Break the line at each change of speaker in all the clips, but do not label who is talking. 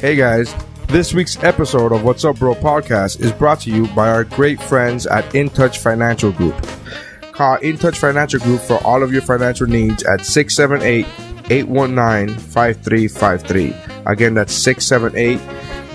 Hey guys, this week's episode of What's Up Bro podcast is brought to you by our great friends at In Touch Financial Group. Call In Touch Financial Group for all of your financial needs at 678 819 5353. Again, that's 678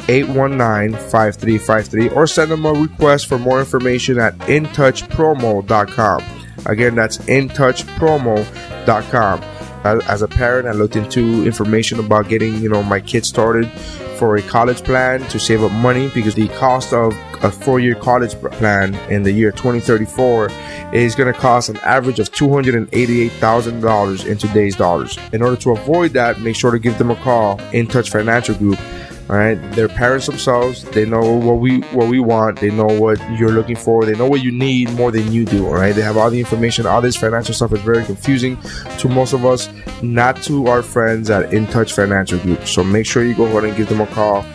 819 5353 or send them a request for more information at intouchpromo.com. Again, that's intouchpromo.com. As, a parent, I looked into information about getting, you know, my kids started for a college plan to save up money because the cost of a four-year college plan in the year 2034 is going to cost an average of $288,000 in today's dollars. In order to avoid that, make sure to give them a call in Touch Financial Group all right, they're parents themselves. They know what we what we want. They know what you're looking for. They know what you need more than you do. All right, they have all the information. All this financial stuff is very confusing to most of us, not to our friends at In Touch Financial Group. So make sure you go ahead and give them a call.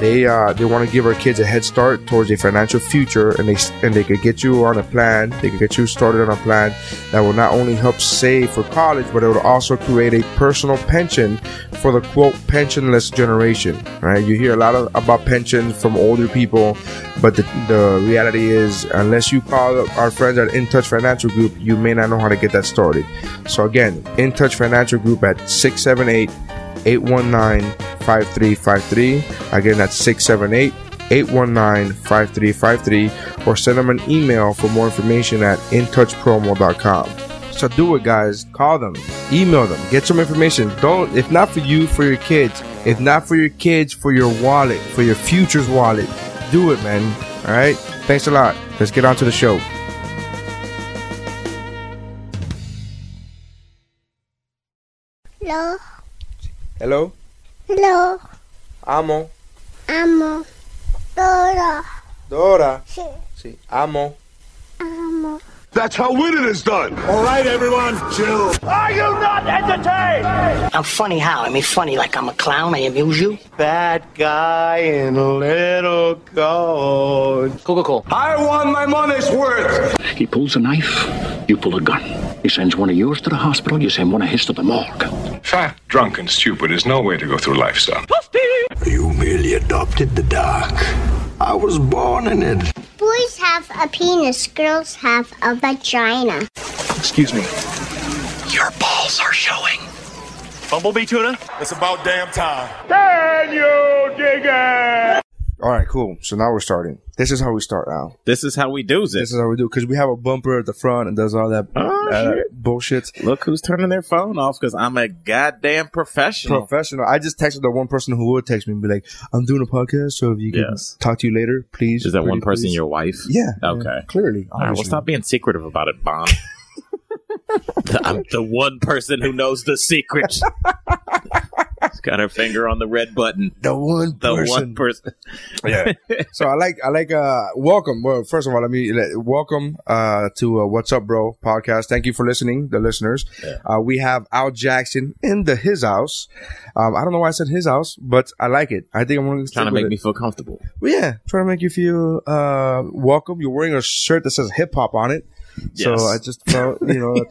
They uh, they want to give our kids a head start towards a financial future, and they and they could get you on a plan. They could get you started on a plan that will not only help save for college, but it will also create a personal pension for the quote pensionless generation. Right? You hear a lot of, about pensions from older people, but the, the reality is, unless you call our friends at In Touch Financial Group, you may not know how to get that started. So again, In Touch Financial Group at six seven eight. 819-5353. Again, that's 678-819-5353 or send them an email for more information at intouchpromo.com. So do it guys, call them, email them, get some information. Don't if not for you, for your kids. If not for your kids, for your wallet, for your future's wallet. Do it, man. All right? Thanks a lot. Let's get on to the show.
Hello,
Hello?
hello,
Amo.
amo, Dora,
Dora.
sí,
Sí, amo.
amo.
That's how winning is done. All right, everyone, chill.
Are you not entertained?
I'm funny how? I mean, funny like I'm a clown. I amuse you.
Bad guy in a little coat.
Cool, cool, cool.
I want my money's worth.
He pulls a knife, you pull a gun. He sends one of yours to the hospital, you send one of his to the morgue.
Fat, drunk, and stupid is no way to go through life, son.
You merely adopted the dark. I was born in it.
Boys have a penis, girls have a vagina.
Excuse me.
Your balls are showing.
Bumblebee tuna?
It's about damn time.
Can you dig it?
All right, cool. So now we're starting. This is how we start now.
This is how we do
This
this.
is how we do because we have a bumper at the front and does all that
Oh,
uh, bullshit.
Look who's turning their phone off because I'm a goddamn professional.
Professional. I just texted the one person who would text me and be like, "I'm doing a podcast, so if you can
Yes.
talk to you later, please."
Is that
Pretty
one person
please."
your wife?
Yeah.
Okay.
yeah, clearly.
All right, well, stop being secretive about it, Bond. I'm the one person who knows the secret. Got her finger on the red button.
The one
The
person.
one person.
yeah. So I like, I like, uh, welcome. Well, first of all, let me let, welcome, uh, to, uh, What's Up, Bro podcast. Thank you for listening, the listeners. Uh, we have Al Jackson in the, his house. Um, I don't know why I said his house, but I like it. I think I'm going
Trying to make me feel comfortable.
Well, yeah, trying to make you feel uh welcome. You're wearing a shirt that says hip hop on it, so I just felt you know.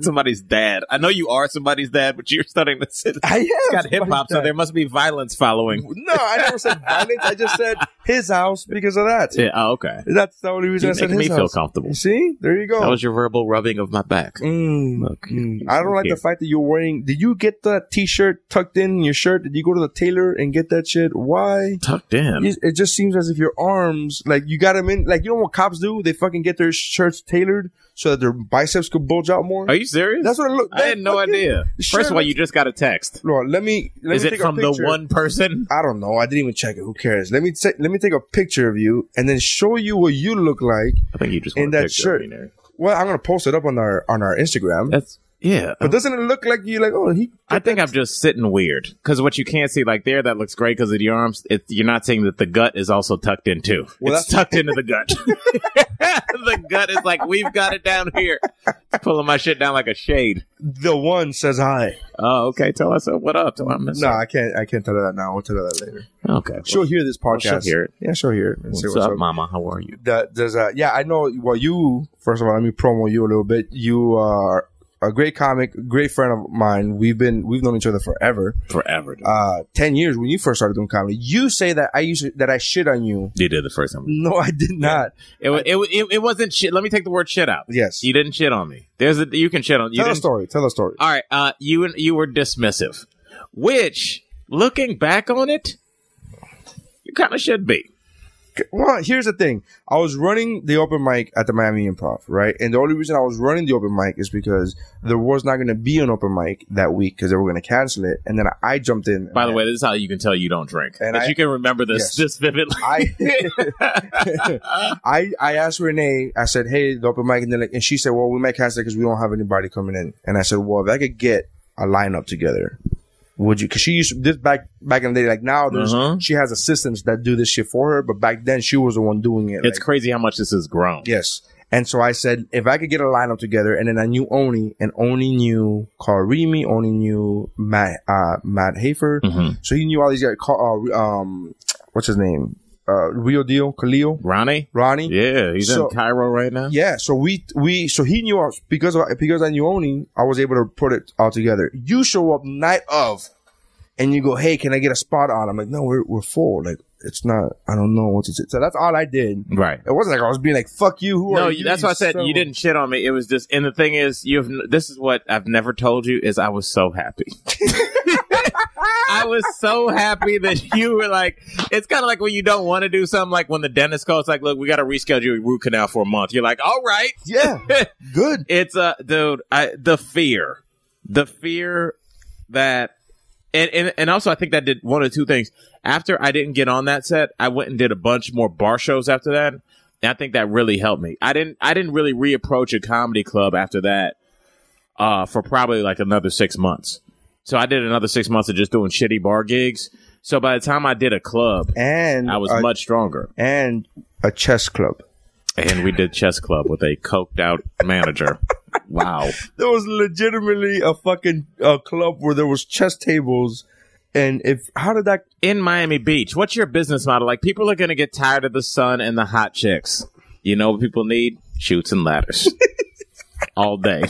Somebody's dad. I know you are somebody's dad, but you're starting to sit.
I am
It's got hip hop, so there must be violence following.
No, I never said violence. I just said his house because of that.
Yeah, oh, okay.
That's the only reason
You're
I said
making
his
me feel comfortable.
You see, there you go.
That was your verbal rubbing of my back.
Mm,
Look,
mm. I don't like the fact that you're wearing. Did you get that T-shirt tucked in your shirt? Did you go to the tailor and get that shit? Why?
Tucked in.
It just seems as if your arms, like you got them in, like you know what cops do? They fucking get their shirts tailored so that their biceps could bulge out more.
Are you serious?
That's what it looked.
I had no idea. First of all, you just got a text.
Lord, let me. Let
Is
me
it from the one person?
I don't know. I didn't even check it. Who cares? Let me take. Let me take a picture of you and then show you what you look like.
I think you just
In that shirt. Well, I'm gonna post it up on our on our Instagram.
That's yeah.
but doesn't it look like you like? Oh, he.
I think I'm just sitting weird because what you can't see, like there, that looks great because of your arms. It, you're not seeing that the gut is also tucked in too.
Well,
it's tucked into the gut. the gut is like we've got it down here, pulling my shit down like a shade.
The one says hi.
Oh, okay. Tell us uh, what up. Tell her I miss
No. I can't. I can't tell her that now. I'll tell her that later.
Okay.
She'll hear this
Well,
podcast.
she'll hear it.
Yeah, she'll hear it. say
What's, up, Mama? How are you?
That, there's a yeah. I know. Well, you first of all, let me promo you a little bit. You are a great comic, great friend of mine. We've been we've known each other forever,
forever. dude.
uh, ten years when you first started doing comedy. You say that I used to, that I shit on you.
you did the first time.
No, I did not.
It, wa- it, it, it wasn't shit. Let me take the word shit out.
Yes.
You didn't shit on me. There's a you can shit on you.
Tell a story. Tell a story.
All right, uh, you and you were dismissive, which looking back on it, you kind of should be.
Well, here's the thing. I was running the open mic at the Miami Improv, right? And the only reason I was running the open mic is because there was not going to be an open mic that week because they were going to cancel it. And then I jumped in.
By the way, this is how you can tell you don't drink.
And I-
you can remember this
Yes.
this vividly.
I I I asked Renee. I said, "Hey, the open mic," and then like, and she said, "Well, we might cancel it because we don't have anybody coming in." And I said, "Well, if I could get a lineup together, would you?" Because she used to, this back back in the day. Like now, there's
Uh-huh.
she has assistants that do this shit for her, but back then she was the one doing it.
it's
like-
crazy how much this has grown.
Yes. And so I said, if I could get a lineup together, and then I knew Oni, and Oni knew Carl Remy, Oni knew Matt, uh, Matt Hafer.
Mhm.
So he knew all these guys. Uh, um, what's his name? Uh, Real Deal, Khalil,
Ronnie,
Ronnie.
yeah, he's
So-
in Cairo right now.
Yeah, so we we so he knew us because of, because I knew Oni, I was able to put it all together. You show up night of, and you go, "Hey, can I get a spot on?" I'm like, "No, we're we're full. Like it's not. I don't know what to say." So that's all I did.
Right.
It wasn't like I was being like, "Fuck you." Who
No,
are
you- that's why I said
of
you didn't shit on me. It was just, and the thing is, you've. This is what I've never told you is I was so happy. I was so happy that you were like. It's kind of like when you don't want to do something. Like when the dentist calls, like, "Look, we got to reschedule your root canal for a month." You're like, "All right."
Yeah, good.
It's uh, dude, I, the fear, the fear that, and, and and also I think that did one of two things. After I didn't get on that set, I went and did a bunch more bar shows after that. And I think that really helped me. I didn't I didn't really reapproach a comedy club after that, uh, for probably like another six months. So I did another six months of just doing shitty bar gigs. So by the time I did a club,
And
I was
a,
much stronger.
and a chess club.
And we did chess club with a coked out manager. Wow.
There was legitimately a fucking uh, club where there was chess tables, and if how did that?
in Miami Beach, what's your business model? Like, people are going to get tired of the sun and the hot chicks. You know what people need? Chutes and Ladders all day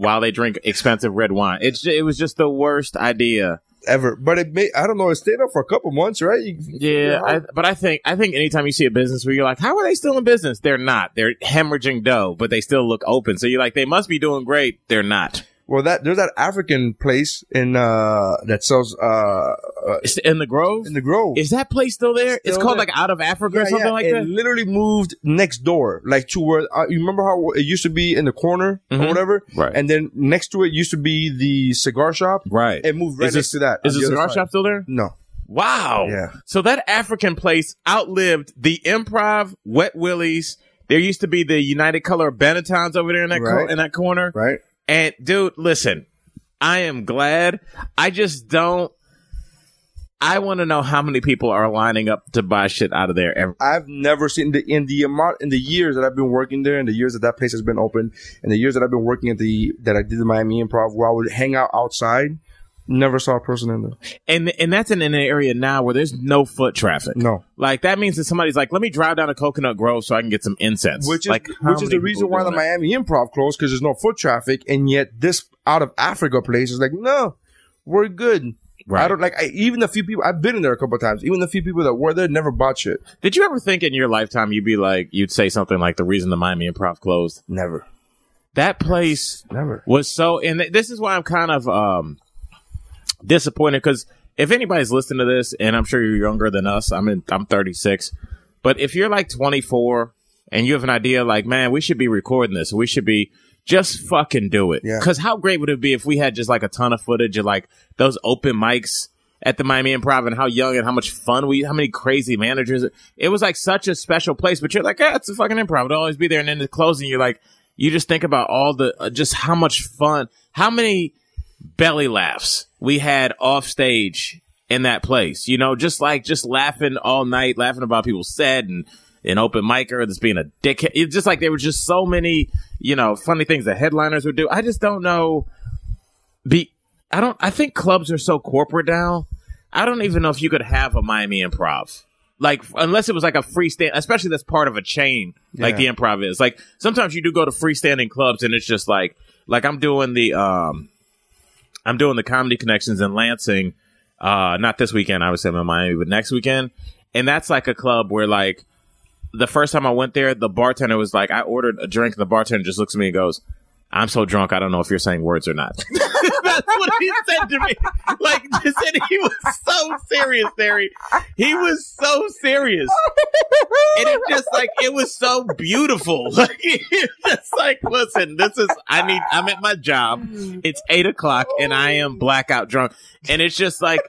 while they drink expensive red wine. It's it was just the worst idea.
Ever, but it may I don't know. It stayed up for a couple months, right? You,
Yeah, I, but I think I think anytime you see a business where you're like, how are they still in business? They're not. They're hemorrhaging dough, but they still look open. So you're like, they must be doing great. They're not.
Well, that there's that African place in uh that sells uh, uh
It's in the Grove.
in the Grove.
Is that place still there? it's
Still
called
there.
like Out of Africa
Yeah,
or something
yeah,
like
it
that.
It literally moved next door, like to where uh, you remember how it used to be in the corner
Mhm.
or whatever,
Right.
And then next to it used to be the cigar shop,
Right.
It moved right
Is
next
this-
to that.
Is
on
the cigar
side.
shop still there?
No,
Wow.
Yeah.
So that African place outlived the Improv, Wet Willies. There used to be the United Color of Benettons over there in that
Right.
in that corner.
right?
And dude, listen, I am glad. I just don't. I want to know how many people are lining up to buy shit out of there.
I've never seen the in the amount in the years that I've been working there, and the years that that place has been open, and the years that I've been working at the that I did the Miami Improv, where I would hang out outside. Never saw a person in there.
and and that's in an area now where there's no foot traffic.
No,
Like that means that somebody's like, let me drive down to Coconut Grove so I can get some incense.
which is
like,
which is the reason why the
that?
Miami Improv closed because there's no foot traffic, and yet this out of Africa place is like, no, we're good.
Right.
I don't like I, even the few people I've been in there a couple of times. Even the few people that were there never bought shit.
Did you ever think in your lifetime you'd be like, you'd say something like, the reason the Miami Improv closed?
Never,
That place
never.
was so, and th- this is why I'm kind of um disappointed because if anybody's listening to this, and I'm sure you're younger than us, I'm in, I'm 36, but if you're like 24 and you have an idea like, man, we should be recording this, we should be just fucking do it.
Yeah.
Because how great would it be if we had just like a ton of footage of like those open mics at the Miami Improv and how young and how much fun we, how many crazy managers. It was like such a special place, but you're like, yeah, it's a fucking improv. It'll always be there. And then the closing, you're like, you just think about all the, uh, just how much fun, how many belly laughs we had off stage in that place. You know, just like just laughing all night, laughing about people said and an open micer that's being a dickhead. It's just like there were just so many, you know, funny things that headliners would do. I just don't know. Be I don't. I think clubs are so corporate now. I don't even know if you could have a Miami Improv. Like unless it was like a freestand, especially that's part of a chain like the improv is. Like sometimes you do go to freestanding clubs and it's just like like I'm doing the um, I'm doing the comedy connections in Lansing. Uh, not this weekend. I was in Miami, but next weekend, and that's like a club where like the first time I went there, the bartender was like, I ordered a drink, and the bartender just looks at me and goes, I'm so drunk, I don't know if you're saying words or not. That's what he said to me. Like, and he was so serious, Terry. He was so serious. And it just like, it was so beautiful. Like, it's just like, listen, this is, I need, I'm at my job. It's eight o'clock and I am blackout drunk. And it's just like,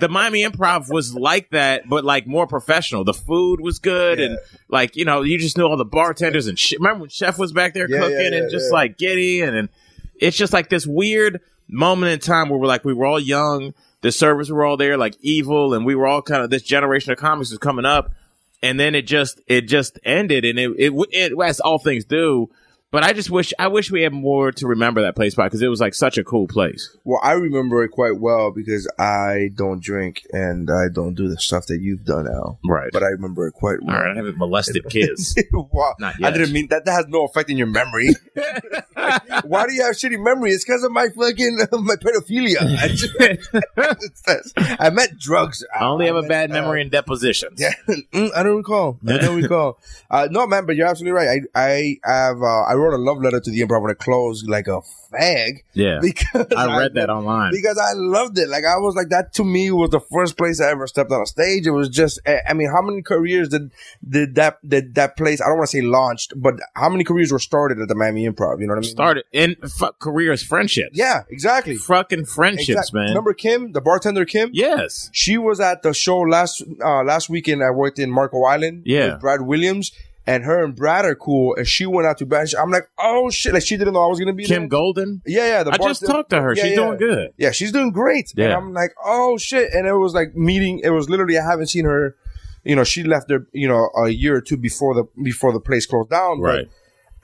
the Miami Improv was like that, but like more professional. The food was good, and like you know, you just knew all the bartenders and shit. Remember when Chef was back there
Yeah,
cooking
yeah, yeah,
and just
yeah.
like giddy, and, and it's just like this weird moment in time where we're like we were all young, the servers were all there, like evil, and we were all kind of this generation of comics was coming up, and then it just it just ended, and it it, it, as all things do. But I just wish I wish we had more to remember that place by because it was like such a cool place.
Well, I remember it quite well because I don't drink and I don't do the stuff that you've done now.
Right.
But I remember it quite well.
All right, I haven't molested kids.
wow.
Not
I didn't mean that. That has no effect in your memory. Why do you have shitty memory? It's because of my fucking my pedophilia. I, just- I meant drugs.
I only have a
meant,
bad
uh,
memory in depositions.
Yeah, Mm, I don't recall. I don't recall. Uh, no, man, but you're absolutely right. I I have uh, I wrote a love letter to the improv when it closed like a fag.
Yeah.
because
I read that online.
because I loved it. Like I was like that to me was the first place I ever stepped on a stage. It was just I I mean, how many careers did did that did that place? I don't want to say launched, but how many careers were started at the Miami Improv? You know what I mean?
Started in fuck careers, friendships.
Yeah, exactly.
Fucking friendships,
Exact-
man.
Remember Kim, the bartender Kim?
yes.
She was at the show last uh, last weekend. I worked in Marco Island.
Yeah.
with Brad Williams. And her and Brad are cool, and she went out to Brad. I'm like, oh shit! Like she didn't know I was gonna be
Kim
there.
Golden.
Yeah, yeah. The
I just talked to her.
Yeah,
She's
yeah.
doing good.
Yeah, she's doing great. And
Yeah.
I'm like, oh shit. And it was like meeting, it was literally, I haven't seen her, you know, she left there, you know, a year or two before the, before the place closed down. but
Right.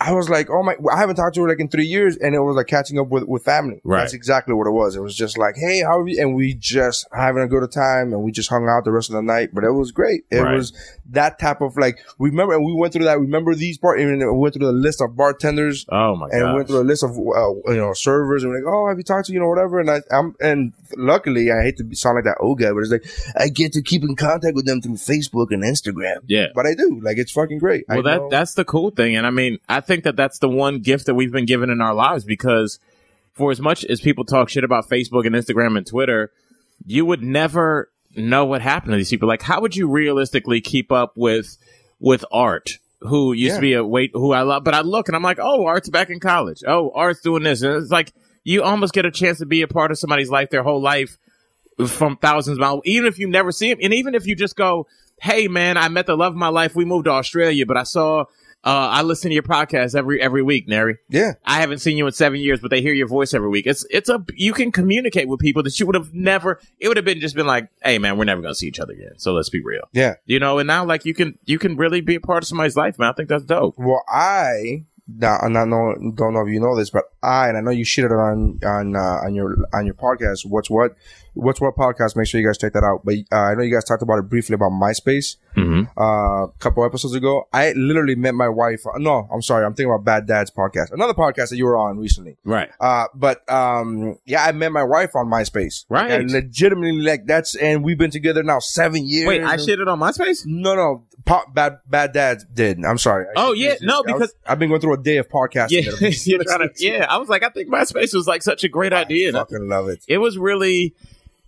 I was like, oh my, I haven't talked to her like in three years. And it was like catching up with, with family.
Right.
That's exactly what it was. It was just like, hey, how are you? And we just having a good time and we just hung out the rest of the night, but it was great. It
Right.
was that type of like, remember, and we went through that. Remember these part, and we went through the list of bartenders
Oh my
and
god.
went through a list of uh, you know servers and we're like, oh, have you talked to you know whatever? And I, I'm and luckily I hate to sound like that old guy, but it's like I get to keep in contact with them through Facebook and Instagram.
Yeah.
but I do. Like it's fucking great. I
Well, that
know-
that's the cool thing, and I mean, I think that that's the one gift that we've been given in our lives because, for as much as people talk shit about Facebook and Instagram and Twitter, you would never know what happened to these people. Like, how would you realistically keep up with with art? Who used
Yeah.
to be a wait, who I love, but I look and I'm like, oh, Art's back in college. Oh, Art's doing this, and it's like you almost get a chance to be a part of somebody's life their whole life from thousands of miles, even if you never see him, and even if you just go, "Hey, man, I met the love of my life. We moved to Australia, but I saw, uh, I listen to your podcast every every week, Nary.
yeah.
I haven't seen you in seven years, but they hear your voice every week. It's it's a you can communicate with people that you would have never. It would have been just been like, "Hey, man, we're never gonna see each other again. So let's be real."
Yeah.
You know, and now like you can you can really be a part of somebody's life, man. I think that's dope.
Well, I now I'm know don't know if you know this, but I and I know you shitted on on uh, on your on your podcast. What's what? What's what podcast? Make sure you guys check that out. But uh, I know you guys talked about it briefly about MySpace
Mm-hmm.
uh, a couple episodes ago. I literally met my wife. No, I'm sorry. I'm thinking about Bad Dad's podcast, another podcast that you were on recently.
Right.
Uh, but um, yeah, I met my wife on MySpace.
Right.
And legitimately, like that's and we've been together now seven years.
Wait, I shitted on MySpace.
No, no. Pop, bad, bad dads did. I'm sorry. I
Oh, yeah,
just-
no,
I
because-
I've been going through a day of podcasting.
Yeah,
I'm-
you're trying to, yeah. I was like, I think MySpace was like such a great idea.
I
And I-
fucking love it.
it was really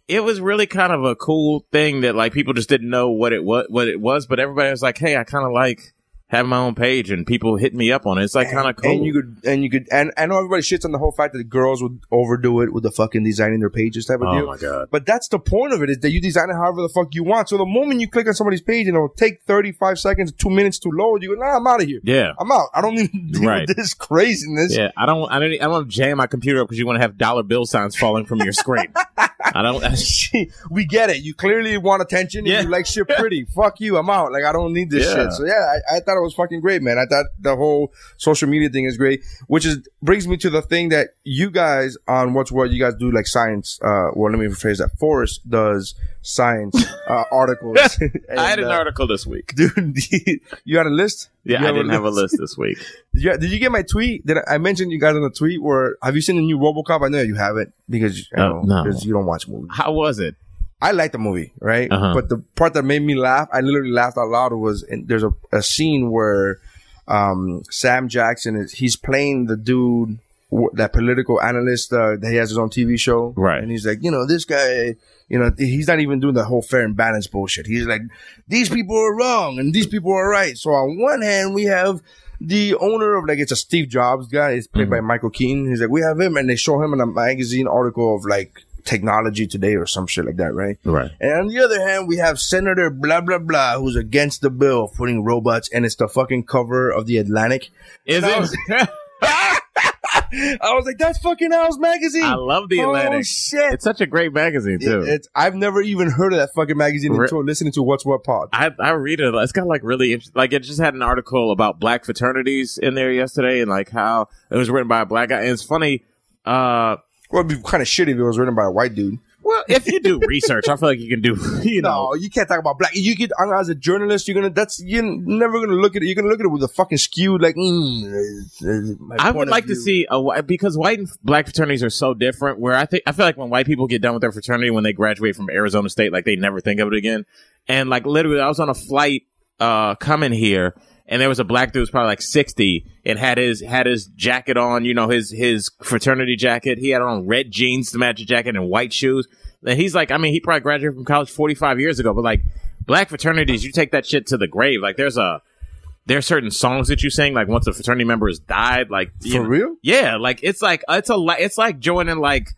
it was really kind of a cool thing that like people just didn't know what it was what it was but everybody was like hey i kind of like having my own page and people hit me up on it it's like kind of cool
And you could, and you could, and I know everybody shits on the whole fact that the girls would overdo it with the fucking designing their pages type of
oh
deal.
my god
But that's the point of it is that you design it however the fuck you want. So the moment you click on somebody's page and it'll take 35 seconds, two minutes to load, you go, nah, I'm out of here.
yeah
I'm out. I don't need to
Right.
this craziness.
yeah i don't i don't i don't want to jam my computer up because you want to have dollar bill signs falling from your screen i don't
we get it. You clearly want attention and
Yeah.
you like shit pretty. Fuck you. I'm out. Like I don't need this
Yeah.
shit. So yeah, I, I thought it was fucking great, man. I thought the whole social media thing is great, which is brings me to the thing that you guys on what's what you guys do like science. Uh, well, let me rephrase that. Forrest does science uh, articles.
I had an
uh,
article this week.
dude. you had a list?
Yeah, I didn't have a list this week.
Did you, did you get my tweet? Did I, I mentioned you guys on the tweet? Where have you seen the new RoboCop? I know you haven't because I
Uh,
know,
no.
because you don't watch movies.
How was it?
I like the movie, right?
Uh-huh.
But the part that made me laugh, I literally laughed out loud. Was in, there's a, a scene where um, Sam Jackson is he's playing the dude, that political analyst uh, that he has his own TV show,
Right.
And he's like, you know, this guy, you know, he's not even doing the whole fair and balanced bullshit. He's like, these people are wrong and these people are right. So on one hand, we have the owner of like it's a Steve Jobs guy. It's played by Michael Keaton. He's like, we have him, and they show him in a magazine article of like technology today or some shit like that, right?
Right.
And on the other hand, we have Senator blah blah blah who's against the bill of putting robots, and it's the fucking cover of the Atlantic.
Is it?
was- I was like, that's fucking Al's magazine.
I love the
Oh,
Atlantic.
shit.
It's such a great magazine too.
It- it's I've never even heard of that fucking magazine
Re-
until listening to What's What Pod.
I I read it. It's got like really like it just had an article about black fraternities in there yesterday and like how it was written by a black guy. And it's funny. Uh,
Well, it'd be kind of shitty if it was written by a white dude.
well, if you do research, I feel like you can do. You know,
No, you can't talk about black. You get as a journalist, you're gonna. That's you're never gonna look at it. You're gonna look at it with a fucking skewed like. Mm, uh, uh,
I would like to see a because white and black fraternities are so different. Where I think I feel like when white people get done with their fraternity when they graduate from Arizona State, like they never think of it again. And like literally, I was on a flight uh coming here, and there was a black dude who was probably like sixty and had his had his jacket on, you know, his his fraternity jacket. He had on red jeans to match his jacket and white shoes. And he's like, I mean, he probably graduated from college forty five years ago, but like black fraternities, you take that shit to the grave. Like there's a there's certain songs that you sing like once a fraternity member has died like
For
know-
real?
yeah like it's like it's a it's like joining like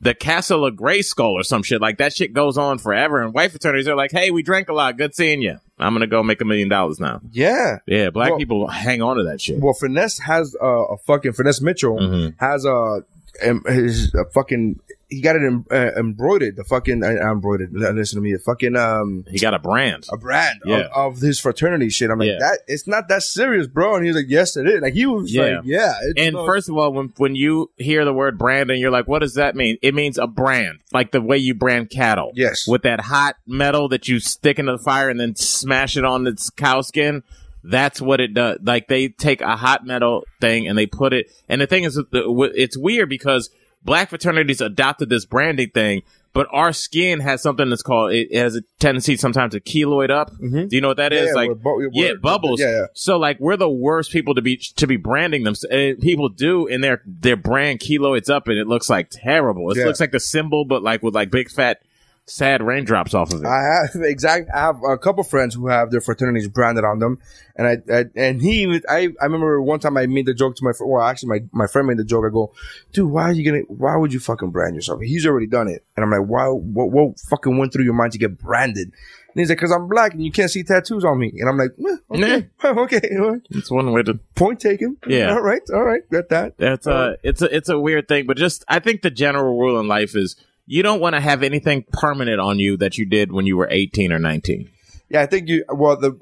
the castle of Grayskull or some shit like that shit goes on forever and white fraternities are like hey we drank a lot good seeing you i'm gonna go make a million dollars now
Yeah.
yeah black
Well-
people hang on to that shit
Well, finesse has uh, a fucking Finesse Mitchell
Mhm.
has a um, his a fucking he got it em, uh, embroidered the fucking uh, embroidered listen to me the fucking um
he got a brand
a brand
Yeah.
of, of his fraternity shit. I'm like
Yeah.
that it's not that serious, bro. And he was like, yes, it is. Like he was
Yeah.
like, yeah.
And
not-
first of all, when when you hear the word brand and you're like, what does that mean? It means a brand, like the way you brand cattle.
Yes.
With that hot metal that you stick into the fire and then smash it on its cow skin. That's what it does. Like they take a hot metal thing and they put it. And the thing is, it's weird because black fraternities adopted this branding thing. But our skin has something that's called it has a tendency sometimes to keloid up. Do you know what that
Yeah,
is? like
bu-
yeah, bubbles.
yeah, yeah.
So like we're the worst people to be to be branding them. And people do, and their their brand keloids up, and it looks like terrible. It
Yeah.
looks like the symbol, but like with like big fat sad raindrops off of it.
I have exact. I have a couple friends who have their fraternities branded on them, and I, I and he. I I remember one time I made the joke to my friend. Well, actually, my my friend made the joke. I go, dude, why are you gonna? Why would you fucking brand yourself? He's already done it, and I'm like, why? What, what fucking went through your mind to get branded? And he's like, because I'm black and you can't see tattoos on me. And I'm like, eh, okay, okay, all right.
it's one way to.
point taken.
Yeah.
all right, all right, got that.
That's uh it's a it's a weird thing, but just I think the general rule in life is you don't want to have anything permanent on you that you did when you were 18 or 19.
Yeah, I think you. Well, the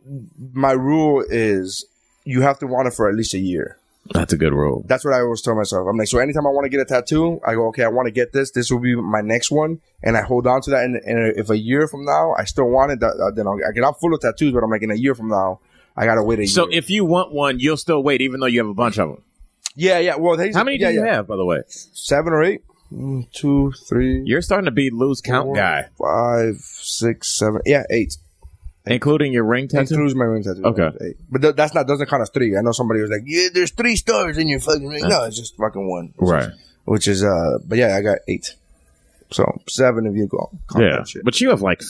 my rule is you have to want it for at least a year.
That's a good rule.
That's what I always tell myself. I'm like, so anytime I want to get a tattoo, I go, okay, I want to get this. This will be my next one, and I hold on to that. And, and if a year from now I still want it, that, uh, then I'll, I get. I'm full of tattoos, but I'm like, in a year from now, I gotta wait a
So
year.
So if you want one, you'll still wait, even though you have a bunch of them.
yeah, yeah. Well,
How many
yeah,
do you
yeah.
have, by the way?
Seven or eight. Two, three,
You're starting to be lose count
four,
guy,
five, six, seven. Yeah, eight.
including your ring tattoo.
Includes my ring tattoo.
Okay.
Eight. But th- that's not doesn't count as three. I know somebody was like, yeah, there's three stars in your fucking ring. No, it's just fucking one.
Right.
Which is uh, but yeah, I got eight. So seven if you go.
Yeah, but you have like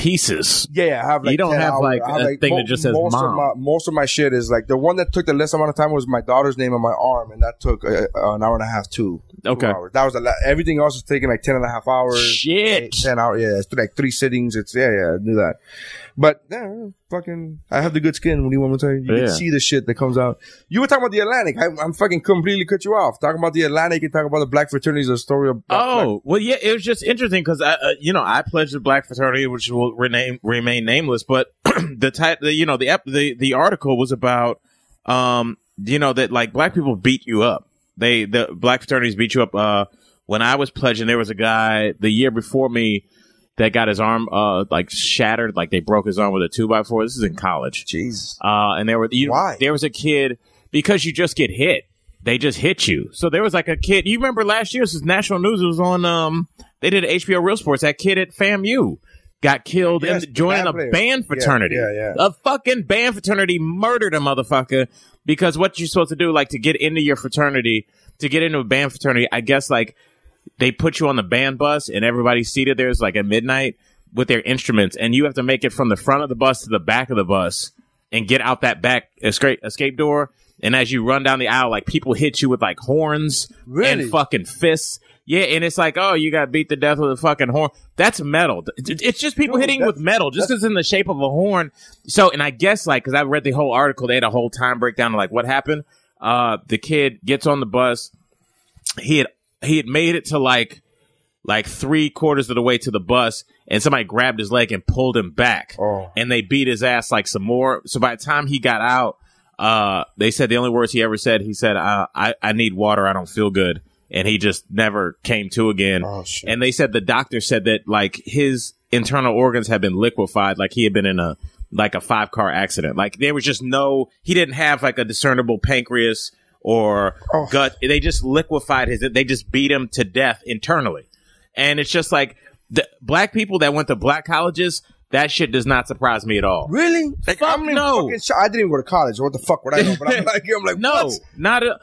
pieces.
Yeah, I have like
You don't
10
have,
hours.
like,
have,
a thing that just says
most
mom.
Of my, most of my shit is like the one that took the least amount of time was my daughter's name on my arm, and that took uh, an hour and a half too.
Okay.
hours. That was a lot. Everything else was taking like ten and a half hours.
Shit.
Eight, ten hours. Yeah, it's like three sittings. It's yeah, yeah. I do that. But yeah, fucking. I have the good skin. What do you want me to tell you? You
Yeah.
can see the shit that comes out. You were talking about the Atlantic. I, I'm fucking completely cut you off. Talking about the Atlantic and talking about the black fraternities. A story of.
Oh well, yeah. It was just interesting because I, uh, you know, I pledged the black fraternity, which will rename, remain nameless. But the type, the, you know, the ep- the the article was about, um, you know, that like black people beat you up. They the black fraternities beat you up. Uh, when I was pledging, there was a guy the year before me that got his arm uh like shattered, like they broke his arm with a two by four. This is in college.
Jeez.
Uh, and there were you,
Why?
there was a kid because you just get hit. They just hit you. So there was like a kid. You remember last year? This is national news. It was on. Um, they did HBO Real Sports. That kid at FAMU got killed
Yes,
in joining a band
Yeah,
fraternity.
yeah, yeah.
A fucking band fraternity murdered a motherfucker because what you're supposed to do, like to get into your fraternity, to get into a band fraternity, I guess like they put you on the band bus and everybody's seated there. It's like at midnight with their instruments, and you have to make it from the front of the bus to the back of the bus and get out that back escape escape door. And as you run down the aisle, like people hit you with like horns
Really?
and fucking fists. Yeah, and it's like, oh, you got beat to death with a fucking horn. That's metal. It's just people
Dude,
hitting with metal, just because in the shape of a horn. So, and I guess like, because I read the whole article, they had a whole time breakdown of like what happened. Uh, the kid gets on the bus. He had he had made it to like like three quarters of the way to the bus, and somebody grabbed his leg and pulled him back,
Oh.
and they beat his ass like some more. So by the time he got out, uh, they said the only words he ever said, he said, uh, "I I need water. I don't feel good," and he just never came to again.
Oh, shit.
And they said the doctor said that like his internal organs had been liquefied, like he had been in a like a five car accident. Like there was just no, he didn't have like a discernible pancreas or
Oh.
gut. They just liquefied his. They just beat him to death internally, and it's just like the black people that went to black colleges. That shit does not surprise me at all.
Really? Like,
Fuck
I'm
no.
fucking. I didn't even go to college. What the fuck would I know? But I'm like, I'm like,
No,
what?
not a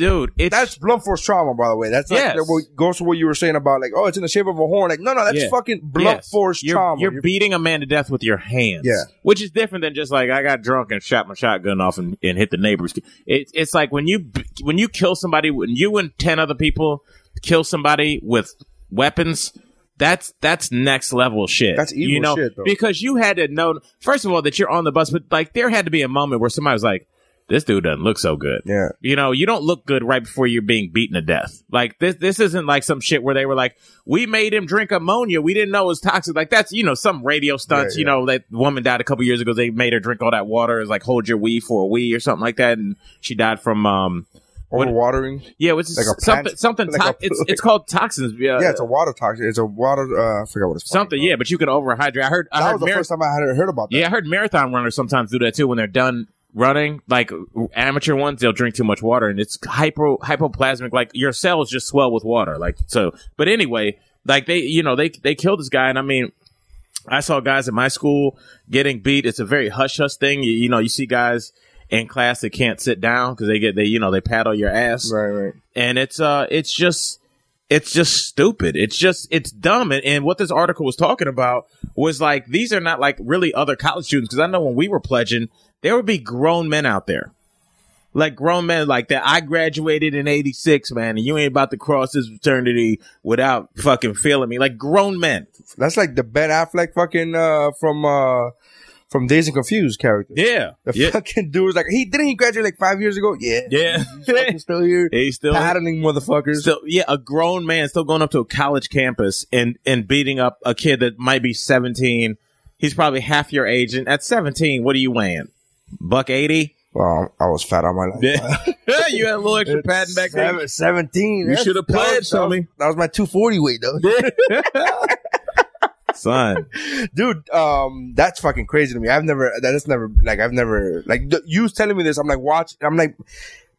dude. It's
That's blunt force trauma, by the way. That's like
Yes.
that what goes to what you were saying about like, oh, it's in the shape of a horn. Like, no, no, that's
Yeah.
fucking blunt
Yes.
force
you're,
trauma.
You're beating a man to death with your hands.
Yeah.
Which is different than just like I got drunk and shot my shotgun off and, and hit the neighbors. It, it's like when you when you kill somebody, when you and ten other people kill somebody with weapons. That's that's next level shit.
That's evil
you know,
shit, though.
Because you had to know first of all that you're on the bus, but like there had to be a moment where somebody was like, "This dude doesn't look so good."
Yeah.
You know, you don't look good right before you're being beaten to death. Like this, this isn't like some shit where they were like, we made him drink ammonia. We didn't know it was toxic. Like that's, you know, some radio stunts,
Yeah,
you know, that woman died a couple years ago. They made her drink all that water. It was like, hold your wee for a Wii or something like that. And she died from, um, what-
Overwatering.
yeah, what's
Like
something, something,
like
to-
a-
it's, it's called toxins. Yeah.
Yeah, it's a water toxin. It's a water. Uh, I forgot what it's called.
something. Yeah. But you can overhydrate. I heard, I
That
heard
was the
Mar-
first time I had heard about that.
yeah, I heard marathon runners sometimes do that too when they're done running. Like amateur ones, they'll drink too much water, and it's hypo hypoplasmic. Like your cells just swell with water. Like so. But anyway, like they, you know, they they killed this guy, and I mean. I saw guys at my school getting beat. It's a very hush hush thing. You, you know, you see guys in class that can't sit down because they get they you know they paddle your ass
Right, right.
and it's uh it's just it's just stupid it's just it's dumb and, and what this article was talking about was like these are not like really other college students because i know when we were pledging there would be grown men out there like grown men like that i graduated in 86 man and you ain't about to cross this fraternity without fucking feeling me like grown men
That's like the Ben Affleck fucking uh from uh from Dazed and Confused character.
yeah
The
yeah
fucking dude was like, he didn't he graduate like five years ago? Yeah,
yeah
He's still here,
he's still
paddling motherfuckers.
So yeah, a grown man still going up to a college campus and and beating up a kid that might be seventeen. He's probably half your age, and at seventeen, what are you weighing? Buck eighty.
well, I was fat on my life.
Yeah, you had a little extra padding back there.
Seventeen.
You should have
played,
pledged,
that was- That was my two forty weight though.
Son,
dude um that's fucking crazy to me i've never that's never like i've never like th- you telling me this i'm like watch i'm like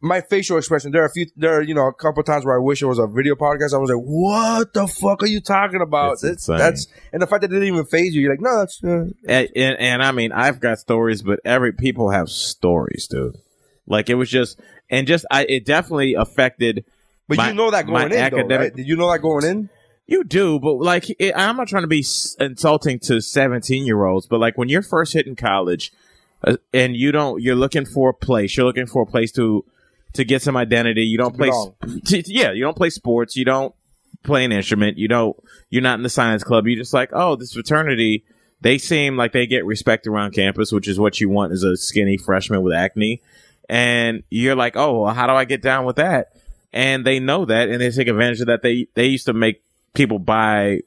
my facial expression there are a few there are you know a couple times where i wish it was a video podcast i was like what the fuck are you talking about
It's
that's and the fact that it didn't even phase you you're like no that's uh,
and, and and I mean, I've got stories, but every people have stories, dude. Like it was just, and just I, it definitely affected.
but
my-
you know that going in though,
academic-
right? did you know that going in
You do, but like, it, I'm not trying to be insulting to 17 year olds, but like when you're first hitting college uh, and you don't, you're looking for a place, you're looking for a place to, to get some identity. You don't play,
belong.
s- t- yeah, you don't play sports. You don't play an instrument. You don't, you're not in the science club. You're just like, oh, this fraternity, they seem like they get respect around campus, which is what you want as a skinny freshman with acne. And you're like, oh, well, how do I get down with that? And they know that, and they take advantage of that. They they used to make people buy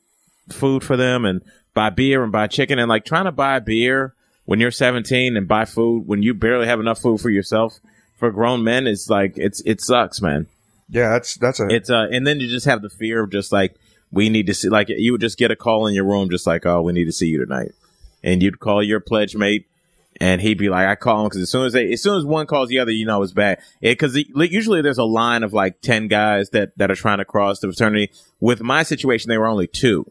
food for them and buy beer and buy chicken, and like trying to buy beer when you're 17 and buy food when you barely have enough food for yourself for grown men is like it's it sucks, man.
Yeah, that's that's a
It's uh, and then you just have the fear of just like we need to see, like you would just get a call in your room, just like oh, we need to see you tonight, and you'd call your pledge mate, and he'd be like, I call him because as soon as they, as soon as one calls the other, you know it's bad. Because usually there's a line of like ten guys that that are trying to cross the fraternity. With my situation, they were only two.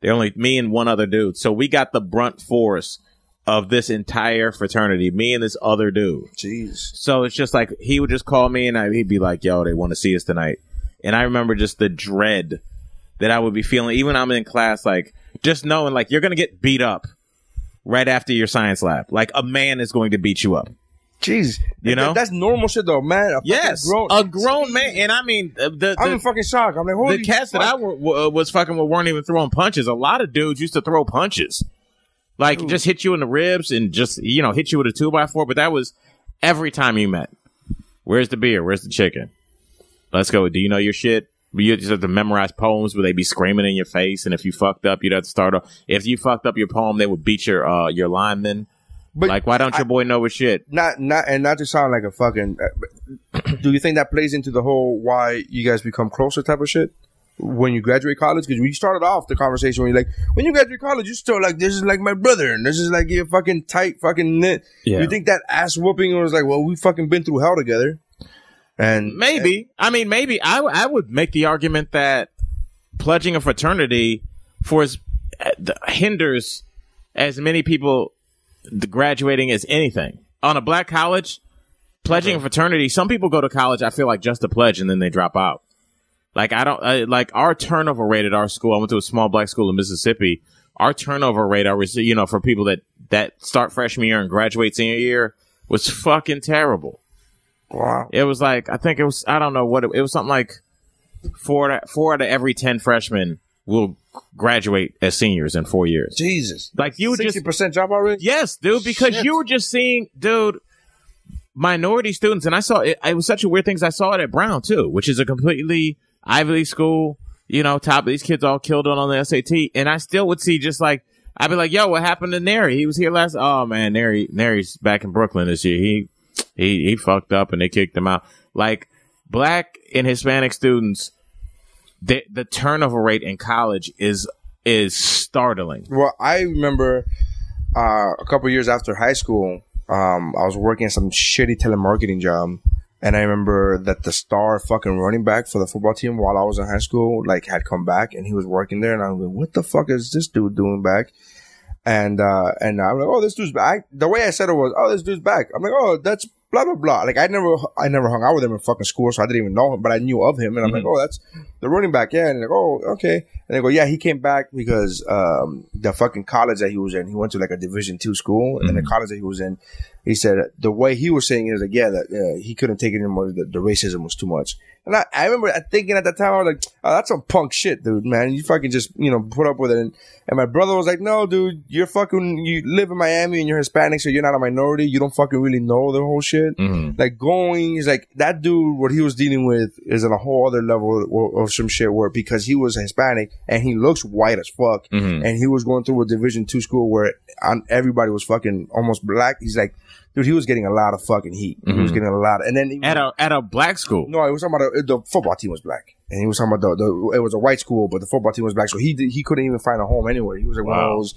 They're only me and one other dude, so we got the brunt force of this entire fraternity, me and this other dude.
Jeez.
So it's just like he would just call me and I, he'd be like, "Yo, they want to see us tonight," and I remember just the dread that I would be feeling, even I'm in class, like just knowing like you're gonna get beat up right after your science lab. Like a man is going to beat you up.
Jeez,
You know?
That's normal shit though, man. A
Yes,
grown,
a grown man, and I mean uh, the
I'm in fucking shock. I'm like, holy
the cats that I
fuck.
w- w- uh, was fucking with weren't even throwing punches. A lot of dudes used to throw punches, like just hit you in the ribs and just you know hit you with a two by four. But that was every time you met. Where's the beer? Where's the chicken? Let's go. Do you know your shit? You just have to memorize poems where they be screaming in your face, and if you fucked up, you'd have to start. off. If you fucked up your poem, they would beat your uh your lineman.
But
like, why don't your boy know his shit?
not not and not to sound like a fucking. uh, do you think that plays into the whole why you guys become closer type of shit when you graduate college? Because we started off the conversation when you're like, when you graduate college, you're still like, this is like my brother, and this is like your fucking tight fucking knit.
Yeah.
You think that ass whooping was like, well, we fucking been through hell together, and
Maybe. I mean, maybe. I, I would make the argument that pledging a fraternity for as, uh, hinders as many people graduating as anything. On a black college, pledging a fraternity, some people go to college, I feel like just to pledge and then they drop out. Like, I don't, uh, like, our turnover rate at our school, I went to a small black school in Mississippi. Our turnover rate, our, you know, for people that, that start freshman year and graduate senior year was fucking terrible.
wow,
It was like I think it was I don't know what it, it was something like four out of, four out of every ten freshmen will graduate as seniors in four years.
Jesus,
Like you
sixty
just
percent drop already.
yes, dude, because
Shit.
you were just seeing, dude, minority students, and I saw it. It was such a weird thing. I saw it at Brown too, which is a completely Ivy League school. You know, top these kids all killed it on the SAT, and I still would see just like. I'd be like, "Yo, what happened to Neri? He was here last. Oh man, Neri, Neri's back in Brooklyn this year. He he he fucked up and they kicked him out. Like black and Hispanic students, the the turnover rate in college is is startling.
Well, I remember uh, a couple years after high school, um, I was working some shitty telemarketing job, and I remember that the star fucking running back for the football team while I was in high school, like, had come back and he was working there, and I'm like, "What the fuck is this dude doing back?" And uh, and I'm like, "Oh, this dude's back." The way I said it was, "Oh, this dude's back." I'm like, "Oh, that's." Blah blah blah. Like I never, I never hung out with him in fucking school, so I didn't even know him, but I knew of him, and I'm like, oh, that's the running back, yeah. And like, oh, okay. And they go, yeah, he came back because um, the fucking college that he was in, he went to like a Division two school, and the college that he was in, he said the way he was saying it was like, yeah, that uh, he couldn't take it anymore. The, the racism was too much. And I, I remember thinking at that time, I was like, oh, that's some punk shit, dude, man. You fucking just, you know, put up with it. And, and my brother was like, no, dude, you're fucking, you live in Miami and you're Hispanic, so you're not a minority. You don't fucking really know the whole shit. Like going, he's like, that dude, what he was dealing with is on a whole other level of, of some shit where because he was Hispanic and he looks white as fuck
Mm-hmm.
and he was going through a division two school where on, everybody was fucking almost black. He's like, dude, he was getting a lot of fucking heat. He was getting a lot. of, and then he,
Mm-hmm. At a at a black school.
no, it was talking about the, the football team was black, and he was talking about the, the it was a white school, but the football team was black, so he did, he couldn't even find a home anywhere. He was like one
Wow.
of those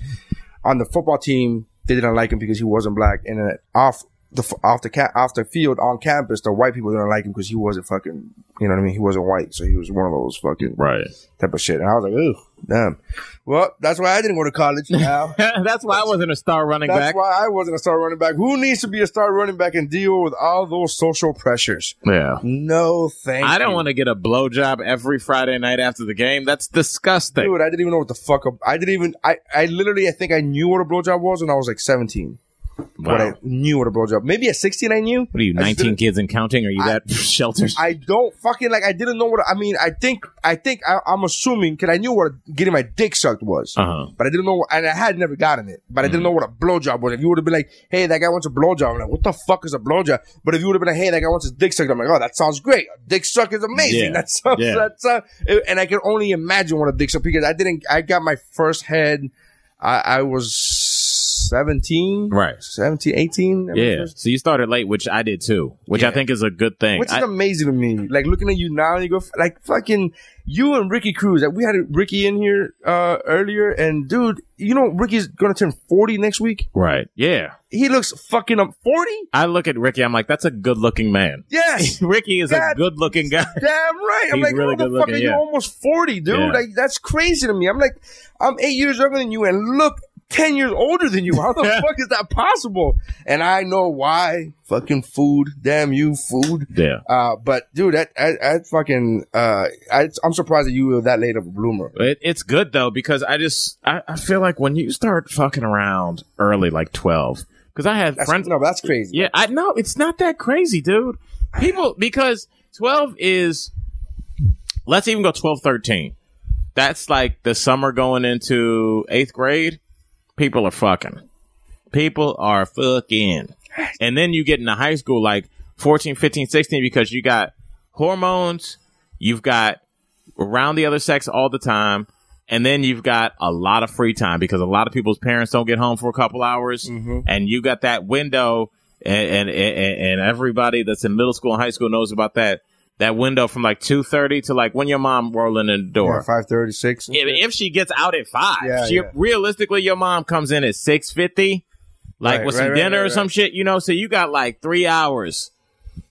on the football team. They didn't like him because he wasn't black, and then off the off the ca- off the field on campus, the white people didn't like him because he wasn't fucking, you know what I mean? He wasn't white, so he was one of those fucking
Right.
type of shit. And I was like, ooh, damn. Well, that's why I didn't go to college. Now.
That's why I wasn't a star running
That's
back.
That's why I wasn't a star running back. Who needs to be a star running back and deal with all those social pressures?
yeah.
No, thank
I don't want to get a blowjob every Friday night after the game. That's disgusting.
Dude, I didn't even know what the fuck. A, I didn't even. I, I literally. I think I knew what a blowjob was when I was like seventeen. What I knew what a blowjob. Maybe at 16 I knew.
What are you,
I
19 kids and counting? Are you that sheltered?
I don't fucking like. I didn't know what. I mean, I think. I think I, I'm assuming because I knew what getting my dick sucked was,
Uh-huh.
but I didn't know. And I had never gotten it, but I didn't know what a blowjob was. If you would have been like, "Hey, that guy wants a blowjob," I'm like, "What the fuck is a blowjob?" But if you would have been like, "Hey, that guy wants his dick sucked," I'm like, "Oh, that sounds great. A dick suck is amazing.
Yeah.
That sounds.
Yeah.
That's uh, and I can only imagine what a dick suck because I didn't. I got my first head. I, I was 17,
Right.
17, 18. I
yeah. So you started late, which I did too, which I think is a good thing.
Which is amazing to me. Like looking at you now, you go like fucking you and Ricky Cruz. Like we had Ricky in here uh earlier, and dude, you know Ricky's gonna turn forty next week.
right. Yeah.
He looks fucking up forty.
I look at Ricky, I'm like, that's a good looking man.
Yes,
Ricky is a good looking guy.
damn right. I'm
He's
like,
really good looking,
you're
yeah.
almost forty, dude.
Yeah.
Like that's crazy to me. I'm like, I'm eight years younger than you, and look. 10 years older than you. How the fuck is that possible? And I know why. Fucking food. Damn you, food.
Yeah.
Uh, but dude, that, I, I fucking, uh, I, I'm surprised that you were that late of a bloomer.
It, it's good though because I just I, I feel like when you start fucking around early, like twelve, because I had
That's,
friends.
no, that's crazy.
Yeah, I know it's not that crazy, dude. People because twelve is let's even go 12, 13. That's like the summer going into eighth grade. People are fucking. People are fucking. And then you get into high school like 14, 15, 16 because you got hormones, you've got around the other sex all the time, and then you've got a lot of free time because a lot of people's parents don't get home for a couple hours, mm-hmm. and you got that window, and, and and and everybody that's in middle school and high school knows about that that window from like two thirty to like when your mom rolling in the door.
Five thirty six.
If, if she gets out at five,
Yeah,
she,
yeah.
realistically, your mom comes in at six fifty, like
Right,
with
right,
some
right,
dinner or some shit, you know. So you got like three hours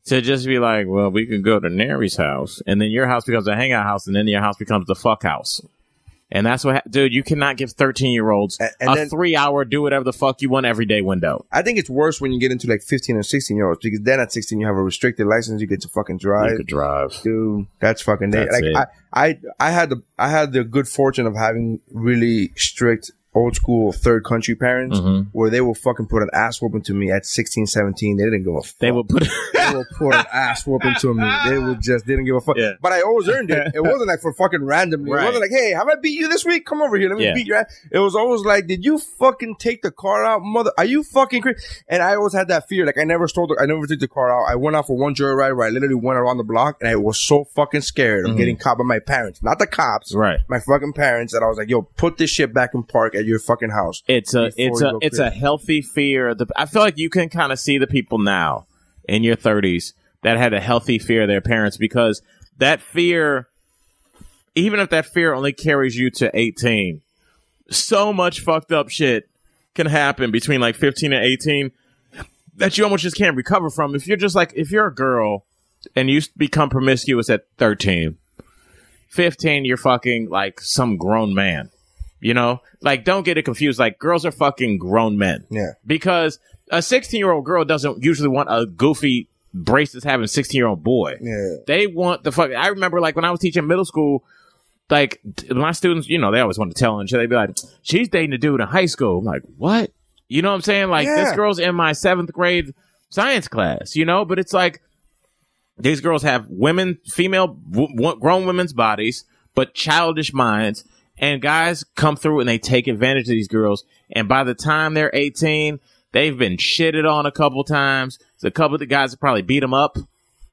to just be like, well, we can go to Nary's house, and then your house becomes a hangout house, and then your house becomes the fuck house. And that's what, ha- dude. You cannot give thirteen year olds
A- then-
three hour do whatever the fuck you want every day window.
I think it's worse when you get into like fifteen or sixteen year olds because then at sixteen you have a restricted license, you get to fucking drive.
You could drive.
Dude, that's fucking.
That's
Like
it.
I, I, I had the, I had the good fortune of having really strict old school third country parents
Mm-hmm.
where they will fucking put an ass whooping to me at 16, 17. They didn't give a fuck.
They will put.
they will put an ass whooping to me. They would just didn't give a fuck.
Yeah.
But I always earned it. It wasn't like for fucking randomly.
Right.
It wasn't like, hey, have I beat you this week? Come over here. Let me
Yeah.
beat your ass. It was always like, did you fucking take the car out, mother? Are you fucking crazy? And I always had that fear. Like I never stole the, I never took the car out. I went out for one joyride where I literally went around the block and I was so fucking scared of getting caught by my parents. Not the cops.
Mm-hmm. Right.
My fucking parents that I was like, yo, put this shit back in park at your fucking house.
It's a it's a it's a healthy fear. The, I feel like you can kind of see the people now in your 30s that had a healthy fear of their parents because that fear, even if that fear only carries you to 18, so much fucked up shit can happen between like 15 and 18 that you almost just can't recover from. If you're just like if you're a girl and you become promiscuous at 13, 15 you're fucking like some grown man. You know, like don't get it confused. Like girls are fucking grown men.
Yeah.
Because a 16 year old girl doesn't usually want a goofy braces having 16 year old boy.
Yeah.
They want the fuck. I remember like when I was teaching middle school, like my students, you know, they always want to tell and shit. They'd be like, she's dating a dude in high school. I'm like, what? You know what I'm saying? Like this girl's in my seventh grade science class, you know, but it's like, these girls have women, female, w- w- grown women's bodies, but childish minds. And guys come through and they take advantage of these girls. And by the time they're 18, they've been shitted on a couple times. So a couple of the guys have probably beat them up,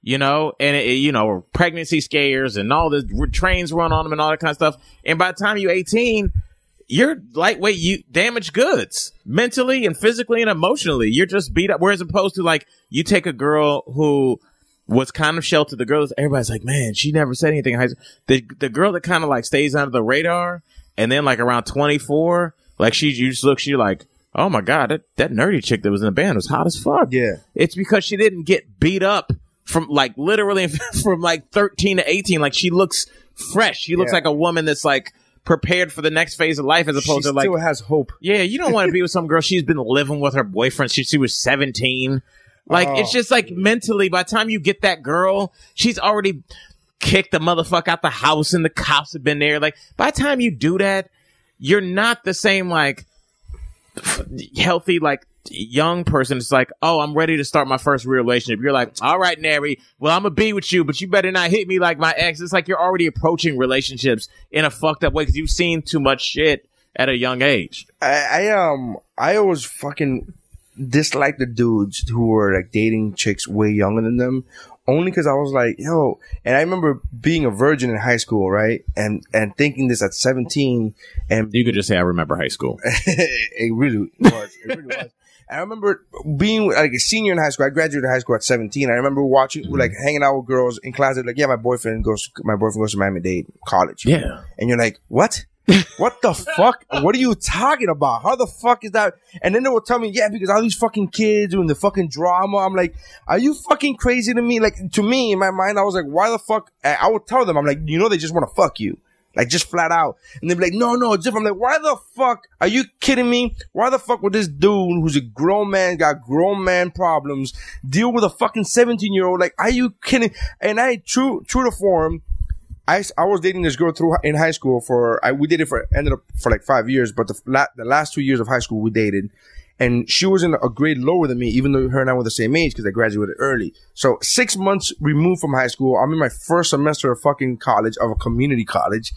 you know, and it, it- you know, pregnancy scares and all the trains run on them and all that kind of stuff. And by the time you're 18, you're lightweight, you damaged goods mentally and physically and emotionally. You're just beat up. Whereas opposed to like, you take a girl who was kind of sheltered. The girl, is- everybody's like, man, she never said anything. in high school." The the girl that kind of like stays under the radar, and then like around 24, like she you just look, she like, oh my god, that, that nerdy chick that was in the band was hot as fuck.
Yeah.
it's because she didn't get beat up from like literally from like 13 to 18. Like she looks fresh. She looks
Yeah.
like a woman that's like prepared for the next phase of life, as
She
opposed to like she
still has hope.
yeah, you don't want to be with some girl. She's been living with her boyfriend since she was 17. Like, it's just like mentally, by the time you get that girl, she's already kicked the motherfucker out the house and the cops have been there. Like, by the time you do that, you're not the same, like, healthy, like, young person it's like, oh, I'm ready to start my first real relationship. You're like, all right, Nary, well, I'm gonna be with you, but you better not hit me like my ex. It's like you're already approaching relationships in a fucked up way because you've seen too much shit at a young age.
I, I um I always fucking dislike the dudes who were like dating chicks way younger than them. Only because I was like, yo, and I remember being a virgin in high school, right? And and thinking this at seventeen, and
You could just say, I remember high school.
it really was. It really was. I remember being like a senior in high school. I graduated high school at 17. I remember watching,
Mm-hmm.
like hanging out with girls in class. They're like, yeah, my boyfriend goes, my boyfriend goes to Miami Dade college.
Yeah.
And you're like, what? What the fuck? What are you talking about? How the fuck is that? And then they will tell me, yeah, because all these fucking kids doing the fucking drama. I'm like, are you fucking crazy to me? Like, to me, in my mind, I was like, why the fuck? I would tell them, I'm like, you know, they just want to fuck you. Like, just flat out. And they'd be like, no, no, it's different. I'm like, why the fuck? Are you kidding me? Why the fuck would this dude who's a grown man, got grown man problems, deal with a fucking 17 year old? Like, are you kidding? And I, true, true to form, I, I was dating this girl through in high school for I we dated for ended up for like five years, but the la- the last two years of high school we dated, and she was in a grade lower than me, even though her and I were the same age because I graduated early. So six months removed from high school, I'm in my first semester of fucking college of a community college,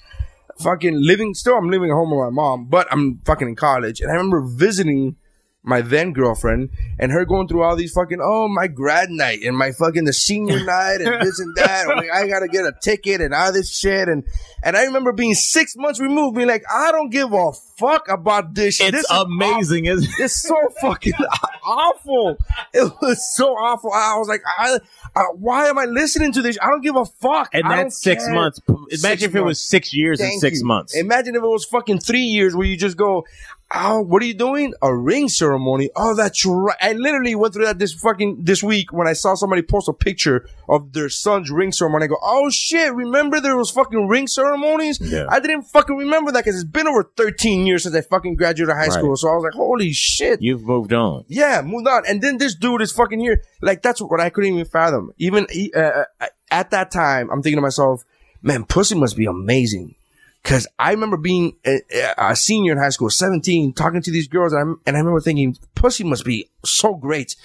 fucking living still I'm living at home with my mom, but I'm fucking in college, and I remember visiting my then girlfriend and her going through all these fucking oh my grad night and my fucking the senior night and this and that like, I gotta get a ticket and all this shit and and I remember being six months removed being like I don't give a fuck about this shit.
It's
This
amazing, isn't it?
it's so fucking awful. It was so awful. I was like, I, I, why am I listening to this? I don't give a fuck.
And that's six
care.
months. Imagine
Six
if it was six years and six
you.
months.
Imagine if it was fucking three years where you just go, oh, what are you doing? A ring ceremony. Oh, that's right. I literally went through that this fucking, this week when I saw somebody post a picture of their son's ring ceremony. I go, oh shit, remember there was fucking ring ceremonies?
Yeah.
I didn't fucking remember that because it's been over 13 years since I fucking graduated high
Right.
school. So I was like, holy shit.
You've moved on.
Yeah, moved on. And then this dude is fucking here. Like, that's what I couldn't even fathom. Even uh, uh, at that time, I'm thinking to myself, man, pussy must be amazing. Cause I remember being a, a senior in high school, 17, talking to these girls, and I, and I remember thinking, pussy must be so great.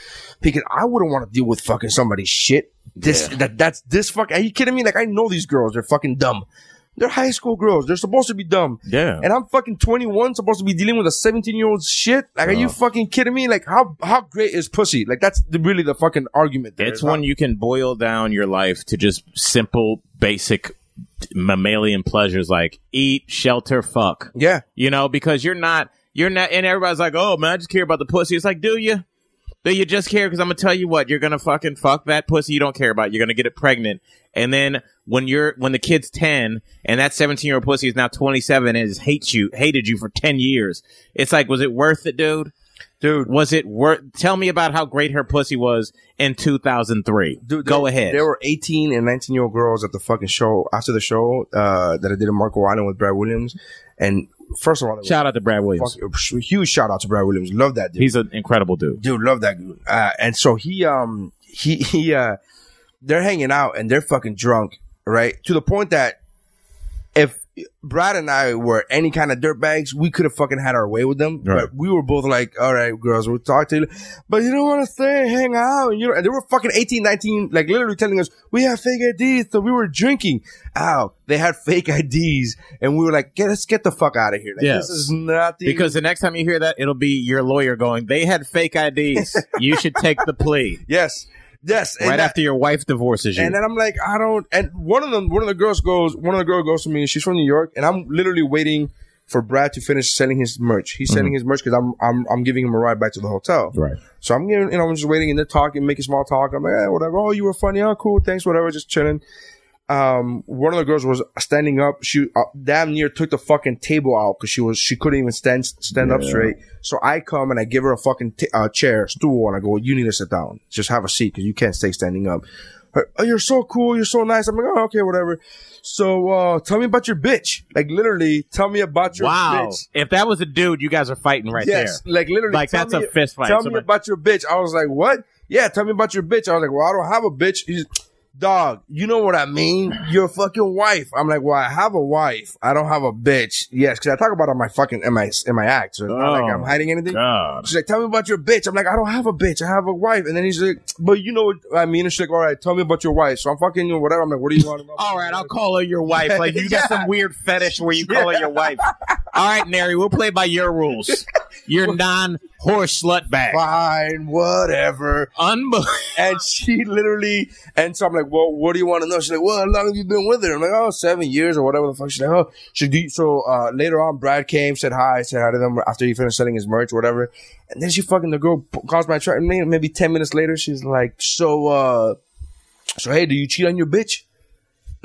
Because I wouldn't want to deal with fucking somebody's shit. This, that, that's this fuck. Are you kidding me? Like, I know these girls, they're fucking dumb. They're high school girls. They're supposed to be dumb.
Yeah.
And I'm fucking 21, supposed to be dealing with a 17 year old shit. Like, are you uh. fucking kidding me? Like, how how great is pussy? Like, that's the, really the fucking argument. There.
It's when you can boil down your life to just simple, basic mammalian pleasures like eat, shelter, fuck.
yeah,
You know, because you're not, you're not, and everybody's like, oh man, I just care about the pussy. It's like, do you? Do you just care? Because I'm gonna tell you what, you're gonna fucking fuck that pussy you don't care about. You're gonna get it pregnant, and then when you're when the kid's ten and that 17 year old pussy is now 27 and has hates you, hated you for 10 years, it's like, was it worth it, dude?
Dude.
Was it worth? Tell me about how great her pussy was in 2003.
Dude,
Go
there-
ahead.
There were 18 and 19 year old girls at the fucking show after the show uh, that I did in Marco Island with Brad Williams. And first of all,
Shout out to Brad Williams.
huge shout out to Brad Williams. Love that dude.
He's an incredible dude.
dude, love that dude. Uh, and so he, um, he, he, uh, they're hanging out and they're fucking drunk, right? To the point that Brad and I were any kind of dirtbags, we could have fucking had our way with them.
Right.
But we were both like, all right, girls, we'll talk to you. But you don't want to stay, hang out. And, you know, and they were fucking 18, 19, like literally telling us, we have fake IDs, so we were drinking. Ow, they had fake IDs. And we were like, get, let's get the fuck out of here. Like, this is nothing.
Because the next time you hear that, it'll be your lawyer going, they had fake IDs. you should take the plea.
yes, yes.
right
that-
after your wife divorces you.
And then I'm like, I don't. And one of them, one of the girls goes, one of the girl goes to me. She's from New York, and I'm literally waiting for Brad to finish selling his merch. He's selling his merch because I'm, I'm, I'm giving him a ride back to the hotel.
Right.
So I'm giving, you know, I'm just waiting and they're talking, making small talk. I'm like, eh, whatever. Oh, you were funny. Oh, cool. Thanks. Whatever. Just chilling. Um, one of the girls was standing up. She uh, damn near took the fucking table out because she was she couldn't even stand stand up straight. So I come and I give her a fucking t- uh, chair, stool, and I go, "You need to sit down. Just have a seat because you can't stay standing up." Her, oh, you're so cool. You're so nice. I'm like, oh, okay, whatever. So uh, tell me about your bitch. Like literally, tell me about your
wow.
bitch.
If that was a dude, you guys are fighting right
Yes,
there.
like literally,
Like, that's a
me-
fist fight.
Tell me
Somebody-
about your bitch. I was like, what? Yeah, tell me about your bitch. I was like, well, I don't have a bitch. He's, dog, you know what I mean? Your fucking wife. I'm like, well, I have a wife. I don't have a bitch. Yes, because I talk about it on my fucking in my in my act. So it's not like I'm
Oh,
hiding anything.
God.
She's like, tell me about your bitch. I'm like, I don't have a bitch. I have a wife. And then he's like, but you know what I mean? And she's like, all right, tell me about your wife. So I'm fucking you know, whatever. I'm like, what do you want to know?
All right, I'll call her your wife. Like you got some weird fetish where you call her your wife. All right, Neri, we'll play by your rules. You're non horse slut bag.
Fine, whatever.
Unbelievable.
And she literally, and so I'm like, well, what do you want to know? She's like, well, how long have you been with her? I'm like, oh, seven years or whatever the fuck. She's like, oh, she do, so, uh, later on, Brad came, said hi, said hi to them after he finished selling his merch, whatever. And then she fucking, the girl calls my truck, maybe, maybe 10 minutes later, she's like, so, uh, so hey, do you cheat on your bitch?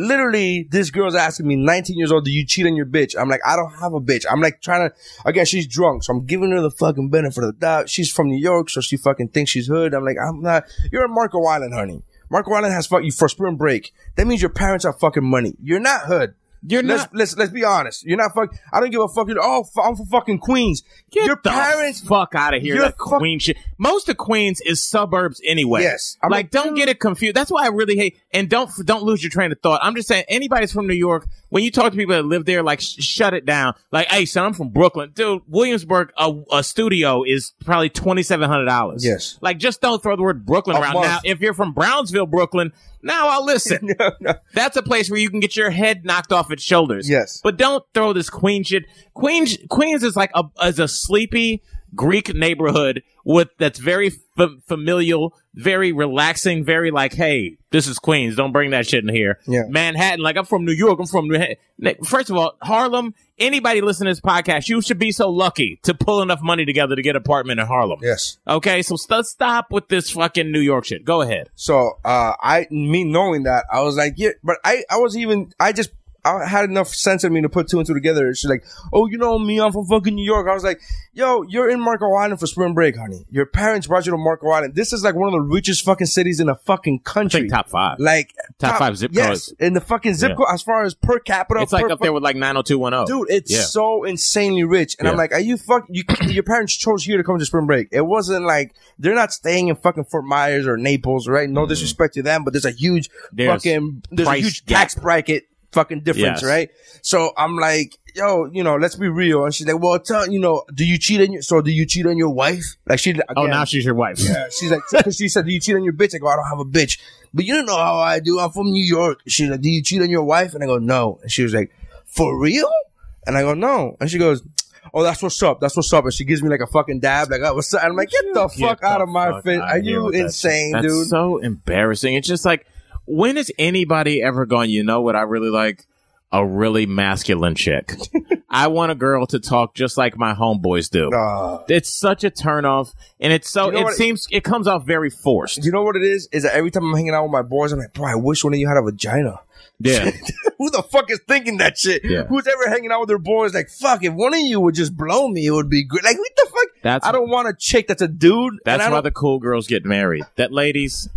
Literally, this girl's asking me, 19 years old, do you cheat on your bitch? I'm like, I don't have a bitch. I'm like trying to, again, she's drunk, so I'm giving her the fucking benefit of the doubt. She's from New York, so she fucking thinks she's hood. I'm like, I'm not, you're in Marco Island, honey. Marco Island has fuck you for spring break. That means your parents have fucking money. You're not hood.
You're
let's,
not-
Let's let's be honest. You're not fuck. I don't give a fucking. Oh, f- I'm from fucking Queens.
Get
your
the
parents.
fuck out of here. That
fuck-
Queen shit. Most of Queens is suburbs anyway.
Yes. I'm
like,
like,
don't get it confused. That's why I really hate. And don't don't lose your train of thought. I'm just saying, anybody's from New York. When you talk to people that live there, like sh- shut it down. Like, hey, son, I'm from Brooklyn, dude. Williamsburg, a, a studio is probably twenty seven hundred dollars.
Yes.
Like, just don't throw the word Brooklyn
A
around.
month.
Now, if you're from Brownsville, Brooklyn, now I'll listen. no, no. That's a place where you can get your head knocked off its shoulders.
Yes.
But don't throw this Queen shit. Queens, Queens is like a, is a sleepy Greek neighborhood with, that's very f- familial, very relaxing, very like, hey, this is Queens. Don't bring that shit in here.
Yeah.
Manhattan, like I'm from New York. I'm from New Ha- First of all, Harlem, anybody listening to this podcast, you should be so lucky to pull enough money together to get an apartment in Harlem.
Yes.
Okay. So st- stop with this fucking New York shit. Go ahead.
So, uh, I, me knowing that, I was like, yeah, but I, I was even, I just, I had enough sense in me to put two and two together. She's like, oh, you know me, I'm from fucking New York. I was like, yo, you're in Marco Island for spring break, honey. Your parents brought you to Marco Island. This is like one of the richest fucking cities in the fucking country.
top five.
Like,
Top five zip
yes,
codes.
in the fucking zip
Yeah.
code, as far as per capita.
It's like
per
up there with like 90210.
Dude, it's
Yeah.
so insanely rich. And I'm like, are you fuck, you, your parents chose here to come to spring break. It wasn't like, they're not staying in fucking Fort Myers or Naples, right? No mm-hmm. disrespect to them, but there's a huge.
There's
fucking, there's a huge
gap.
tax bracket fucking difference,
Yes.
right? So I'm like, yo, you know, let's be real. And she's like, well, tell, you know, do you cheat on your, so do you cheat on your wife? Like she, oh, again,
Oh, now she's your wife.
yeah, she's like, cause she said, do you cheat on your bitch? I go, I don't have a bitch. But you don't know how I do. I'm from New York. She's like, do you cheat on your wife? And I go, no. And she was like, for real? And I go, no. And she goes, oh, that's what's up. That's what's up. And she gives me like a fucking dab. Like, oh, what's up? And I'm like, get the
Get
fuck out of my
fuck
face. Are you insane,
shit. That's
dude?
so embarrassing. It's just like, when has anybody ever gone, you know what I really like? A really masculine chick. I want a girl to talk just like my homeboys do.
Uh,
It's such a turnoff, and it's so
You know
it seems it comes off very forced.
Do you know what it is? Is that every time I'm hanging out with my boys, I'm like, bro, I wish one of you had a vagina.
Yeah,
Who the fuck is thinking that shit?
Yeah.
Who's ever hanging out with their boys? Like, fuck, if one of you would just blow me, it would be great. Like, what the fuck?
That's-
I don't want a chick that's a dude.
that's why the cool girls get married. That ladies,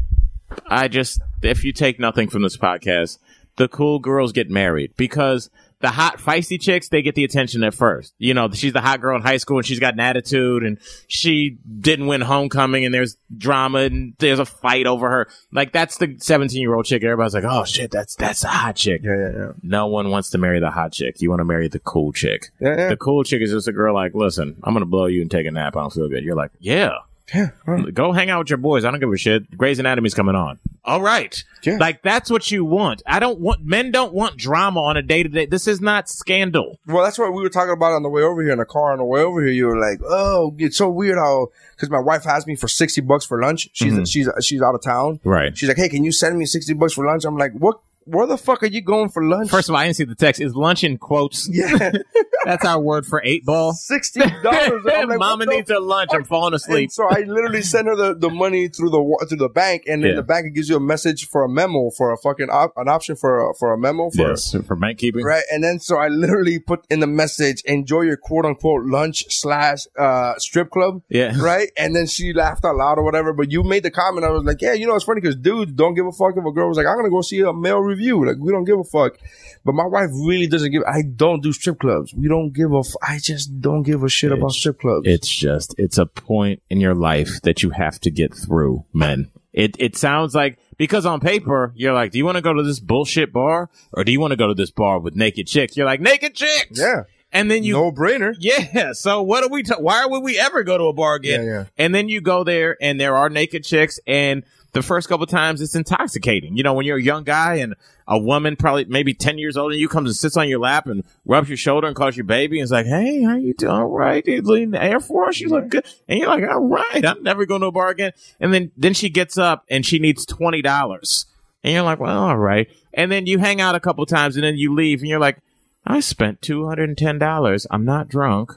I just if you take nothing from this podcast, the cool girls get married because the hot feisty chicks they get the attention at first. You know, she's the hot girl in high school and she's got an attitude and she didn't win homecoming and there's drama and there's a fight over her. Like that's the 17 year old chick. Everybody's like, oh shit, that's that's a hot chick.
Yeah, yeah, yeah.
No one wants to marry the hot chick. You want to marry the cool chick.
Yeah, yeah.
The cool chick is just a girl like, listen, I'm gonna blow you and take a nap. I don't feel good. You're like, yeah.
Yeah, huh.
Go hang out with your boys. I don't give a shit. Grey's Anatomy's coming on. All right.
Yeah.
Like that's what you want. I don't want men don't want drama on a day to day. This is not scandal.
Well, that's what we were talking about on the way over here in the car. On the way over here, you were like, "Oh, it's so weird how." Because my wife has me for sixty bucks for lunch. She's she's she's out of town.
Mm-hmm. Right.
She's like, "Hey, can you send me sixty bucks for lunch?" I'm like, "What? Where the fuck are you going for lunch?"
First of all, I didn't see the text. Is lunch in quotes?
yeah,
That's our word for eight ball.
sixty dollars.
Mama needs her lunch. I'm falling asleep.
And so I literally send her the, the money through the through the bank, and then
Yeah.
the bank gives you a message for a memo for a fucking op- an option for a, for a memo for
Yes, for bank keeping.
Right. And then so I literally put in the message, enjoy your quote unquote lunch slash uh strip club.
Yeah.
Right. And then she laughed out loud or whatever. But you made the comment. I was like, yeah, you know, it's funny because dudes don't give a fuck if a girl was like, I'm going to go see a male revue. Like, we don't give a fuck. But my wife really doesn't give, I don't do strip clubs. We don't give a, f- I just don't give a shit about strip clubs.
It's just it's a point in your life that you have to get through, men. It it sounds like because on paper you're like, do you want to go to this bullshit bar or do you want to go to this bar with naked chicks? You're like naked chicks.
Yeah.
And then you
no brainer.
Yeah. So what are we? T- why would we ever go to a bar again?
Yeah, yeah.
And then you go there, and there are naked chicks, and the first couple times it's intoxicating. You know, when you're a young guy and a woman, probably maybe ten years older than you, comes and sits on your lap and rubs your shoulder and calls you baby, and is like, "Hey, how you doing? All right, you in the Air Force? You look good." And you're like, "All right, I'm never going to a bar again." And then then she gets up and she needs twenty dollars, and you're like, "Well, all right." And then you hang out a couple times, and then you leave, and you're like. I spent two hundred and ten dollars. I'm not drunk,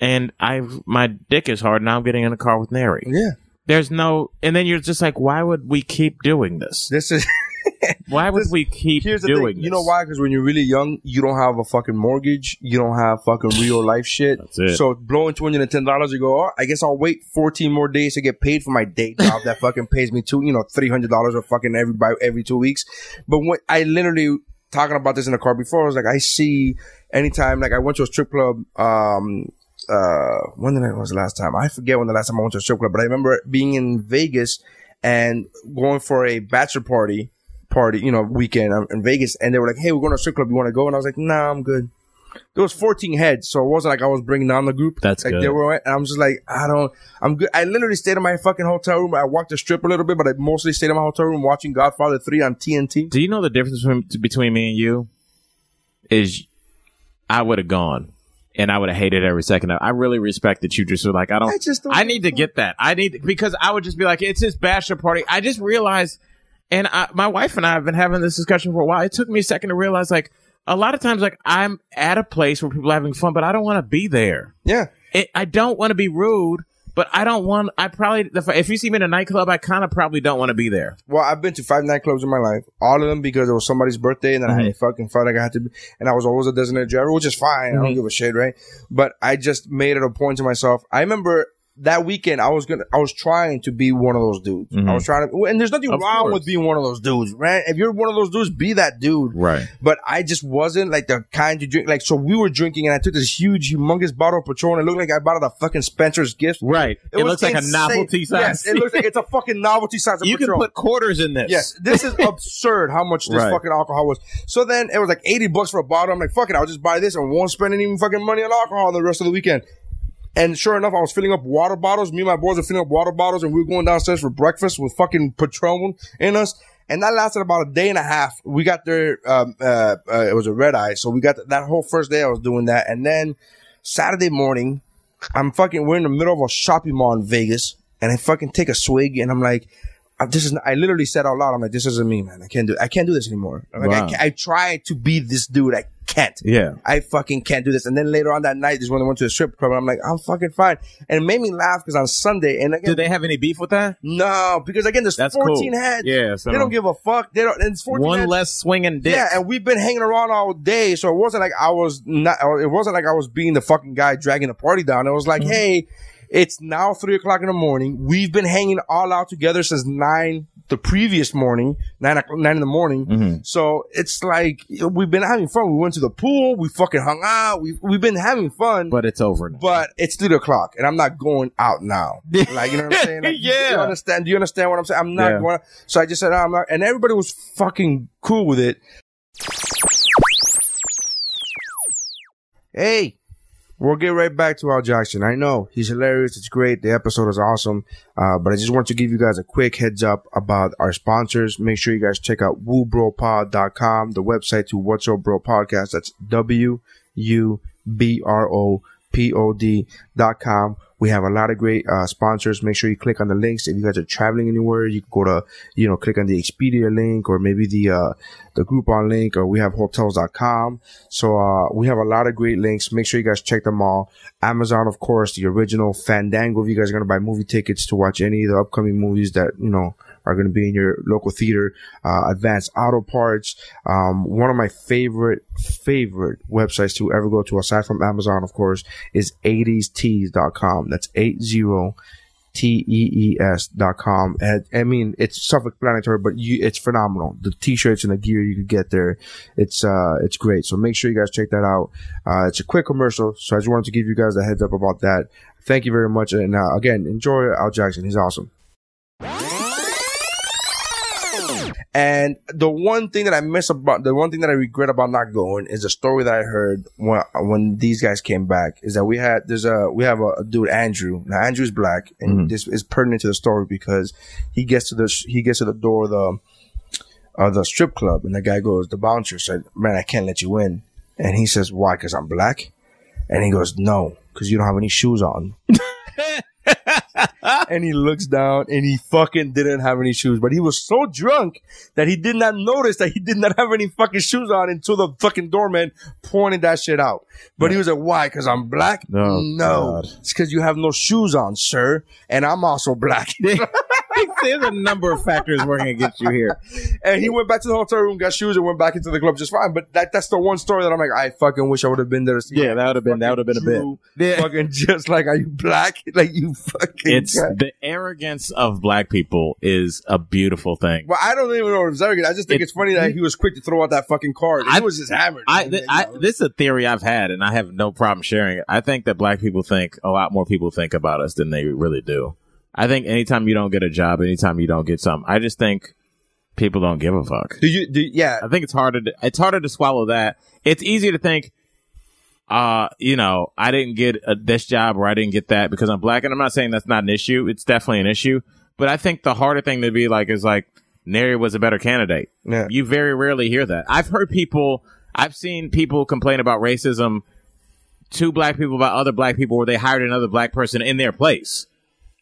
and I my dick is hard. Now I'm getting in a car with Neri.
Yeah.
There's no, and then you're just like, why would we keep doing this?
This is
Why would
This-
we keep
here's the
doing
thing. You know why? Because when you're really young, you don't have a fucking mortgage. You don't have fucking real life shit.
That's it.
So blowing two hundred and ten dollars, you go. Oh, I guess I'll wait fourteen more days to get paid for my day job that fucking pays me two, you know, three hundred dollars or fucking every by every two weeks. But when I literally talking about this in the car before, I was like, I see anytime like I went to a strip club. Um, uh, when did I was the last time? I forget when the last time I went to a strip club, but I remember being in Vegas and going for a bachelor party, party, you know, weekend um, in Vegas, and they were like, "Hey, we're going to a strip club. You want to go?" And I was like, "Nah, I'm good." There was 14 heads, so it wasn't like I was bringing down the group.
That's
like
good.
They were, and I'm just like, I don't, I'm good. I literally stayed in my fucking hotel room. I walked the strip a little bit, but I mostly stayed in my hotel room watching Godfather 3 on TNT.
Do you know the difference between, between me and you? Is I would have gone. And I would have hated every second of it. I really respect that you just were like, I don't,
I just don't
I need to get that. I need, because I would just be like, it's his bachelor party. I just realized, and I, my wife and I have been having this discussion for a while. It took me a second to realize, like, a lot of times, like, I'm at a place where people are having fun, but I don't want to be there.
Yeah.
it, I don't want to be rude, but I don't want. I probably if, if you see me in a nightclub, I kind of probably don't want to be there.
Well, I've been to five nightclubs in my life, all of them because it was somebody's birthday, and then I mm-hmm. fucking felt like I had to, be, and I was always a designated driver, which is fine. I don't mm-hmm. give a shit, right? But I just made it a point to myself. I remember that weekend, I was gonna, I was trying to be one of those dudes. I mm-hmm. was trying to, and there's nothing
Of
wrong
course.
with being one of those dudes, right? If you're one of those dudes, be that dude,
Right.
But I just wasn't like the kind to drink. Like, so we were drinking, and I took this huge, humongous bottle of Patron. And it looked like I bought it at fucking Spencer's gift.
Right. It,
was
looks like a novelty size.
Yes, it looks like it's a fucking novelty size. Of
you can put quarters in this.
Yes, this is absurd how much this
Right.
fucking alcohol was. So then it was like 80 bucks for a bottle. I'm like, fuck it, I'll just buy this and won't spend any fucking money on alcohol the rest of the weekend. And sure enough, I was filling up water bottles. Me and my boys were filling up water bottles and we were going downstairs for breakfast with fucking Patron in us. And that lasted about a day and a half. We got there, um, uh, uh, it was a red eye. So we got that whole first day I was doing that. And then Saturday morning, I'm fucking, we're in the middle of a shopping mall in Vegas and I fucking take a swig and I'm like, uh, this is, I literally said out loud, I'm like, this isn't me, man. I can't do, I can't do this anymore. Like, I,
Wow.
can't, I try to be this dude. I can't.
Yeah.
I fucking can't do this. And then later on that night is when I went to the strip club and I'm like, I'm fucking fine. And it made me laugh because on Sunday, and again,
Did they have any beef with that?
no, because again, there's
That's
14
cool.
heads.
Yeah, so
they don't give a fuck. They don't, and it's 14
One
heads.
less swinging dick.
Yeah, and we've been hanging around all day, so it wasn't like I was not. It wasn't like I was being the fucking guy dragging the party down. It was like, hey, it's now three o'clock in the morning. We've been hanging all out together since nine the previous morning, nine o'clock, nine in the morning. Mm-hmm. So it's like we've been having fun. We went to the pool. We fucking hung out. We we've been having fun.
but it's over now.
But it's three o'clock, and I'm not going out now. Like you know what I'm saying? Like,
Yeah.
You understand? Do you understand what I'm saying? I'm not
Yeah.
going. So I just said I'm not, and everybody was fucking cool with it. Hey, we'll get right back to Al Jackson. I know he's hilarious. It's great. The episode is awesome. Uh, but I just want to give you guys a quick heads up about our sponsors. Make sure you guys check out wubropod.com, the website to What's Up Bro Podcast. That's W U B R O P O D dot com. We have a lot of great uh, sponsors. Make sure you click on the links. If you guys are traveling anywhere, you can go to, you know, click on the Expedia link or maybe the, uh, the Groupon link or we have hotels.com. So, uh, we have a lot of great links. Make sure you guys check them all. Amazon, of course, the original Fandango. If you guys are going to buy movie tickets to watch any of the upcoming movies that, you know, are going to be in your local theater. Uh, Advanced Auto Parts. Um, one of my favorite, favorite websites to ever go to aside from Amazon, of course, is 80stees.com. That's 80 T-E-E-S dot com. And, I mean, it's self-explanatory, but you, it's phenomenal. The t-shirts and the gear you can get there. It's, uh, it's great. So make sure you guys check that out. Uh, it's a quick commercial. So I just wanted to give you guys a heads up about that. Thank you very much. And, uh, again, enjoy Al Jackson. He's awesome. And the one thing that I miss about the one thing that I regret about not going is a story that I heard when when these guys came back is that we had there's a we have a, a dude Andrew. Now Andrew's black and mm-hmm. this is pertinent to the story because he gets to the he gets to the door of the of the strip club and the guy goes the bouncer said man I can't let you in and he says why? Because I'm black? And he goes no because you don't have any shoes on and he looks down and he fucking didn't have any shoes. But he was so drunk that he did not notice that he did not have any fucking shoes on until the fucking doorman pointed that shit out. But he was like, why? Cause I'm black?
No,
No.
God.
It's cause you have no shoes on, sir. And I'm also black.
There's a number of factors working against you here.
and he went back to the hotel room, got shoes, and went back into the club just fine. But that, that's the one story that I'm like, I fucking wish I would have been there to see.
Yeah, that would have been that would have been a bit. Yeah.
Fucking just like, are you black? Like you fucking.
It's the arrogance of black people is a beautiful thing.
Well, I don't even know if it's arrogant. I just think
It-
it's funny that he was quick to throw out that fucking card.
I-
he was just hammered.
I, th- I, this is a theory I've had, and I have no problem sharing it. I think that black people think a lot more people think about us than they really do. I think anytime you don't get a job, anytime you don't get something, I just think people don't give a fuck.
do you? Do, yeah,
I think it's harder. To, it's harder to swallow that. It's easier to think, uh, you know, I didn't get a, this job or I didn't get that because I'm black. And I'm not saying that's not an issue. It's definitely an issue. But I think the harder thing to be like is like, Neri was a better candidate.
Yeah.
You very rarely hear that. I've heard people, I've seen people complain about racism to black people about other black people where they hired another black person in their place.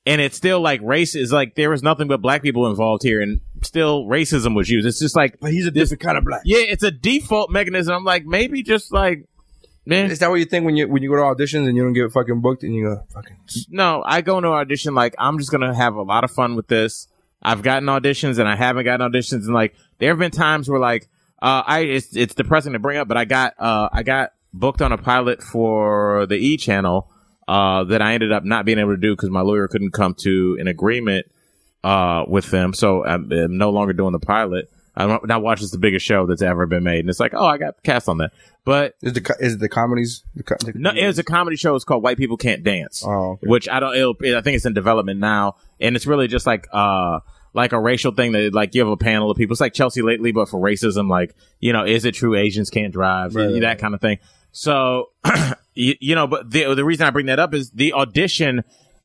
And it's still like race is like there was nothing but black people involved here and still racism was used. It's just like
but he's a different kind of black.
yeah, it's a default mechanism. I'm like, maybe just like, man,
Is that what you think when you when you go to auditions and you don't get fucking booked and you go fucking?
no, I go into audition like I'm just gonna have a lot of fun with this. I've gotten auditions and I haven't gotten auditions, and like there have been times where like uh, I it's it's depressing to bring up, but I got uh I got booked on a pilot for the E channel uh that I ended up not being able to do because my lawyer couldn't come to an agreement uh with them, so I'm, I'm no longer doing the pilot. I don't- now watch this the biggest show that's ever been made, and it's like, oh, I got cast on that, but
Is the is it the comedies? The, co- the
no, it's a comedy show. It's called White People Can't Dance,
Oh, okay.
which I don't. It'll, I think it's in development now, and it's really just like uh like a racial thing that like you have a panel of people. It's like Chelsea Lately, but for racism. Like you know, is it true Asians can't drive?
Right,
that kind of thing. So you, you know, but the the reason I bring that up is the audition.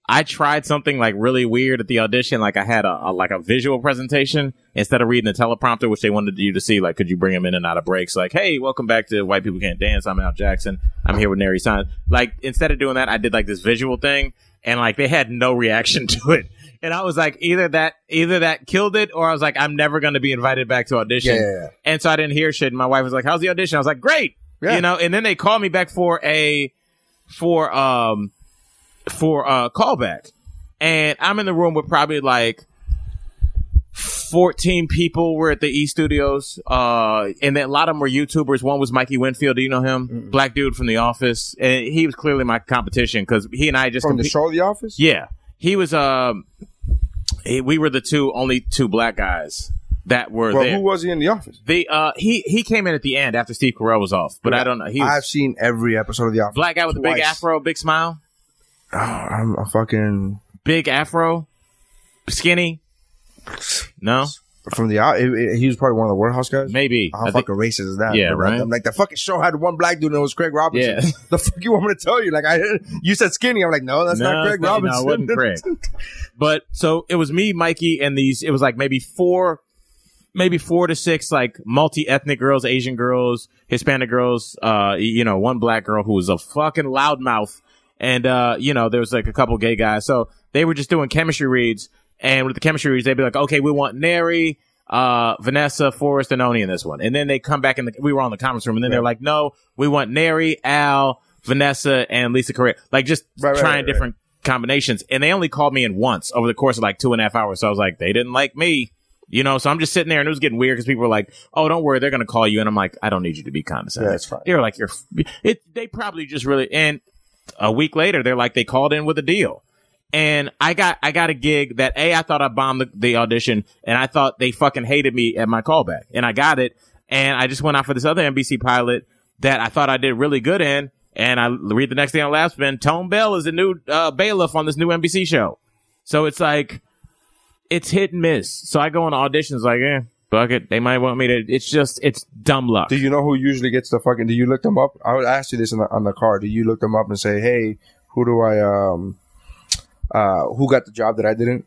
I tried something like really weird at the audition. Like I had a, a like a visual presentation instead of reading the teleprompter, which they wanted you to see. Like, could you bring them in and out of breaks? Like, hey, welcome back to White People Can't Dance. I'm Al Jackson. I'm here with Nary Sign. Like, instead of doing that, I did like this visual thing, and like they had no reaction to it. And I was like, either that, either that killed it, or I was like, I'm never going to be invited back to audition.
Yeah.
And so I didn't hear shit. And my wife was like, "How's the audition?" I was like, "Great."
Yeah.
You know. And then they called me back for a for um for a callback, and I'm in the room with probably like. 14 people were at the E Studios, uh, and then a lot of them were YouTubers. One was Mikey Winfield. Do you know him? Black dude from The Office. And he was clearly my competition because he and I just
from the
compete-
show The Office.
yeah, he was. Um, he- we were the two only two black guys that were
Well,
there.
who was he in The Office?
The uh he he came in at the end after Steve Carell was off, but I don't know. He was
I've seen every episode of The Office.
black guy with the big afro, big smile,
Oh, I'm a fucking
big afro, skinny. No,
from the. It- he was probably one of the warehouse guys.
maybe.
How
I think-
fucking racist is that?
Yeah,
bro?
right?
I'm like the fucking show had one black dude and it was Craig Robinson.
Yeah.
the fuck you want me to tell you? Like I, you said skinny. I'm like, no, that's
No,
not Craig
not- no, it
Robinson.
wasn't Craig. but so it was me, Mikey, and these. It was like maybe four, maybe four to six like multi-ethnic girls, Asian girls, Hispanic girls. Uh, you know, one black girl who was a fucking loudmouth, and uh, you know, there was like a couple gay guys. So they were just doing chemistry reads, and with the chemistry reads, they'd be like, okay, we want Neri. Uh, Vanessa, Forrest, and Oni in this one. And then they come back in the, we were on the conference room and then they're like, no, we want Neri, Al, Vanessa, and Lisa Correa. Like just
Right, right,
trying
right, right.
different combinations. And they only called me in once over the course of like two and a half hours. So I was like, they didn't like me. You know, so I'm just sitting there and it was getting weird because people were like, "Oh, don't worry, they're gonna call you," and I'm like, "I don't need you to be condescending."
Yeah, that's fine.
They were like, "You're," it. They probably just really. And a week later, they're like, they called in with a deal, and I got I got a gig that a I thought I bombed the, the audition, and I thought they fucking hated me at my callback, and I got it, and I just went out for this other NBC pilot that I thought I did really good in, and I read the next day on Last Spin, Tone Bell is the new uh, bailiff on this new NBC show, so it's like it's hit and miss. So I go on auditions like, eh, fuck it. They might want me to. It's just it's dumb luck.
Do you know who usually gets the fucking? Do you look them up? I would ask you this on the, on the car. Do you look them up and say, hey, who do I um, uh, who got the job that I didn't?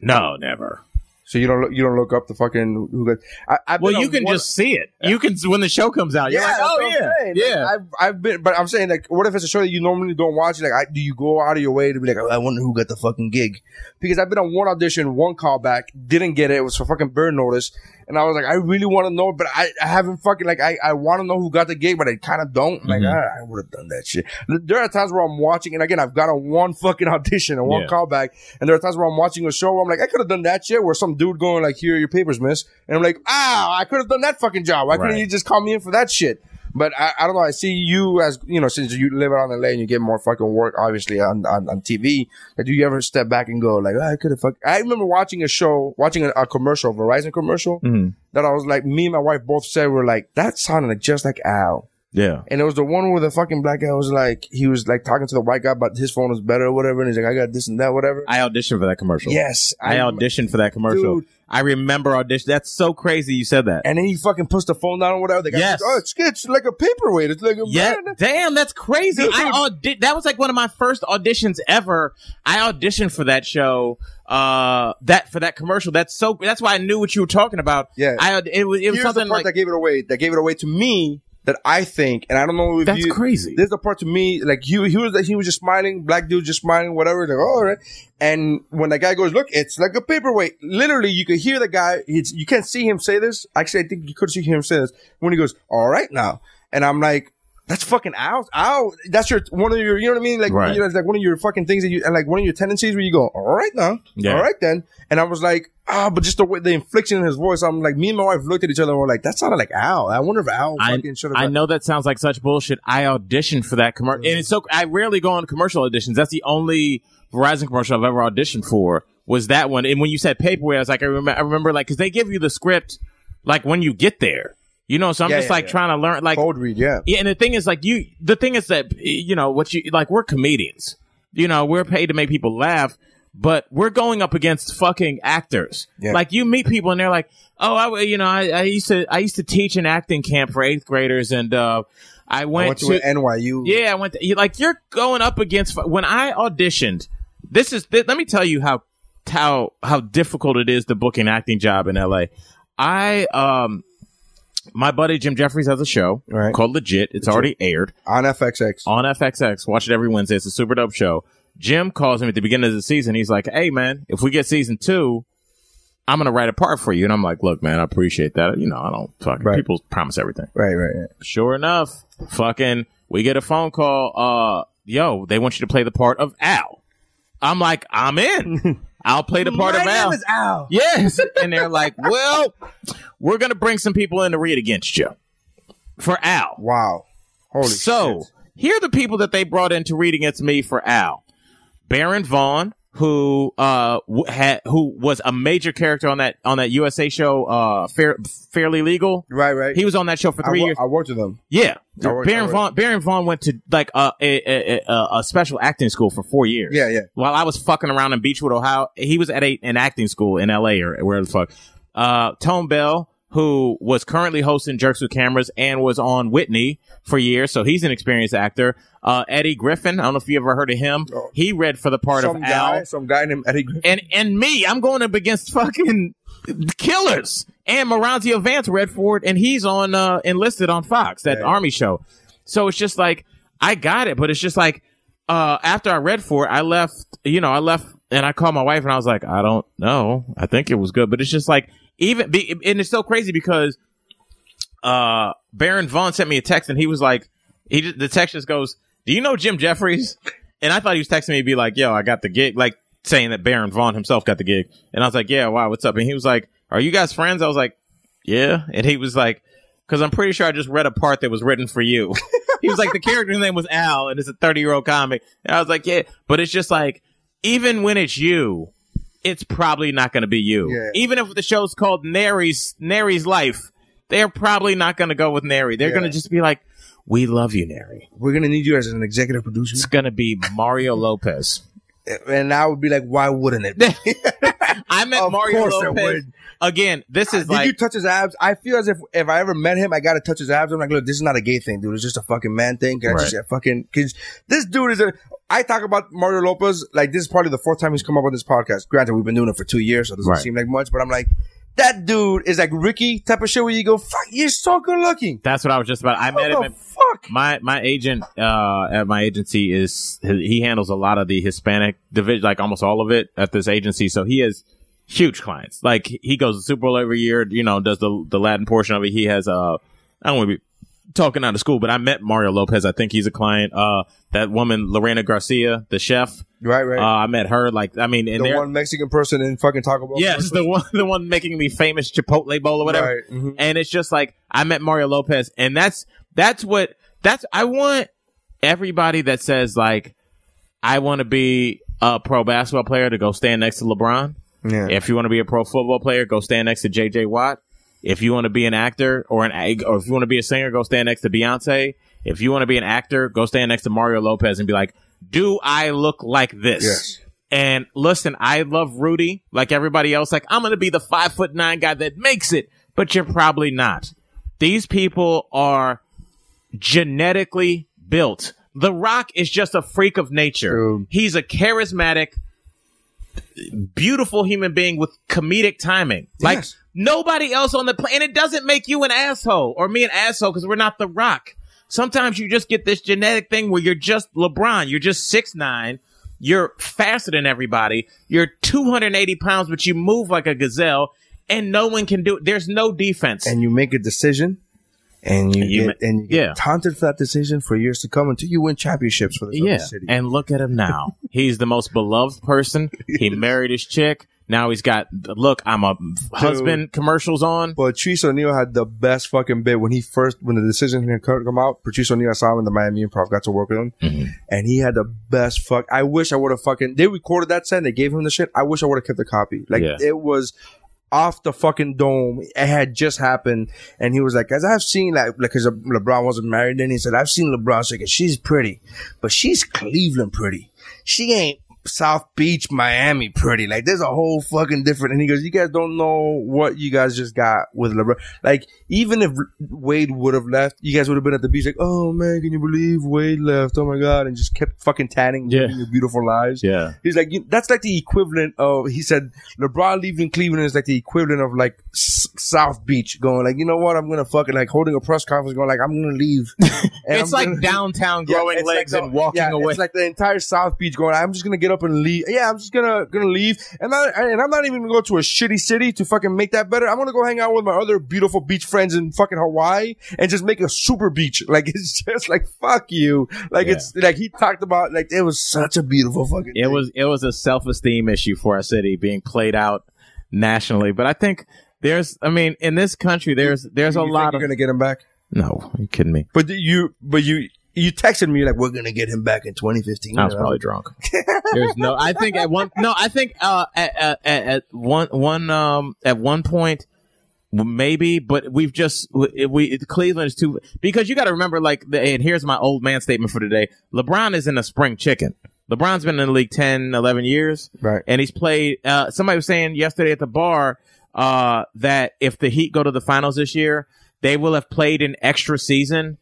No, never.
So you don't look, you don't look up the fucking who got. I, I've
Well, you can
one-
just see it. You can when the show comes out. You're like, oh
what I'm
yeah.
Like,
yeah.
I've, I've been, but I'm saying like, what if it's a show that you normally don't watch? Like, I, do you go out of your way to be like, oh, I wonder who got the fucking gig? Because I've been on one audition, one callback, didn't get it. It was for fucking Bird Notice, and I was like, I really want to know, but I, I haven't fucking like, I, I want to know who got the gig, but I kind of don't. Like,
Mm-hmm.
ah, I would have done that shit. There are times where I'm watching, and again, I've got on one fucking audition and one
Yeah.
callback, and there are times where I'm watching a show where I'm like, I could have done that shit. Where some dude going like, here are your papers, miss, and I'm like, ah, I could have done that fucking job. Why couldn't
Right.
you just call me in for that shit? But I, I don't know. I see you as you know, since you live out in LA and you get more fucking work, obviously on on, on TV. Like, do you ever step back and go like, "Ah, I could have fuck? I remember watching a show, watching a, a commercial, Verizon commercial,
Mm-hmm.
that I was like, me and my wife both said we're like, that sounded like just like Al.
Yeah.
And it was the one where the fucking black guy was like, he was like talking to the white guy about his phone was better or whatever, and he's like, I got this and that, whatever.
I auditioned for that commercial.
yes,
I auditioned for that commercial.
Dude.
I remember audition. That's so crazy you said that.
And then he fucking puts the phone down or whatever. The guy
Yes.
goes, oh, it's, it's like a paperweight. It's like a
Yeah,
man.
damn, that's crazy.
Dude.
I audi- that was like one of my first auditions ever. I auditioned for that show, uh, that for that commercial. That's so. That's why I knew what you were talking about.
Yeah.
I it was it was
Here's the
something
part
like
that gave it away. That gave it away to me. That I think, and I don't know if
That's
you.
crazy.
There's the part to me, like he he was he was just smiling, black dude just smiling, whatever. Like, oh, all right. And when that guy goes, look, it's like a paperweight. Literally, you could hear the guy. It's, you can't see him say this. Actually, I think you could see him say this when he goes, "All right now," and I'm like. That's fucking out. Out. That's your one of your. You know what I mean? Like,
Right.
you know, it's like one of your fucking things that you and like one of your tendencies where you go, "All right now,
Yeah.
all right then." And I was like, ah, but just the way the infliction in his voice, I'm like, me and my wife looked at each other and we're like, that sounded like Al. I wonder if Al
I,
fucking should
I know that sounds like such bullshit. I auditioned for that commercial, and it's so I rarely go on commercial auditions. That's the only Verizon commercial I've ever auditioned for. Was that one? And when you said paperweight, I was like, I remember, I remember, like, because they give you the script like when you get there, you know. So I'm
Yeah,
just
yeah,
like
yeah.
trying to learn, like,
Cold read, yeah.
yeah. And the thing is, like, you, the thing is that you know what you like. We're comedians, you know. We're paid to make people laugh. But we're going up against fucking actors.
Yeah.
Like you meet people and they're like, "Oh, I, you know, I, I used to, I used to teach an acting camp for eighth graders, and uh, I
I
went,
went to, NYU.
yeah, I went. To, like you're going up against when I auditioned. This is. Th- let me tell you how how how difficult it is to book an acting job in LA. I um, my buddy Jim Jeffries has a show
Right.
called Legit. It's already aired
on FXX.
on FXX. Watch it every Wednesday. It's a super dope show. Jim calls him at the beginning of the season. He's like, "Hey man, if we get season two, I'm gonna write a part for you." And I'm like, "Look, man, I appreciate that. You know, I don't fucking
Right.
people promise everything."
Right, right, right.
Sure enough, fucking, we get a phone call. Uh, yo, they want you to play the part of Al. I'm like, I'm in. I'll play the part
My
of Al.
name is Al.
Yes. And they're like, well, we're going to bring some people in to read against you for Al.
Wow. Holy
so
shit.
here are the people that they brought in to read against me for Al. Baron Vaughn, who uh had who was a major character on that on that USA show, uh, Fair, Fairly Legal.
Right, right.
He was on that show for
I,
three
wo-
years.
I worked with him.
Yeah,
worked-
Baron Vaughn. Baron Vaughn went to like a a, a, a a special acting school for four years.
Yeah, yeah.
While I was fucking around in Beachwood, Ohio, he was at a, an acting school in L.A. or where the fuck. Uh, Tone Bell, who was currently hosting Jerks with Cameras and was on Whitney for years, so he's an experienced actor. Uh, Eddie Griffin, I don't know if you ever heard of him. He read for the part
some
of
guy,
Al
some guy named Eddie Griffin.
and and me, I'm going up against fucking killers. And Moranzio Vance read for it, and he's on uh, enlisted on Fox, that
Yeah.
army show. So it's just like I got it, but it's just like uh, after I read for it, I left. You know, I left, and I called my wife, and I was like, I don't know. I think it was good, but it's just like even, be, and it's so crazy because uh, Baron Vaughn sent me a text, and he was like, he the text just goes, "Do you know Jim Jeffries?" And I thought he was texting me to be like, "Yo, I got the gig," like saying that Baron Vaughn himself got the gig. And I was like, "Yeah, wow, what's up?" And he was like, "Are you guys friends?" I was like, "Yeah," and he was like. Cause I'm pretty sure I just read a part that was written for you. he was like, the character's name was Al and it's a 30 year old comic. And I was like, yeah, but it's just like, even when it's you, it's probably not going to be you.
Yeah.
Even if the show's called Nary's, Nary's Life, they're probably not going to go with Nary. They're
Yeah.
going to just be like, we love you, Nary.
We're gonna need you as an executive producer.
It's going to be Mario Lopez.
And I would be like, why wouldn't it? be?
I met
Of
Mario Lopez. Again, this is like
Did
like
you touch his abs? I feel as if if I ever met him, I gotta touch his abs. I'm like, look, this is not a gay thing, dude. It's just a fucking man thing. Can I just
Right.
fucking? Cause this dude is a. I talk about Mario Lopez like this is probably the fourth time he's come up on this podcast. Granted, we've been doing it for two years, so it doesn't
Right.
seem like much. But I'm like, that dude is like Ricky type of shit where you go, fuck, you're so good looking.
that's what I was just about. I met him.
What
At,
fuck?
my my agent uh, at my agency is he handles a lot of the Hispanic division, like almost all of it at this agency. So he has huge clients. Like he goes to Super Bowl every year. You know, does the the Latin portion of it. He has uh, I don't want to be talking out of school, but I met Mario Lopez. I think he's a client. Uh, that woman Lorena Garcia, the chef.
Right, right.
Uh, I met her. Like I mean,
the one Mexican person in fucking Taco Bell.
Yes, the one, the one making the famous Chipotle bowl or whatever.
Right, mhm.
And it's just like I met Mario Lopez, and that's that's what that's. I want everybody that says like I want to be a pro basketball player to go stand next to LeBron.
Yeah.
If you want to be a pro football player, go stand next to JJ Watt. If you want to be an actor or an or if you want to be a singer, go stand next to Beyonce. If you want to be an actor, go stand next to Mario Lopez and be like, "Do I look like this?"
Yes.
And listen, I love Rudy like everybody else. Like I'm going to be the five foot nine guy that makes it, but you're probably not. These people are genetically built. The Rock is just a freak of nature.
True.
He's a charismatic, beautiful human being with comedic timing. Like
Yes.
Nobody else on the planet. It doesn't make you an asshole or me an asshole because we're not The Rock. Sometimes you just get this genetic thing where you're just LeBron. You're just six nine. You're faster than everybody. You're 280 pounds, but you move like a gazelle, and no one can do it. There's no defense.
and you make a decision and you,
You
get,
ma-
and you
yeah.
get taunted for that decision for years to come until you win championships for the
yeah,
city.
and look at him now. He's the most beloved person. He married his chick. Now he's got look. I'm a husband. Commercials on.
but Patrice O'Neal had the best fucking bit when he first when the decision had come out. Patrice O'Neal, I saw him in the Miami Improv, got to work with him,
Mm-hmm.
and he had the best fuck. I wish I would have fucking. They recorded that set. They gave him the shit. I wish I would have kept the copy. Like
Yeah.
it was off the fucking dome. It had just happened, and he was like, "As I've seen, like, because LeBron wasn't married, then he said, I've seen LeBron she's pretty, but she's Cleveland pretty. She ain't." South Beach, Miami, pretty. Like, there's a whole fucking different. And he goes, "You guys don't know what you guys just got with LeBron. Like, even if Wade would have left, you guys would have been at the beach, like, oh man, can you believe Wade left? Oh my god, and just kept fucking tanning,
Yeah.
living your beautiful lives.
Yeah.
He's like, that's like the equivalent of, he said, LeBron leaving Cleveland is like the equivalent of like South Beach going like, you know what? I'm going to fucking like holding a press conference going like, I'm going to leave.
It's
I'm
like
gonna-
downtown
Yeah,
growing
like
legs
the-
and walking
yeah,
away.
It's like the entire South Beach going, I'm just going to get up and leave. Yeah, I'm just going to, going to leave. And, I, and I'm not even going to go to a shitty city to fucking make that better. I'm going to go hang out with my other beautiful beach friends in fucking Hawaii and just make a super beach. Like, it's just like, fuck you. Like,
Yeah.
it's like he talked about, like, it was such a beautiful fucking
it
thing.
was it was a self esteem issue for our city being played out nationally. But I think there's, I mean, in this country, there's there's a
You think
lot
you're
of
going to get him back.
no. Are you kidding me?
But you, but you, you texted me like, we're going to get him back in 2015.
I was
know?
probably drunk. There's no. I think at one. No, I think uh at, at, at one one um at one point maybe, but we've just we, we Cleveland is too because you got to remember like the, and here's my old man statement for today. LeBron is in a spring chicken. LeBron's been in the league 10, 11 years.
Right.
And he's played, uh, somebody was saying yesterday at the bar, uh, that if the Heat go to the finals this year, they will have played an extra season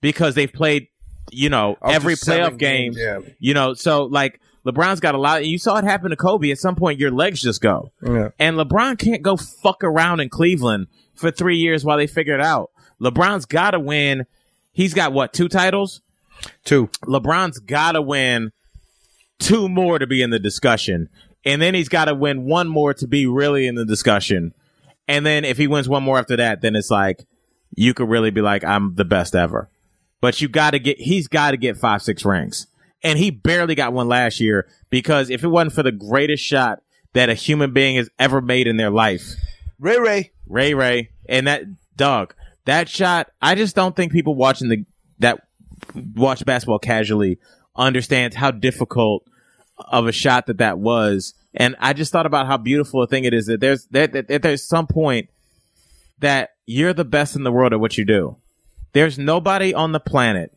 because they've played, you know,
Up
every playoff game.
games, yeah.
You know, so like LeBron's got a lot. You saw it happen to Kobe. At some point, your legs just go.
Yeah.
And LeBron can't go fuck around in Cleveland for three years while they figure it out. LeBron's got to win. He's got what two titles?
Two.
LeBron's got to win two more to be in the discussion. And then he's got to win one more to be really in the discussion. And then if he wins one more after that, then it's like, you could really be like, I'm the best ever. But you got to get, he's got to get five, six rings. And he barely got one last year because if it wasn't for the greatest shot that a human being has ever made in their life,
Ray Ray.
Ray Ray and that dog, that shot, I just don't think people watching the, that watch basketball casually understands how difficult of a shot that that was. And I just thought about how beautiful a thing it is that there's, that, that, that there's some point that you're the best in the world at what you do. There's nobody on the planet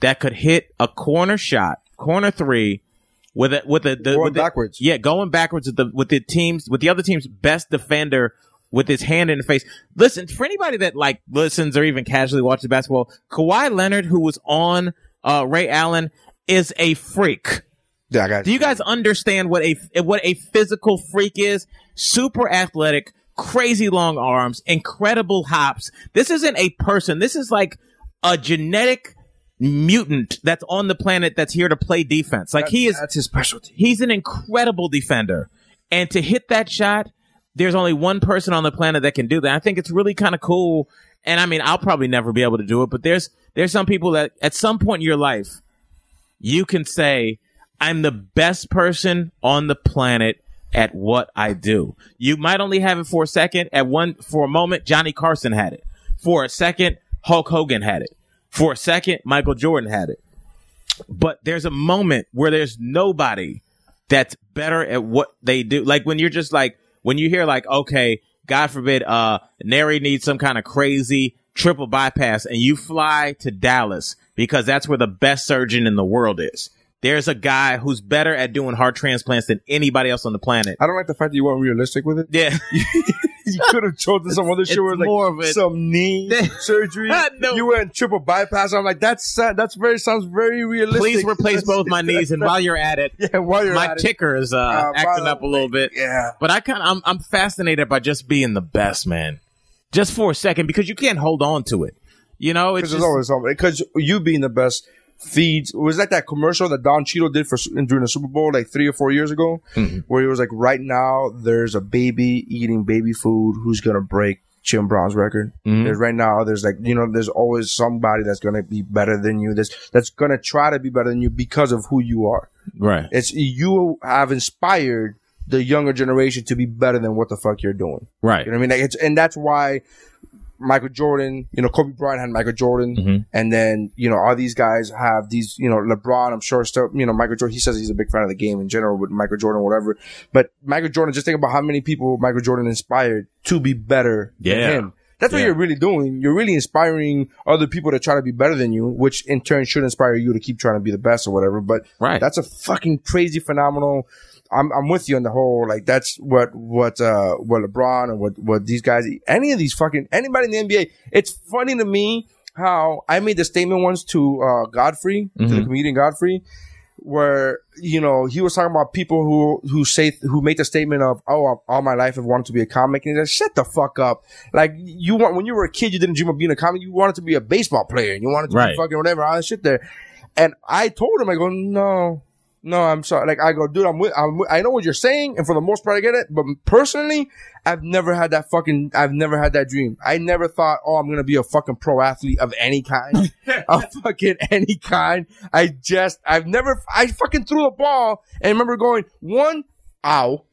that could hit a corner shot, corner three, with it with the, the
Going
with the-
backwards.
yeah, going backwards with the with the teams with the other team's best defender with his hand in the face. Listen, for anybody that like listens or even casually watches basketball, Kawhi Leonard, who was on uh, Ray Allen, is a freak.
Yeah, guys.
Do you guys understand what a what a physical freak is? Super athletic, crazy long arms, incredible hops. This isn't a person. This is like a genetic mutant that's on the planet that's here to play defense. Like he is
That's his specialty.
he's an incredible defender. And to hit that shot, there's only one person on the planet that can do that. I think it's really kind of cool. And I mean, I'll probably never be able to do it, but there's there's some people that at some point in your life you can say, I'm the best person on the planet at what I do. You might only have it for a second. At one, for a moment, Johnny Carson had it. For a second, Hulk Hogan had it. For a second, Michael Jordan had it. But there's a moment where there's nobody that's better at what they do. Like when you're just like, when you hear like, okay, God forbid, uh, Neri needs some kind of crazy triple bypass and you fly to Dallas because that's where the best surgeon in the world is. There's a guy who's better at doing heart transplants than anybody else on the planet.
I don't like the fact that you weren't realistic with it.
Yeah.
you could have chosen some other shit where it's
more
like
of it.
some knee surgery.
No.
You went triple bypass. I'm like, that's. That's very sounds very realistic.
Please replace both my knees. And while you're at it,
yeah, while you're
my
at it.
ticker is uh,
Uh,
acting up a little bit.
Yeah.
But I kind of I'm I'm fascinated by just being the best, man. Just for a second, because you can't hold on to it. You know, it's just,
always something. Because you being the best feeds. It was like that commercial that Don Cheadle did for during the Super Bowl like three or four years ago,
Mm-hmm.
where he was like, right now there's a baby eating baby food who's gonna break Jim Brown's record.
Mm-hmm.
There's right now there's like you know there's always somebody that's gonna be better than you. That's that's gonna try to be better than you because of who you are.
right.
It's you have inspired the younger generation to be better than what the fuck you're doing.
Right.
You know what I mean? Like it's and that's why Michael Jordan, you know, Kobe Bryant had Michael Jordan,
Mm-hmm.
and then you know all these guys have these, you know, LeBron. I'm sure still, you know, Michael Jordan. He says he's a big fan of the game in general with Michael Jordan, whatever. But Michael Jordan, just think about how many people Michael Jordan inspired to be better
Yeah.
than him. That's what
Yeah.
you're really doing. You're really inspiring other people to try to be better than you, which in turn should inspire you to keep trying to be the best or whatever. But
Right.
that's a fucking crazy phenomenal. I'm I'm with you on the whole like that's what what uh what LeBron and what what these guys any of these fucking anybody in the NBA. It's funny to me how I made the statement once to uh Godfrey to the comedian Godfrey where you know he was talking about people who who say who make the statement of oh all my life I've wanted to be a comic. And he's like shut the fuck up. Like you want when you were a kid you didn't dream of being a comic. You wanted to be a baseball player and you wanted to
Right.
be fucking whatever all that shit there. And I told him I go no no I'm sorry like I go dude I'm with, I'm with, I know what you're saying and for the most part I get it but personally I've never had that fucking I've never had that dream I never thought oh I'm gonna be a fucking pro athlete of any kind of fucking any kind. I just, I've never, I fucking threw a ball and remember going, one, ow.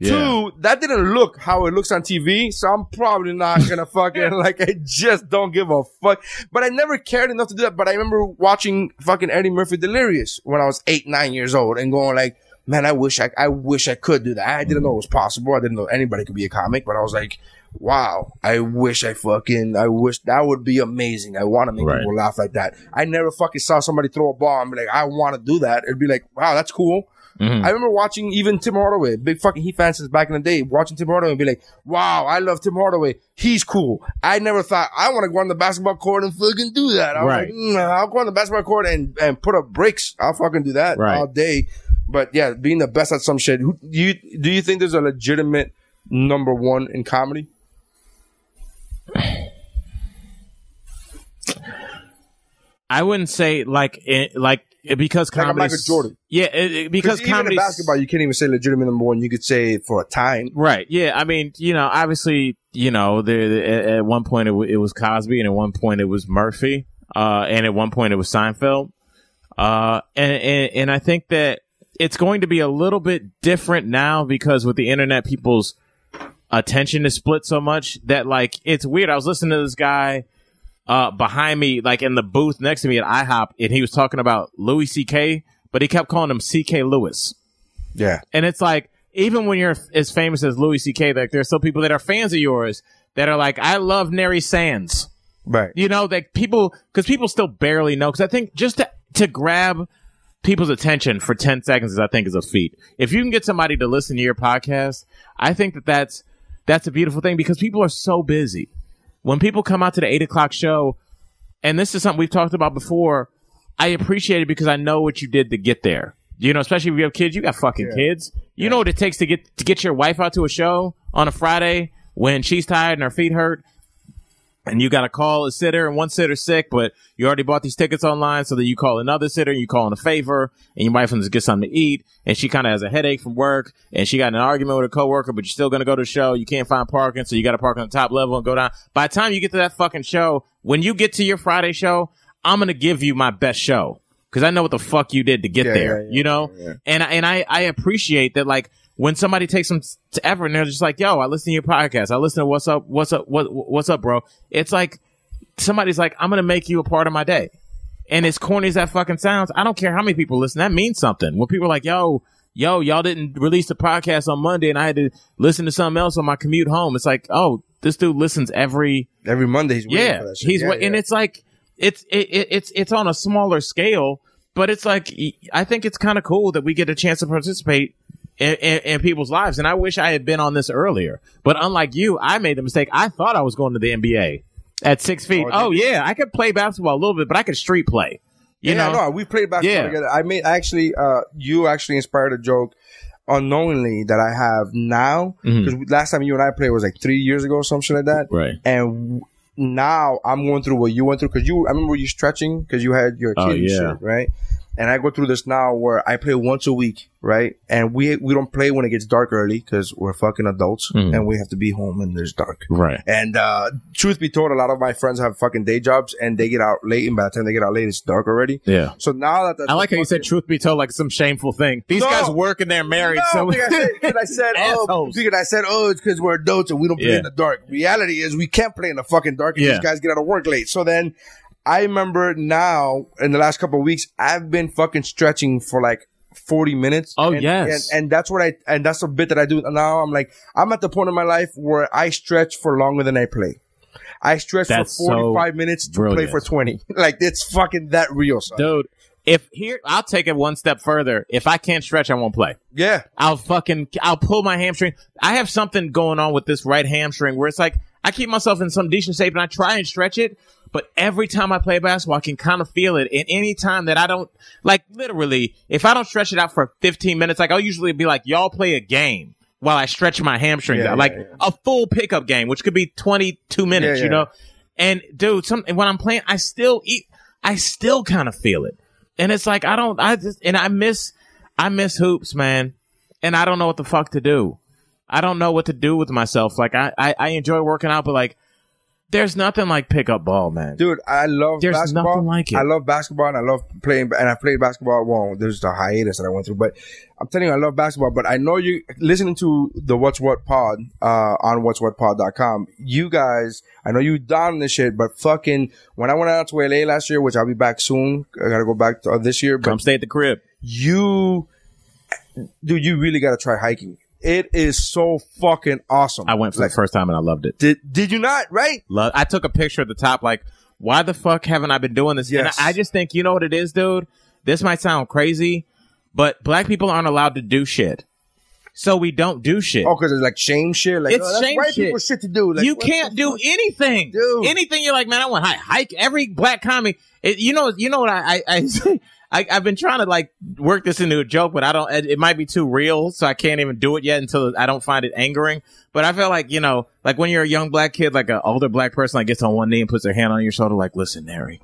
Two, that didn't look how it looks on TV, so I'm probably not gonna fucking like. I just don't give a fuck. But I never cared enough to do that. But I remember watching fucking Eddie Murphy Delirious when I was eight, nine years old, and going like, "Man, I wish I, I wish I could do that. I didn't know it was possible. I didn't know anybody could be a comic, but I was like, wow, I wish I fucking, I wish that would be amazing. I want to make
Right.
people laugh like that. I never fucking saw somebody throw a ball and be like, I want to do that. It'd be like, wow, that's cool.
Mm-hmm.
I remember watching even Tim Hardaway, big fucking Heat fan since back in the day, watching Tim Hardaway and be like, wow, I love Tim Hardaway. He's cool. I never thought I want to go on the basketball court and fucking do that. I was
Right.
like, nah, I'll go on the basketball court and, and put up bricks. I'll fucking do that
Right.
all day. But yeah, being the best at some shit. Who, do you, do you think there's a legitimate number one in comedy?
I wouldn't say like it, like because
Like
comedy.
Michael Jordan.
Yeah, it, it- because comedy.
basketball, you can't even say legitimate number one. You could say for a time.
Right. Yeah. I mean, you know, obviously, you know, there at, at one point it, w- it was Cosby, and at one point it was Murphy, uh, and at one point it was Seinfeld, uh, and, and and I think that it's going to be a little bit different now because with the internet, people's attention is split so much that like it's weird. I was listening to this guy uh behind me, like in the booth next to me at IHOP, and he was talking about Louis C.K., but he kept calling him C.K. Lewis.
Yeah.
And it's like, even when you're as famous as Louis C.K., like there's still people that are fans of yours that are like, I love Neri Sands.
Right.
You know, that people, because people still barely know. Because I think just to, to grab people's attention for 10 seconds is, I think, is a feat. If you can get somebody to listen to your podcast, I think that that's, that's a beautiful thing because people are so busy. When people come out to the eight o'clock show, and this is something we've talked about before, I appreciate it because I know what you did to get there. You know, especially if you have kids, you got fucking kids. You know what it takes to get to get your wife out to a show on a Friday when she's tired and her feet hurt, and you got to call a sitter and one sitter's sick, but you already bought these tickets online, so that you call another sitter and you call in a favor, and your wife wants to get something to eat, and she kind of has a headache from work, and she got in an argument with a coworker, but you're still going to go to the show. You can't find parking, so you got to park on the top level and go down. By the time you get to that fucking show, when you get to your Friday show, I'm going to give you my best show because I know what the fuck you did to get
Yeah,
there,
yeah, yeah,
you know? And, and I, I appreciate that, like, when somebody takes some to effort and they're just like, yo, I listen to your podcast. I listen to what's up, what's up, what, what's up, bro. It's like, somebody's like, I'm going to make you a part of my day. And as corny as that fucking sounds, I don't care how many people listen. That means something. When people are like, yo, yo, y'all didn't release the podcast on Monday and I had to listen to something else on my commute home. It's like, oh, this dude listens every,
Every Monday he's
yeah,
for that
he's
Yeah, yeah.
and it's like it's it, it, it's it's on a smaller scale, but it's like I think it's kind of cool that we get a chance to participate in, in, in people's lives. And I wish I had been on this earlier, but unlike you, I made the mistake. I thought I was going to the NBA at six feet.
Oh,
Oh, yeah, I could play basketball a little bit, but I could street play. You
yeah,
know,
no, we played basketball
Yeah.
together. I made actually, uh, you actually inspired a joke unknowingly that I have now because last time you and I played was like three years ago or some shit like that.
Mm-hmm. Right.
And w- now I'm going through what you went through because you, I remember you stretching because you had your
Oh,
kid and
yeah.
shit, right? And I go through this now where I play once a week, right? And we we don't play when it gets dark early because we're fucking adults
Mhm.
and we have to be home when there's dark.
right.
And uh, truth be told, a lot of my friends have fucking day jobs and they get out late, and by the time they get out late, it's dark already.
Yeah.
So now that that's
I like how you said truth be told, like some shameful thing. These
No.
guys work and they're married,
No,
so
because I said, because I said oh,
Assholes.
because I said, oh, it's because we're adults and we don't play
Yeah.
in the dark. Reality is we can't play in the fucking dark and
Yeah.
these guys get out of work late. So then I remember now in the last couple of weeks, I've been fucking stretching for like 40 minutes.
Oh,
and,
yes.
And, and that's what I, and that's a bit that I do now. I'm like, I'm at the point in my life where I stretch for longer than I play. I stretch
That's
for 45
so
minutes to
brilliant.
play for 20. like it's fucking that real, son.
dude. If here, I'll take it one step further. If I can't stretch, I won't play.
Yeah.
I'll fucking, I'll pull my hamstring. I have something going on with this right hamstring where it's like, I keep myself in some decent shape and I try and stretch it, but every time I play basketball, I can kind of feel it. And any time that I don't, like literally, if I don't stretch it out for 15 minutes, like I'll usually be like, y'all play a game while I stretch my hamstrings
Yeah,
out, like
yeah.
a full pickup game, which could be 22 minutes, you know? And dude, some, and when I'm playing, I still eat, I still kind of feel it. And it's like, I don't, I just, and I miss, I miss hoops, man. And I don't know what the fuck to do. I don't know what to do with myself. Like, I, I, I enjoy working out, but like, there's nothing like pickup ball, man.
Dude, I love
There's
basketball.
nothing like it.
I love basketball and I love playing, and I played basketball. Well, there's the hiatus that I went through, but I'm telling you, I love basketball. But I know you listening to the What's What Pod uh, on What's What Pod.com. You guys, I know you down this shit, but fucking when I went out to LA last year, which I'll be back soon. I gotta go back to, uh, this year, but
Come stay at the crib.
you, dude, you really gotta try hiking. It is so fucking awesome.
I went for
Like,
the first time and I loved it.
Did did you not? Right?
Love, I took a picture at the top, like, why the fuck haven't I been doing this?
Yes.
And I, I just think, you know what it is, dude? This might sound crazy, but black people aren't allowed to do shit. So we don't do shit.
Oh, because it's like shame shit. Like
It's
oh, that's
shame
white
shit.
people shit to do. Like,
you can't do
fuck?
anything,
Dude.
Anything you're like, man, I want to hike. Every black comic, it, you know, you know what I, I, I say. I, I've been trying to like work this into a joke, but I don't. It, it might be too real, so I can't even do it yet until I don't find it angering. But I feel like you know, like when you're a young black kid, like an older black person, like gets on one knee and puts their hand on your shoulder, like, "Listen, Neri,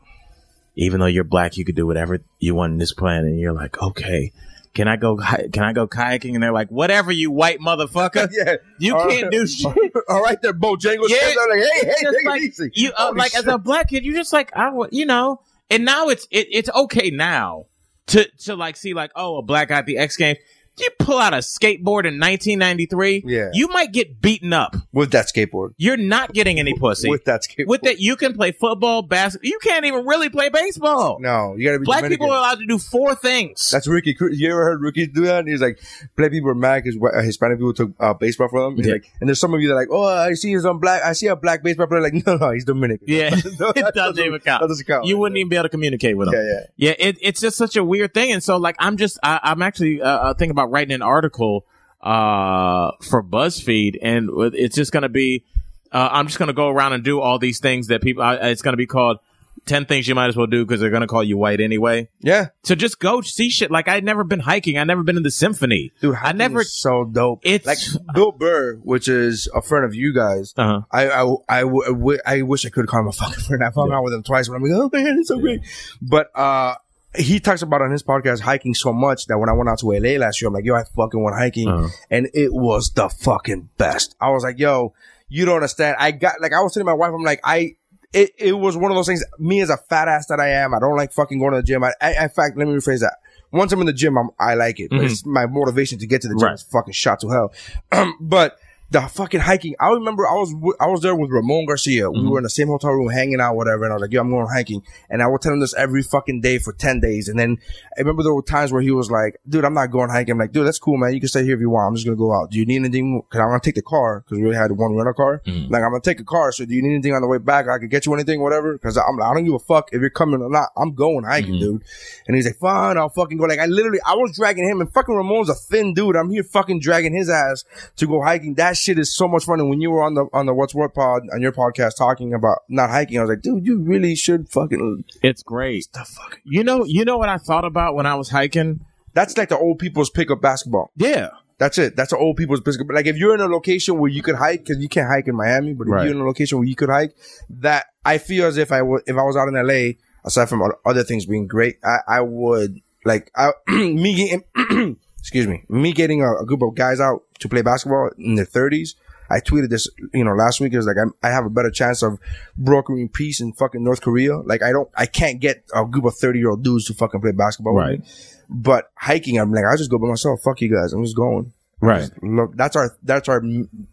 even though you're black, you could do whatever you want in this planet." And you're like, "Okay." Can I go? Can I go kayaking? And they're like, "Whatever, you white motherfucker.
yeah.
You
All
can't
right.
do shit."
All right, there, Bojangles.
Yeah.
I'm like, hey, hey, take
like,
it easy.
You uh,
Holy
like as a black kid, you're just like I, wa- you know. And now it's it, it's okay now to to like see like oh a black guy at the X Games. You pull out a skateboard in 1993.
Yeah.
You might get beaten up.
with that skateboard.
You're not getting any pussy.
With that skateboard.
With that, you can play football, basketball. You can't even really play baseball.
No, you gotta be
Black
Dominican.
people are allowed to do four things.
That's Ricky. Cruz. You ever heard Ricky do that? And he's like, black people are mad because Hispanic people took uh, baseball from them. He's
Yeah.
like, and there's some of you that are like, oh, I see he's on black, I see a black baseball player. Like, no, no, he's Dominican.
yeah,
No,
it doesn't even count.
That doesn't count.
You wouldn't even be able to communicate with them.
Yeah, yeah.
Yeah, it, it's just such a weird thing. And so, like, I'm just, I, I'm actually uh, uh, thinking about writing an article uh, for BuzzFeed, and it's just going to be, uh, I'm just going to go around and do all these things that people, uh, it's going to be called 10 things you might as well do because they're going to call you white anyway.
Yeah,
So just go see shit. Like, I'd never been hiking. I'd never been in the symphony.
dude,
I never,
so dope.
It's-
like Bill Burr, which is a friend of you guys.
uh-huh.
I, I, I, w- I w- I wish I could call him a fucking friend. I've hung out with him twice, but I'm like, oh man, it's so great. But uh, he talks about on his podcast hiking so much that when I went out to LA last year, I'm like, yo, I fucking went hiking,
Uh-huh.
and it was the fucking best. I was like, yo, you don't understand. I got like I was telling my wife, I'm like, I. It, it was one of those things. Me as a fat ass that I am, I don't like fucking going to the gym. I, I in fact, let me rephrase that. Once I'm in the gym, I'm, I like it. But it's my motivation to get to the gym
Mm-hmm. Right.
is fucking shot to hell. but the fucking hiking, I remember I was I was there with Ramon Garcia.
Mm-hmm.
We were in the same hotel room hanging out, whatever. And I was like, "Yo, I'm going hiking." And I would tell him this every fucking day for ten days. And then I remember there were times where he was like, "Dude, I'm not going hiking." I'm like, "Dude, that's cool, man. You can stay here if you want. I'm just gonna go out. Do you need anything? Because I'm gonna take the car because we only had one rental car.
Mm-hmm.
Like, I'm gonna take a car. So, do you need anything on the way back? I could get you anything, whatever. Because I'm I don't give a fuck if you're coming or not. I'm going hiking,
Mm-hmm.
dude." And he's like, "Fine, I'll fucking go." Like, I literally, I was dragging him, and fucking Ramon's a thin dude. I'm here fucking dragging his ass to go hiking. That shit is so much fun. And when you were on the on the What's What pod on your podcast talking about not hiking, I was like, dude, you really should fucking.
It's great.
The fuck.
You know, you know what I thought about when I was hiking?
That's like the old people's pickup basketball.
Yeah.
That's it. That's the old people's pickup. Like if you're in a location where you could hike, because you can't hike in Miami, but if
Right.
you're in a location where you could hike, that I feel as if I would, if I was out in LA, aside from other things being great, I, I would like I, me getting, excuse me, me getting a, a group of guys out to play basketball in their thirties. I tweeted this, you know, last week. It was like I'm, I have a better chance of brokering peace in fucking North Korea. Like I don't, I can't get a group of thirty year old dudes to fucking play basketball
Right.
with me. But hiking, I'm like, I just go by myself. Fuck you guys. I'm just going.
Right.
Look, that's our that's our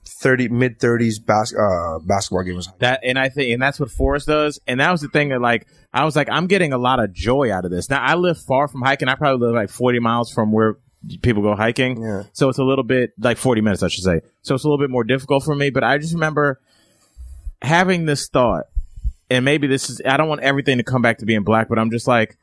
thirty mid thirties bas- uh, basketball gamers.
That and I think and that's what Forrest does. And that was the thing that like I was like, I'm getting a lot of joy out of this. Now I live far from hiking. I probably live like 40 miles from where people go hiking.
Yeah.
So it's a little bit like 40 minutes, I should say. So it's a little bit more difficult for me. But I just remember having this thought, and maybe this is I don't want everything to come back to being black, but I'm just like,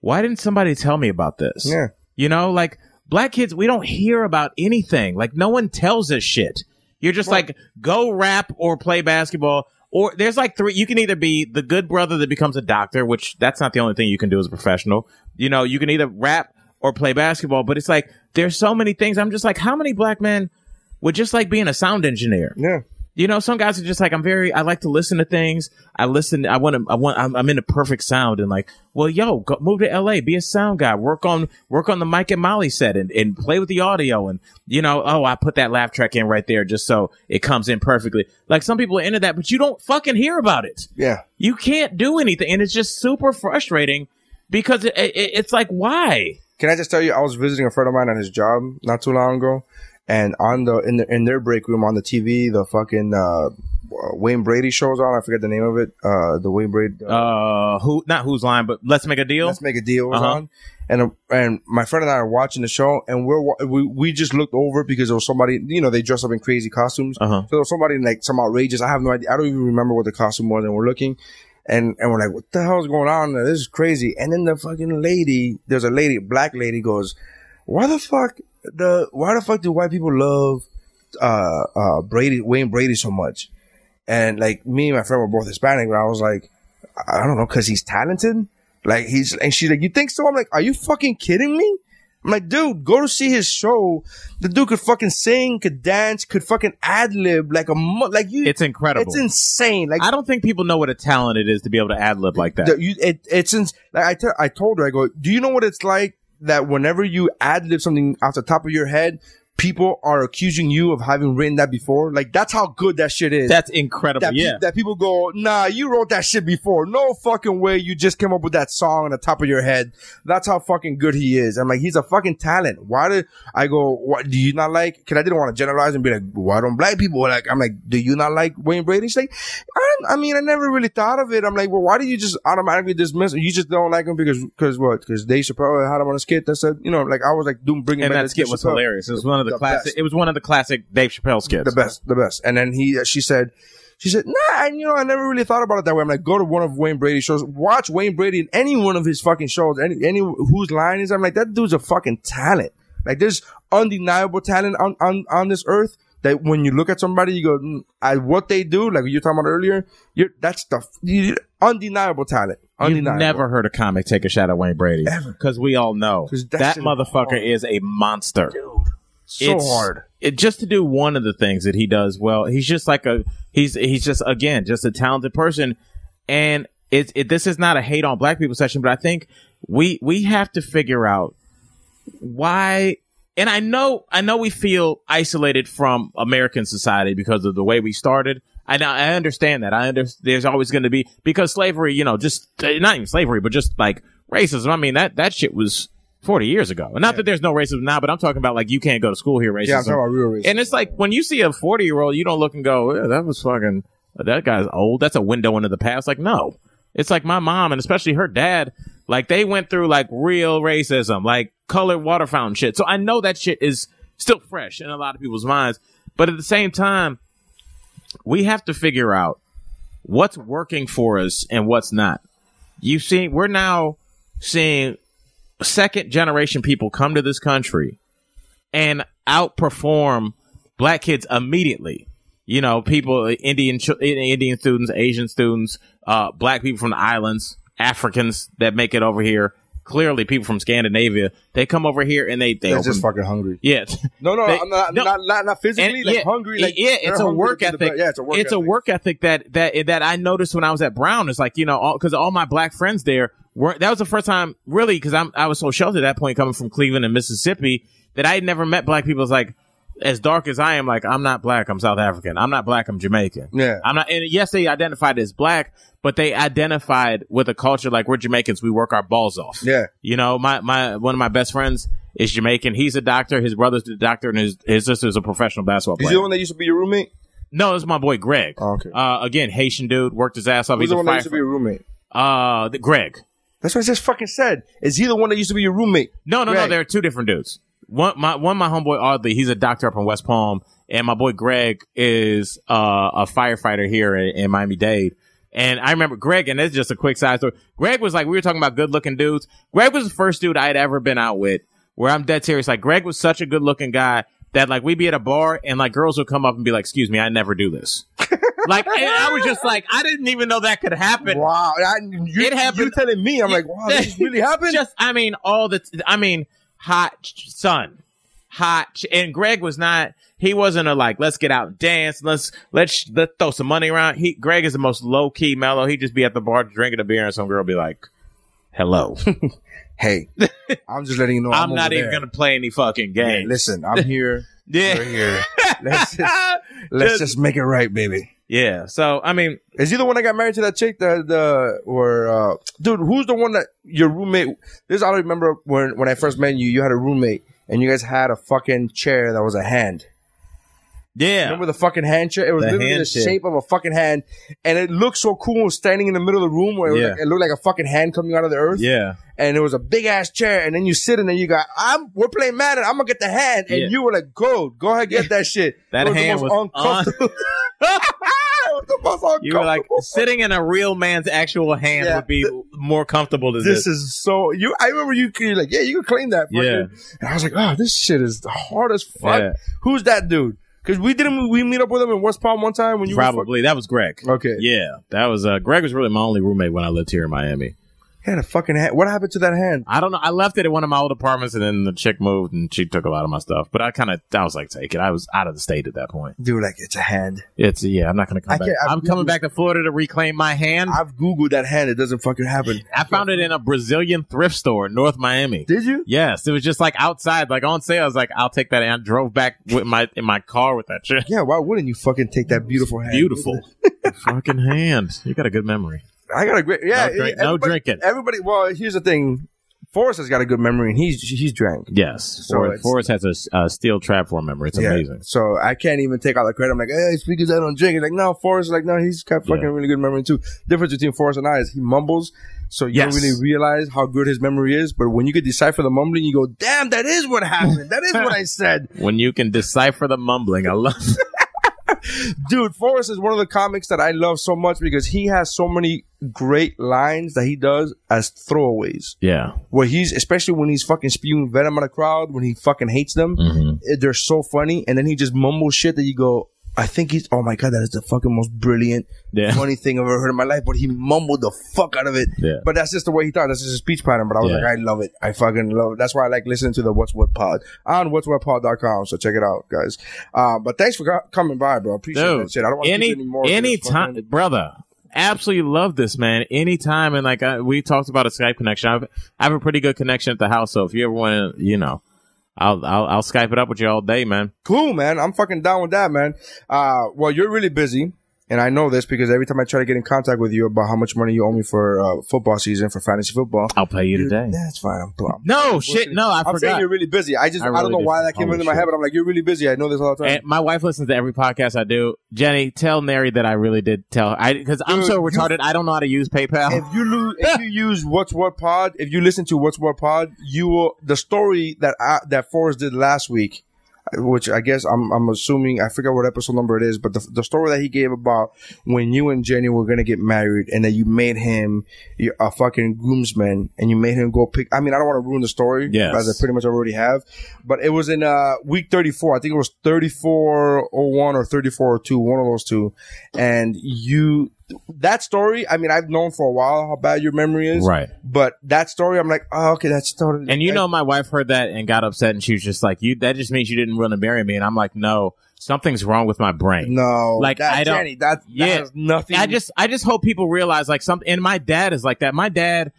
why didn't somebody tell me about this?
Yeah.
You know, like black kids, we don't hear about anything. Like no one tells us shit. You're just like go rap or play basketball. Or there's like three. You can either be the good brother that becomes a doctor, which that's not the only thing you can do as a professional. You know, you can either rap or play basketball. But it's like there's so many things. I'm just like, how many black men would just like being a sound engineer?
Yeah.
You know, some guys are just like, I'm very, I like to listen to things. I listen, I want to, I want, I'm, I'm into perfect sound and like, well, yo, go, move to LA, be a sound guy, work on, work on the Mike and Molly set and, and play with the audio. And, you know, oh, I put that laugh track in right there just so it comes in perfectly. Like some people are into that, but you don't fucking hear about it.
Yeah.
You can't do anything. And it's just super frustrating because it, it, it's like, why?
Can I just tell you, I was visiting a friend of mine on his job not too long ago, and on the in the in their break room on the TV, the fucking uh, Wayne Brady shows on. I forget the name of it. Uh, the Wayne Brady.
Uh, who, not whose line, but let's make a deal.
Let's make a deal was
Uh-huh.
on, and uh, and my friend and I are watching the show, and we're we we just looked over because there was somebody, you know, they dress up in crazy costumes.
Uh-huh.
So there was somebody in like some outrageous. I have no idea. I don't even remember what the costume was, and we're looking. And, and we're like, what the hell is going on? This is crazy. And then the fucking lady, there's a lady, black lady goes, why the fuck the, why the fuck do white people love, uh, uh, Brady, Wayne Brady so much? And like me and my friend were both Hispanic, but I was like, I don't know, cause he's talented. Like he's, and she's like, you think so? I'm like, are you fucking kidding me? I'm like, dude, go to see his show. The dude could fucking sing, could dance, could fucking ad lib like a mo- like you.
It's incredible.
It's insane. Like
I don't think people know what a talent it is to be able to ad lib like that.
you, it, it's ins- like I I told her, I go, do you know what it's like that whenever you ad lib something off the top of your head, people are accusing you of having written that before. Like that's how good that shit is.
That's incredible.
that, pe-
yeah.
that people go, nah, you wrote that shit before. No fucking way. You just came up with that song on the top of your head. That's how fucking good he is. I'm like, he's a fucking talent. Why did I go? What do you not like? Cause I didn't want to generalize and be like, why don't black people like? I'm like, do you not like Wayne Brady? She's like, I, I mean, I never really thought of it. I'm like, well, why do you just automatically dismiss him? You just don't like him because because what? Because Dave Chappelle had him on a skit that said, you know, like I was like doing bringing
and
back
that skit was
Chappelle.
hilarious. It was one of the,
The
classic.
best.
It was one of the classic Dave Chappelle skits.
the best, the best. And then he, she said, she said, nah, and you know, I never really thought about it that way. I'm like, go to one of Wayne Brady's shows, watch Wayne Brady in any one of his fucking shows, any, any whose line is, I'm like, that dude's a fucking talent. Like, there's undeniable talent on, on, on this earth that when you look at somebody, you go, mm, at what they do, like you were talking about earlier, you're, that's the, you, undeniable talent.
You've
Undeniable.
never heard a comic take a shot at Wayne Brady because we all know
that
that
shit is
motherfucker is a monster.
So
it's-
hard.
It just to do one of the things that he does well. He's just like a he's he's just again just a talented person, and it, it this is not a hate on black people session, but I think we we have to figure out why. And I know I know we feel isolated from American society because of the way we started. I know I understand that. I under, there's always going to be because slavery, you know, just not even slavery, but just like racism. I mean that that shit was 40 years ago. And not that there's no racism now, but I'm talking about like you can't go to school here racism.
Yeah, I'm talking about real racism.
And it's like when you see a 40 year old, you don't look and go, yeah, that was fucking, that guy's old. That's a window into the past. Like, no. It's like my mom and especially her dad, like they went through like real racism, like colored water fountain shit. So I know that shit is still fresh in a lot of people's minds. But at the same time, we have to figure out what's working for us and what's not. You see, we're now seeing second generation people come to this country and outperform black kids immediately. You know, people, Indian, Indian students, Asian students, uh, black people from the islands, Africans that make it over here. Clearly, people from Scandinavia, they come over here and they, they
They're
open,
just fucking hungry.
yeah.
No, no,
They-
I'm not,
no.
not, not, not physically, like
yeah,
hungry. Like,
yeah, it's a work ethic.
Yeah, it's a work
It's a work ethic that that that I noticed when I was at Brown. It's like you know, because all, my black friends there were. That was the first time, really, because I'm I was so sheltered at that point, coming from Cleveland and Mississippi, that I had never met black people. It's like as dark as I am, like I'm not black, I'm South African. I'm not black, I'm Jamaican.
Yeah.
I'm not. And yes, they identified as black, but they identified with a culture like we're Jamaicans. We work our balls off.
Yeah.
You know, my my one of my best friends is Jamaican. He's a doctor. His brother's a doctor, and his his sister's a professional basketball
Is
player.
he the one that used to be your roommate?
No, this is my boy Greg.
Oh, okay.
Uh, again, Haitian dude, worked his ass off.
Who's
He's
the
a
one that used to be your roommate?
Uh, the, Greg.
That's what I just fucking said. Is he the one that used to be your roommate?
No, no, no. There are two different dudes. One, my one, my homeboy Audley. He's a doctor up in West Palm, and my boy Greg is uh, a firefighter here in, in Miami Dade. And I remember Greg, and this is just a quick side story. Greg was like, we were talking about good looking dudes. Greg was the first dude I had ever been out with where I'm dead serious. Like, Greg was such a good looking guy that, like, we'd be at a bar and, like, girls would come up and be like, excuse me, I never do this. Like, I was just like, I didn't even know that could happen.
Wow. I, you,
It happened-
You telling me? I'm like, wow, this really happened?
Just, I mean, all the, I mean, hot son, hot, ch- and Greg was not. He wasn't a like, let's get out and dance. Let's let's let's throw some money around. He Greg is the most low key, mellow. He'd just be at the bar drinking a beer, and some girl be like, "Hello,
hey, I'm just letting you know.
I'm,
I'm,
not even
there.
gonna play any fucking
game.
games."
listen, I'm here.
Yeah,
We're here. Let's just, let's
Just-
just make it right, baby.
yeah. So I mean,
Is he the one that got married to that chick? The the or uh, dude, who's the one that your roommate? This I remember when when I first met you. You had a roommate, and you guys had a fucking chair that was a hand.
Yeah,
Remember the fucking hand chair? It was
The
literally
hand
the
chair.
shape of a fucking hand, and it looked so cool standing in the middle of the room where it, was
Yeah.
like, it looked like a fucking hand coming out of the earth.
yeah.
and it was a big ass chair, and then you sit in there, you got, I'm, we're playing Madden, I'm gonna get the hand, and
Yeah.
you were like, go, go ahead, get that shit.
That
It the
hand
most
was on.
uncomfortable- it was the most
You were like sitting in a real man's actual hand
Yeah.
would be more comfortable than
This
this.
is so you. I remember you. You're like, yeah, you can claim that.
Yeah.
And I was like, oh, this shit is hard as fuck.
Yeah.
Who's that dude? Because we didn't. We meet up with him in West Palm one time when you were
Probably that was Greg.
okay.
Yeah, that was uh, Greg was really my only roommate when I lived here in Miami.
Had a fucking hand. What happened to that hand?
I don't know. I left it at one of my old apartments, and then the chick moved, and she took a lot of my stuff. But I kind of, I was like, take it. I was out of the state at that point.
Dude, like it's a hand.
It's yeah. I'm not gonna come
I
back. I'm coming back to Florida to reclaim my hand.
I've googled that hand. It doesn't fucking happen.
I found it in a Brazilian thrift store in North Miami.
Did you?
Yes, it was just like outside, like on sale. I was like, I'll take that. And I drove back with my in my car with that shit.
Yeah. Why wouldn't you fucking take that beautiful hand?
Beautiful, fucking hand. You got a good memory.
I got a great. Yeah.
No drink- no drinking.
Everybody. Well, here's the thing. Forrest has got a good memory, and he's he's drank.
Yes,
So
Forrest, Forrest has a steel trap for memory. It's
Yeah.
amazing.
So I can't even take all the credit. I'm like, hey, it's because I don't drink. He's like, no, Forrest is like, no, he's got fucking
Yeah.
really good memory too. Difference between Forrest and I is he mumbles, so you
Yes.
don't really realize how good his memory is. But when you can decipher the mumbling, you go, damn, that is what happened. That is what I said.
When you can decipher the mumbling, I love.
Dude, Forrest is one of the comics that I love so much because he has so many great lines that he does as throwaways.
yeah,
Where he's, especially when he's fucking spewing venom at a crowd, when he fucking hates them,
Mm-hmm.
they're so funny. And then he just mumbles shit that you go, I think he's, oh my God, that is the fucking most brilliant,
Yeah.
funny thing I've ever heard in my life. But he mumbled the fuck out of it.
Yeah.
But that's just the way he thought. That's just his speech pattern. But I was
Yeah.
like, I love it. I fucking love it. That's why I like listening to the What's What Pod on what'swhatpod.com. So check it out, guys. Uh, but thanks for co- coming by, bro. I appreciate that shit. I don't want to
any
keep anymore.
any time, brother. Absolutely love this man. Anytime, and like I, we talked about a Skype connection. I've, I have a pretty good connection at the house. So if you ever want to, you know, I'll, I'll I'll Skype it up with you all day, man.
Cool, man. I'm fucking down with that, man. Uh, well, you're really busy. And I know this because every time I try to get in contact with you about how much money you owe me for uh, football season for fantasy football,
I'll pay you today.
yeah, it's fine. I'm, I'm
No shit, no, I
I'm saying you're really busy. I just
I
I, don't know
did.
why that came
Holy
into my
shit.
head, but I'm like, you're really busy. I know this all the time.
And my wife listens to every podcast I do. Jenny, tell Neri that I really did tell her. I because I'm so
Dude, you-
retarded. I don't know how to use PayPal.
if you lose, if you use What's What Pod, if you listen to What's What Pod, you will the story that I, that Forrest did last week, which I guess I'm I'm assuming I forget what episode number it is, but the the story that he gave about when you and Jenny were gonna get married and that you made him a fucking groomsman and you made him go pick. I mean, I don't want to ruin the story,
Yes.
as I pretty much already have, but it was in uh week 34. I think it was 3401 or 3402, one of those two, and you. That story, I mean, I've known for a while how bad your memory is.
Right.
But that story, I'm like, oh, okay, that's totally.
And you know, my wife heard that and got upset, and she was just like, "You that just means you didn't want to marry me." And I'm like, "No, something's wrong with my brain."
no,
like,
that,
I don't-
Jenny, that,
Yeah.
nothing.
I just I just hope people realize like something. And my dad is like that. My dad,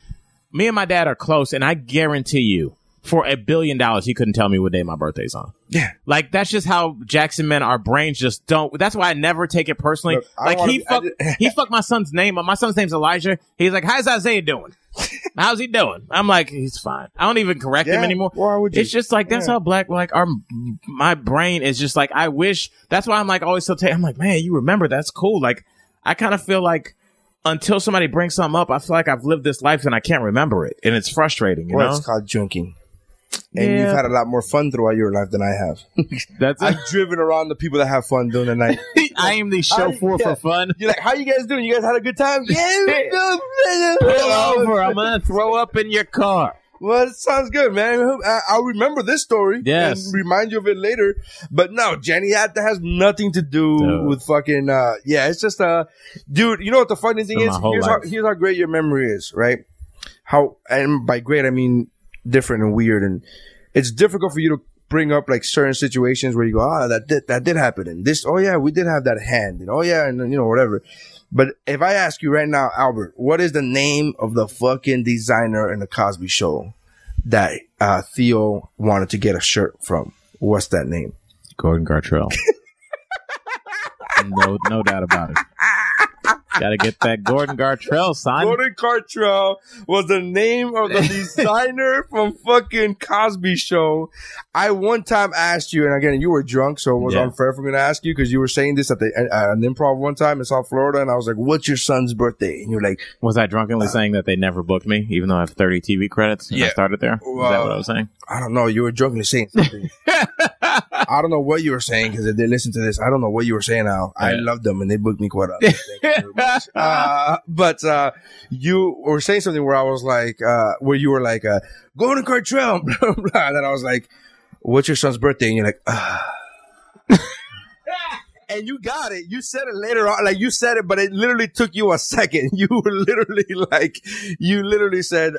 me and my dad are close, and I guarantee you, for a billion dollars, he couldn't tell me what day my birthday's on.
yeah.
Like that's just how Jackson men, our brains just don't. That's why I never take it personally.
Look,
like
wanna
he fucked, he fucked my son's name up. My son's name's Elijah. He's like, "How's Isaiah doing? How's he doing?" I'm like, "He's fine." I don't even correct him anymore.
why would you?
It's just like that's
Yeah.
how black like our my brain is just like I wish. That's why I'm like always so. I'm like, man, you remember that's cool. Like I kind of feel like. Until somebody brings something up, I feel like I've lived this life and I can't remember it, and it's frustrating. You
Well,
know,
it's called drinking. And
Yeah.
you've had a lot more fun throughout your life than I have.
that's
I've driven around the people that have fun during the night.
I am the chauffeur
yeah.
for fun.
You're like, how you guys doing? You guys had a good time? Yeah.
Pull over. I'm gonna throw up in your car.
Well, it sounds good, man. I- I'll remember this story.
Yes.
And remind you of it later. But no, Jenny, that, has nothing to do
Dude.
with fucking, uh, yeah, it's just, uh, dude, you know what the funny thing is? Here's how, here's how great your memory is, right? How, and by great, I mean different and weird. And it's difficult for you to bring up like certain situations where you go, ah, that did, that did happen. And this, oh yeah, we did have that hand. And oh yeah, and you know, whatever. But if I ask you right now, Albert, what is the name of the fucking designer in the Cosby show that uh, Theo wanted to get a shirt from? What's that name?
Gordon Gartrell. no, no doubt about it. Got to get that Gordon Gartrell sign.
Gordon Gartrell was the name of the designer from fucking Cosby Show. I one time asked you, and again, you were drunk, so it was
Yeah.
unfair for me to ask you because you were saying this at the uh, an improv one time in South Florida, and I was like, "What's your son's birthday?" And you're like,
Was I drunkenly saying that they never booked me, even though I have 30 TV credits? And I
Yeah.
started there. Is that what I was saying?
I don't know. You were drunkenly saying something. I don't know what you were saying because if they listen to this, I don't know what you were saying now. I
Yeah.
love them and they booked me quite a Thank you very much. Uh, but uh, you were saying something where I was like, uh, where you were like, uh, Gordon Gartrell, blah, blah. And then I was like, what's your son's birthday? And you're like, ah. and you got it. You said it later on, like you said it, but it literally took you a second. You were literally like, you literally said,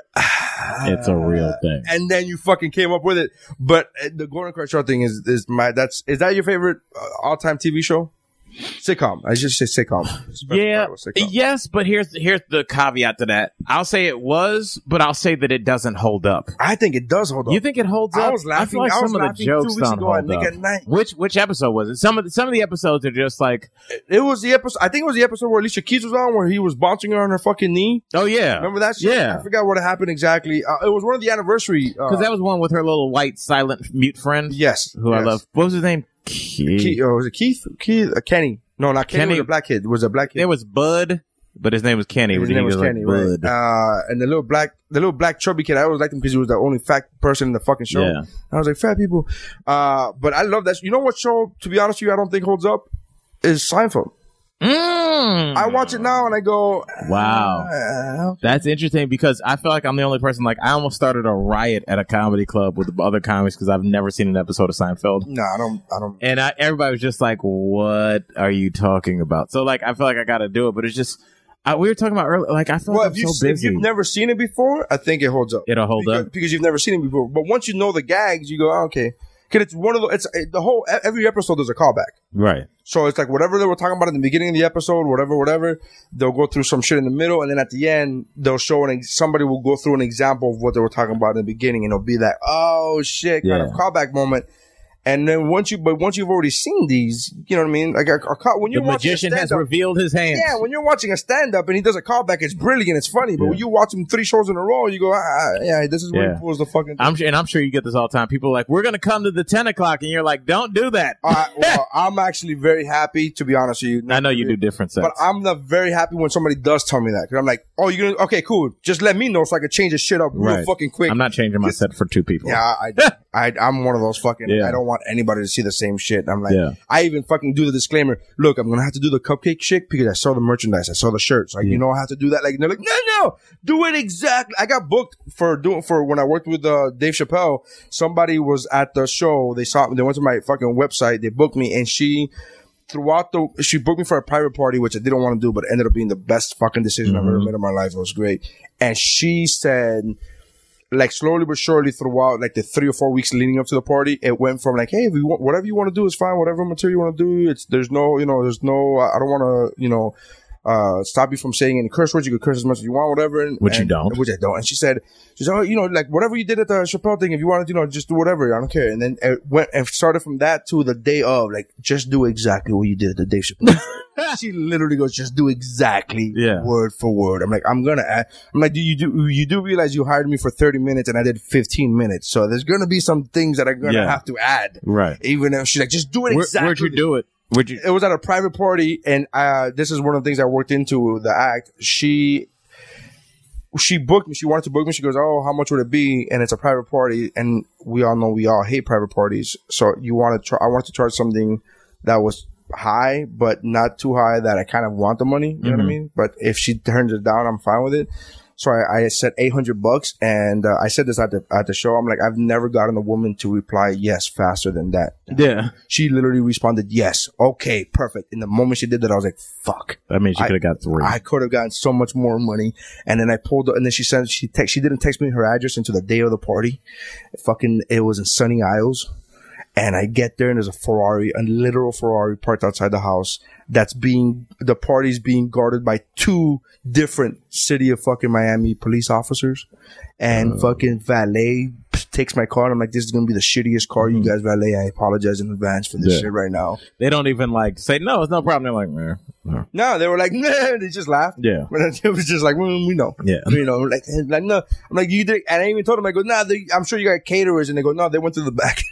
It's a real thing.
and then you fucking came up with it. But uh, the Gordon Crenshaw thing is is my that's is that your favorite uh, all time TV show? Sitcom. I just say sitcom.
Yeah,
Sitcom.
yes, but here's here's the caveat to that. I'll say it was, but I'll say that it doesn't hold up.
I think it does hold up.
You think it holds up?
I was laughing-
feel like
I was
some of the
laughing
jokes
two weeks
don't
ago at
hold up.
at Night.
Which which episode was it? Some of the, some of the episodes are just like,
it was the episode. I think it was the episode where Alicia Keys was on, where he was bouncing her on her fucking knee.
oh yeah,
Remember that? Shit?
Yeah.
I forgot what happened exactly. Uh, it was one of the anniversary. Uh,
because that was one with her little white silent mute friend.
yes,
who I love. What was his name? Keith.
Keith, oh, was it Keith? Keith? Uh, Kenny? No, not Kenny.
Kenny-
Was a black kid. It was a black kid.
It was Bud, but his name was Kenny.
His name was
like
Kenny, right?
Bud.
Uh, and the little black, the little black chubby kid, I always liked him because he was the only fat person in the fucking show.
Yeah.
I was like, fat people. Uh, but I love that. You know what show, to be honest with you, I don't think holds up? Is Seinfeld.
Mm.
I watch it now and I go,
Wow.
uh,
That's interesting because I feel like I'm the only person. Like I almost started a riot at a comedy club with other comics because I've never seen an episode of Seinfeld,
no, I don't, I don't.
and I, everybody was just like, "What are you talking about?" So like, I feel like I got to do it, but it's just I, we were talking about earlier. Like I feel
Well,
like
if,
I'm
you,
so
if
busy.
you've never seen it before, I think it holds up.
It'll hold
because,
up.
because you've never seen it before. But once you know the gags, you go, oh, okay. Because it's one of the, it's the whole, every episode there's a callback.
Right.
So it's like whatever they were talking about in the beginning of the episode, whatever, whatever, they'll go through some shit in the middle, and then at the end, they'll show an somebody will go through an example of what they were talking about in the beginning, and it'll be that oh shit kind
Yeah.
of callback moment. And then once you, but once you've already seen these, you know what I mean? Like a, a, call- when
The
you're watching a
magician has revealed his hands.
yeah, when you're watching a stand up and he does a callback, it's brilliant, it's funny. But when you watch him three shows in a row, you go, ah, ah, yeah, this is where
Yeah.
he pulls the fucking.
I'm sure, and I'm sure you get this all the time. People are like, "We're gonna come to the ten o'clock," and you're like, "Don't do that."
I, well, I'm actually very happy, to be honest with you.
I know you do different sets.
But I'm not very happy when somebody does tell me that. Cause I'm like, oh, you're gonna, okay, cool. Just let me know so I can change this shit up real
Right.
fucking quick.
I'm not changing my set for two people.
Yeah, I, I, I'm one of those fucking.
Yeah.
I don't want anybody to see the same shit. I'm like,
Yeah.
I even fucking do the disclaimer. Look, I'm gonna have to do the cupcake shit because I saw the merchandise, I saw the shirts. Like, you know, I have to do that. Like, they're like, no, no, do it exactly. I got booked for doing for when I worked with uh, Dave Chappelle. Somebody was at the show. They saw me. They went to my fucking website. They booked me, and she. Throughout the, she booked me for a private party, which I didn't want to do, but ended up being the best fucking decision I've ever mm-hmm. made in my life. It was great. And she said, like slowly but surely throughout like the three or four weeks leading up to the party, it went from like, hey, if you want, whatever you want to do is fine. Whatever material you want to do, it's there's no, you know, there's no. I don't want to, you know, uh, stop you from saying any curse words. You can curse as much as you want, whatever. And,
Which you don't.
Which I don't. And she said, she said, oh, you know, like whatever you did at the Chappelle thing, if you wanted, to, you know, just do whatever. I don't care. And then it went and started from that to the day of, like, just do exactly what you did at the Dave Chappelle. she literally goes, just do exactly
Yeah.
word for word. I'm like, I'm gonna. Add, I'm like, do you do you do realize you hired me for 30 minutes and I did 15 minutes? So there's gonna be some things that I'm gonna
Yeah.
have to add.
Right.
Even if she's like, just do it
Where,
exactly.
Where'd you do it? Where'd you?
It was at a private party, and uh, this is one of the things I worked into the act. She she booked me. She wanted to book me. She goes, "Oh, how much would it be?" And it's a private party, and we all know we all hate private parties. So you want to try? I wanted to charge something that was high, but not too high that I kind of want the money. You know what I mean? But if she turns it down, I'm fine with it. So I, I said 800 bucks, and uh, I said this at the at the show. I'm like, I've never gotten a woman to reply yes faster than that.
Yeah.
She literally responded, yes. Okay, perfect. In the moment she did that, I was like, fuck.
That means you could have got three.
I could have gotten so much more money. And then I pulled, and then she sent, she text, she didn't text me her address until the day of the party. Fucking, it was in Sunny Isles. And I get there and there's a Ferrari, a literal Ferrari parked outside the house that's being, the party's being guarded by two different city of fucking Miami police officers. And oh. fucking valet takes my car and I'm like, this is going to be the shittiest car you mm-hmm. guys valet. I apologize in advance for this
Yeah.
shit right now.
they don't even like say no. It's no problem. They're like, man. no."
No, they were like, nah, they just laughed.
Yeah.
It was just like, well, we know.
Yeah.
You know, like, like, no. I'm like, you did, and I even told them, I go, nah, they, I'm sure you got caterers. And they go, no, they went to the back.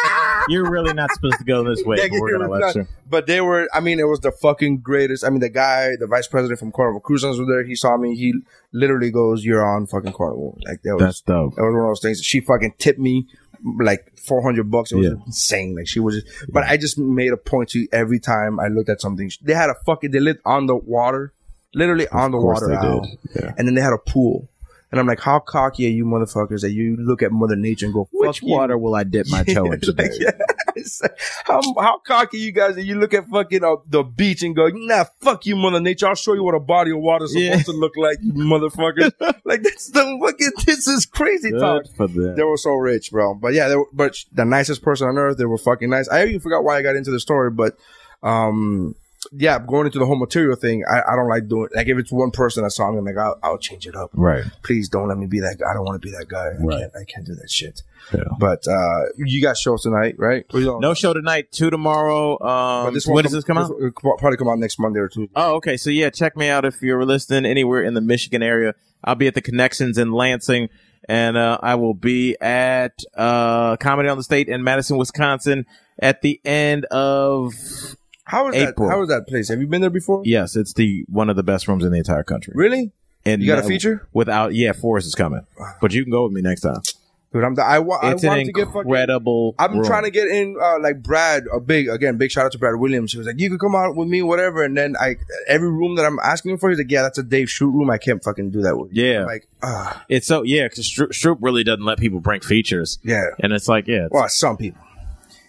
You're really not supposed to go this way.
They
but we're gonna let you.
But they were, I mean, it was the fucking greatest. I mean, the guy, the vice president from Carnival Cruises was there. He saw me. He literally goes, you're on fucking Carnival. Like, that was,
That's dope.
that was one of those things. She fucking tipped me like 400 bucks. It was
Yeah.
insane. Like she was just, but I just made a point to every time I looked at something. They had a fucking, they lived on the water, literally on the water
they did. Yeah.
And then they had a pool. And I'm like, how cocky are you motherfuckers that you look at Mother Nature and go, fuck
Which
you.
water will I dip my toe into
Like,
today?
how, how cocky you guys are. You look at fucking uh, the beach and go, nah, fuck you, mother nature. I'll show you what a body of water is supposed
Yeah.
to look like, you motherfuckers. like, that's the fucking, this is crazy talk.
For them.
They were so rich, bro. But yeah, they were, but the nicest person on earth. They were fucking nice. I even forgot why I got into the story, but, um, yeah, going into the whole material thing, I, I don't like doing, like, if it's one person that saw me, I'm like, I'll, I'll change it up
Right.
please don't let me be that guy. I don't want to be that guy. I
Right.
can't, I can't do that shit.
Yeah.
But uh you got shows tonight, right? Or you don't-
No show tonight. Two tomorrow. Um,
this
when does this come out?
It'll probably come out next Monday or Tuesday.
Oh, okay. So yeah, check me out if you're listening anywhere in the Michigan area. I'll be at the Connections in Lansing, and uh, I will be at uh, Comedy on the State in Madison, Wisconsin, at the end of
How is that?
April.
How is that place? Have you been there before?
yes, it's the one of the best rooms in the entire country.
Really?
And
You got a feature?
without? Yeah, Forrest is coming, but you can go with me next time.
Dude, I'm the, I, wa- I want
an
to get fucking
incredible.
I'm
room.
trying to get in uh, like Brad, a big again, big shout out to Brad Williams. He was like, "You could come out with me, whatever." And then I every room that I'm asking him for, he's like, "Yeah, that's a Dave Stroop room. I can't fucking do that with you."
Yeah.
I'm like, ah,
It's so yeah, because Stroop really doesn't let people bring features,
yeah.
and it's like yeah, it's-
Well, some people.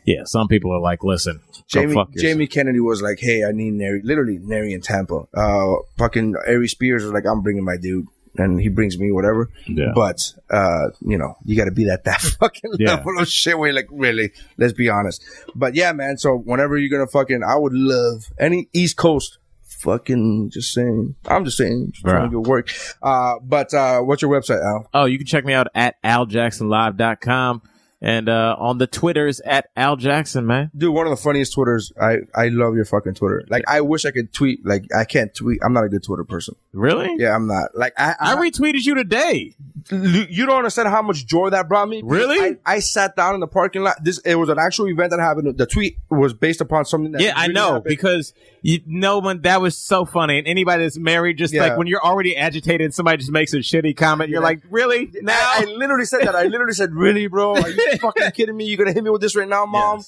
Yeah. Some people are like, listen,
Jamie
fuck.
Jamie Kennedy was like, "Hey, I need Neri." Literally, Neri in Tampa. Uh, fucking Aries Spears was like, "I'm bringing my dude," and he brings me whatever.
Yeah.
But uh, you know, you got to be that that fucking
Yeah.
level of shit. Where you're like, really, let's be honest. But yeah, man. So whenever you're gonna fucking, I would love any East Coast. Fucking just saying. I'm just saying. Just trying to get work. Uh, but uh, what's your website, Al?
Oh, you can check me out at aljacksonlive.com and uh, on the Twitters at Al Jackson, man.
Dude, one of the funniest Twitters. I I love your fucking Twitter. Like, I wish I could tweet. Like, I can't tweet. I'm not a good Twitter person.
Really?
Yeah, I'm not. Like, I,
I retweeted you today.
you don't understand how much joy that brought me.
Really?
I, I sat down in the parking lot. This it was an actual event that happened. The tweet was based upon something that
Yeah, I know
happened.
because you know when that was so funny. And anybody that's married, just
Yeah.
like when you're already agitated, and somebody just makes a shitty comment. You're
Yeah.
like, really? Now?
I, I literally said that. I literally said, "Really, bro? You fucking kidding me? You're gonna hit me with this right now, mom?"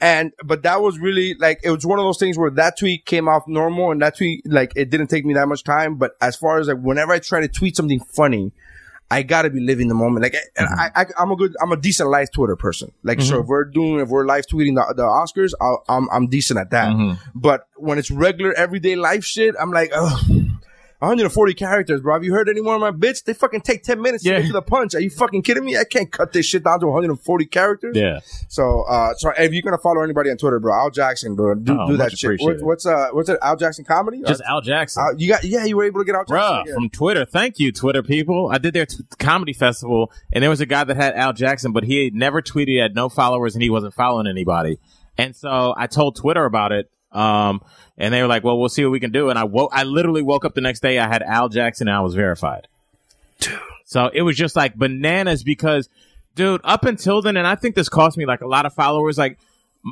And but that was really like it was one of those things where that tweet came off normal, and that tweet like it didn't take me that much time. But as far as like whenever I try to tweet something funny. I gotta be living the moment. Like, and
Mm-hmm.
I, I, I'm a good, I'm a decent live Twitter person. Like, so if we're doing, if we're live tweeting the, the Oscars, I'll, I'm, I'm decent at that.
Mm-hmm.
But when it's regular everyday life shit, I'm like, oh, 140 characters, bro. Have you heard any more of my bits? They fucking take 10 minutes
Yeah.
to get to the punch. Are you fucking kidding me? I can't cut this shit down to 140 characters.
yeah.
So, uh, so if you're gonna follow anybody on Twitter, bro, Al Jackson, bro, do,
Oh,
do that shit. What, what's uh, what's it? Al Jackson comedy?
Just Al Jackson.
uh, you got, yeah, you were able to get Al Jackson.
Bruh, from Twitter. Thank you, Twitter people. I did their t- comedy festival, and there was a guy that had Al Jackson, but he never tweeted, he had no followers, and he wasn't following anybody. And so I told Twitter about it, um, and they were like, "Well, we'll see what we can do." And I woke, I literally woke up the next day. I had Al Jackson, and I was verified. Dude. So it was just like bananas because, dude, up until then, and I think this cost me like a lot of followers. Like,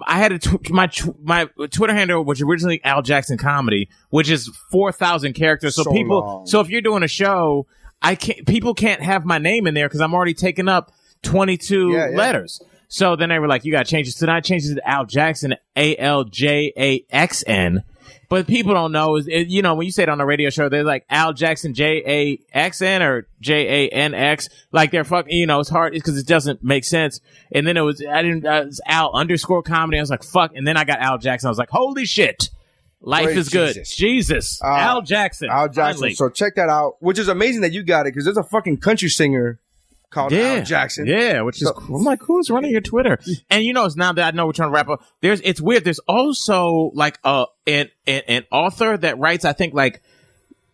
I had a tw- my tw- my Twitter handle which originally Al Jackson Comedy, which is four thousand characters. So,
So
people,
long.
so if you're doing a show, I can't. People can't have my name in there because I'm already taking up twenty two
Yeah, yeah.
letters. So then they were like, "You got to change it." So then I changed it to Al Jackson, A L J A X N. But people don't know is it, you know when you say it on the radio show, they're like Al Jackson J A X N or J A N X. Like they're fucking. You know, it's hard because it doesn't make sense. And then it was I didn't uh, it was Al underscore comedy. I was like fuck. And then I got Al Jackson. I was like holy shit, life is good.
Jesus.
Jesus,
Uh,
Al Jackson.
Al Jackson.
finally.
So check that out. Which is amazing that you got it because there's a fucking country singer called
yeah,
Al Jackson.
Yeah, which is cool. I'm like, who's running your Twitter? And you know, it's now that I know we're trying to wrap up. There's, it's weird. There's also like a an an, an author that writes, I think, like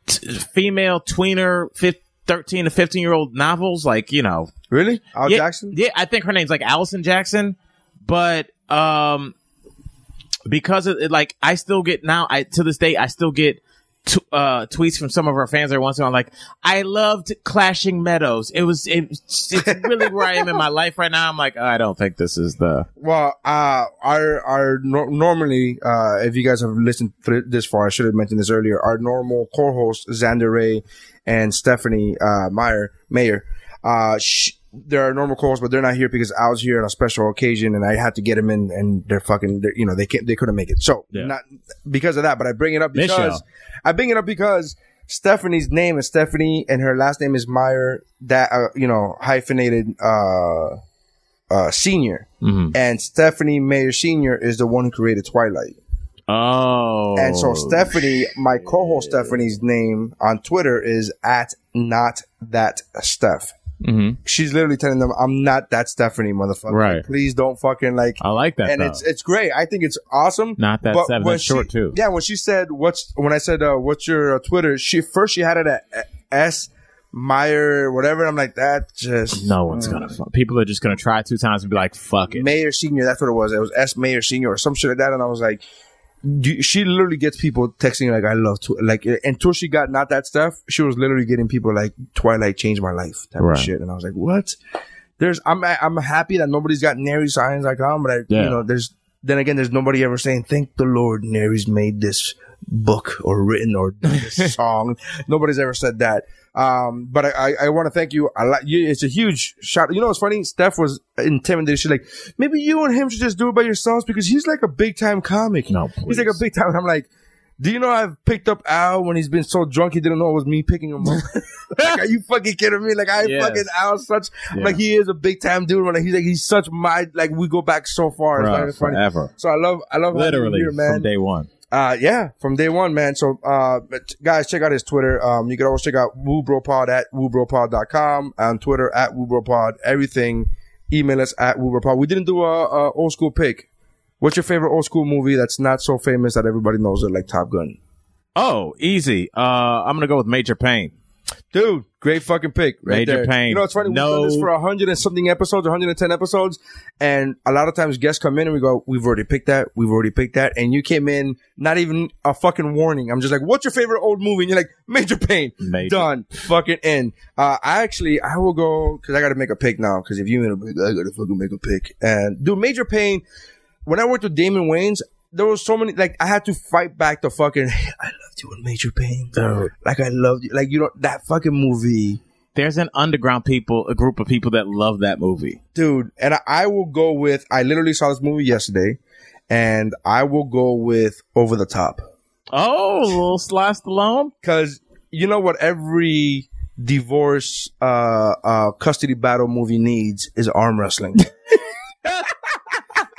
t- female tweener, fif- thirteen to fifteen year old novels. Like you know,
Really? Al
yeah,
Jackson?
Yeah, I think her name's like Allison Jackson, but um, because of it, like I still get now, I to this day I still get. T- uh, tweets from some of our fans every once in a while, like I loved Clashing Meadows. It was it's, it's really where I am in my life right now. I'm like, I don't think this is the
Well, uh, our, our, no- normally, uh, if you guys have listened this far, I should have mentioned this earlier. Our normal co-hosts, Xander Ray and Stephanie, uh, Meyer, Mayer, uh, they're normal co-hosts, but they're not here because I was here on a special occasion and I had to get them in and they're fucking, they're, you know, they can't, they couldn't make it. So
Yeah.
not because of that, but I bring it up because
y'all.
I bring it up because Stephanie's name is Stephanie and her last name is Meyer that, uh, you know, hyphenated, uh, uh, Senior,
Mhm.
and Stephanie Mayer Senior is the one who created Twilight.
Oh,
And so Stephanie, my co-host Stephanie's name on Twitter is at not that Steph.
Mhm.
She's literally telling them, "I'm not that Stephanie, motherfucker.
Right.
Like, please don't fucking like."
I like that.
and
though.
it's it's great. I think it's awesome.
Not that
But
Steph. That's short
she-
too.
Yeah, when she said what's when I said uh, what's your uh, Twitter, she first she had it at uh, S Meyer whatever. I'm like that just
No one's gonna. Fu- people are just gonna try two times and be like, "Fuck it."
Mayor Senior. That's what it was. It was S Mayor Senior or some shit like that. And I was like, do- she literally gets people texting like, "I love to like." Until she got not that stuff, she was literally getting people like Twilight changed my life type
Right.
of shit. And I was like, what? There's I'm I'm happy that nobody's got Neri signs like I'm, but I,
Yeah.
you know, there's then again, there's nobody ever saying, "Thank the Lord, Neri's made this book or written or song." Nobody's ever said that. Um, but I, I, I want to thank you. Like. It's a huge shout. You know, what's funny? Steph was intimidated. She's like, maybe you and him should just do it by yourselves because he's like a big time comic.
No,
he's like a big time. I'm like, do you know I've picked up Al when he's been so drunk he didn't know it was me picking him up? like, are you fucking kidding me? Like I
Yes.
fucking Al such
Yeah.
like he is a big time dude. Like he's like he's such my like we go back so far. It's not even funny.
forever.
So I love I love
Literally
here, man.
from day one.
Uh, yeah, from day one, man. So, uh, guys, check out his Twitter. Um, you can always check out wubropod at wubropod.com on Twitter at wubropod. Everything. Email us at wubropod. We didn't do a, a old school pick. What's your favorite old school movie that's not so famous that everybody knows it, like Top Gun?
Oh, easy. Uh, I'm gonna go with Major Payne.
Dude, great fucking pick. Right
Major
there.
Pain.
You know, it's funny.
No-
We've done this for a hundred and something episodes, 110 episodes. And a lot of times guests come in and we go, we've already picked that. We've already picked that. And you came in, not even a fucking warning. I'm just like, what's your favorite old movie? And you're like, Major Payne.
Major.
Done. Fucking in. Uh, I actually, I will go, cause I gotta make a pick now. Cause if you in a pick, I gotta fucking make a pick. And dude, Major Payne, when I worked with Damon Wayans, there was so many, like, I had to fight back the fucking, I loved you in Major Payne.
Dude.
Like, I loved you. Like, you know, that fucking movie.
There's an underground people, a group of people that love that movie.
dude. And I, I will go with. I literally saw this movie yesterday, and I will go with Over the Top
Oh, little Sly Stallone.
because you know what every divorce uh uh custody battle movie needs is arm wrestling.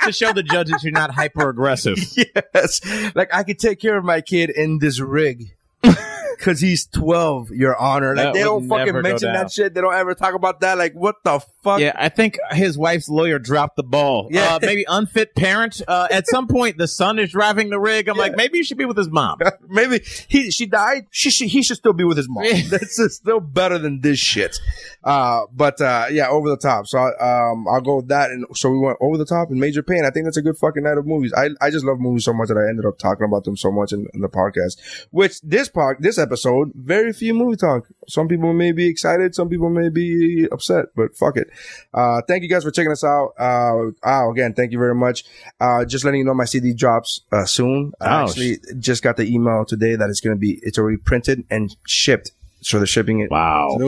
to show the judges you're not hyper aggressive.
yes, like I could take care of my kid in this rig. Cause he's twelve, Your Honor. Like
That
they don't fucking
never go
mention
down.
that shit. They don't ever talk about that. Like what the fuck?
Yeah, I think his wife's lawyer dropped the ball.
Yeah.
Uh, maybe unfit parent. Uh, at some point, the son is driving the rig. I'm like, maybe you should be with his mom.
Maybe he she died. She should he should still be with his mom. That's just still better than this shit. Uh, but uh, yeah, over the top. So um, I'll go with that. And so we went over the top and Major Payne. I think that's a good fucking night of movies. I I just love movies so much that I ended up talking about them so much in, in the podcast. Which this part this episode very few movie talk. Some people may be excited. Some people may be upset. But fuck it. Uh, thank you guys for checking us out. Uh, oh, again, thank you very much. Uh, just letting you know my CD drops uh, soon. I actually just got the email today that it's going to be, it's already printed and shipped. So they're shipping it.
Wow.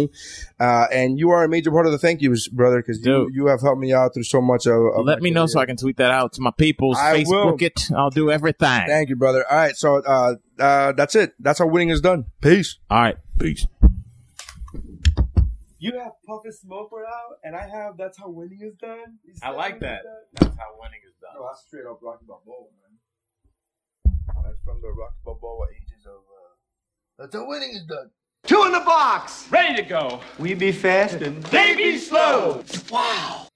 Uh, and you are a major part of the thank yous, brother, because you, you have helped me out through so much of, of
Let me know so I can tweet that out to my peoples.
I
Facebook
will.
it. I'll do everything.
Thank you, brother. All right. So, uh, uh, that's it. That's how winning is done. Peace.
All right. Peace.
You have Puff and Smoke out, and I have That's How Winning is Done.
I like that. That's how winning is done.
No, that's straight up Rocky Balboa, man. That's from the Rocky Balboa ages of. Uh, that's how winning is done.
Two in the box.
Ready to go.
We be fast and
They be slow.
wow.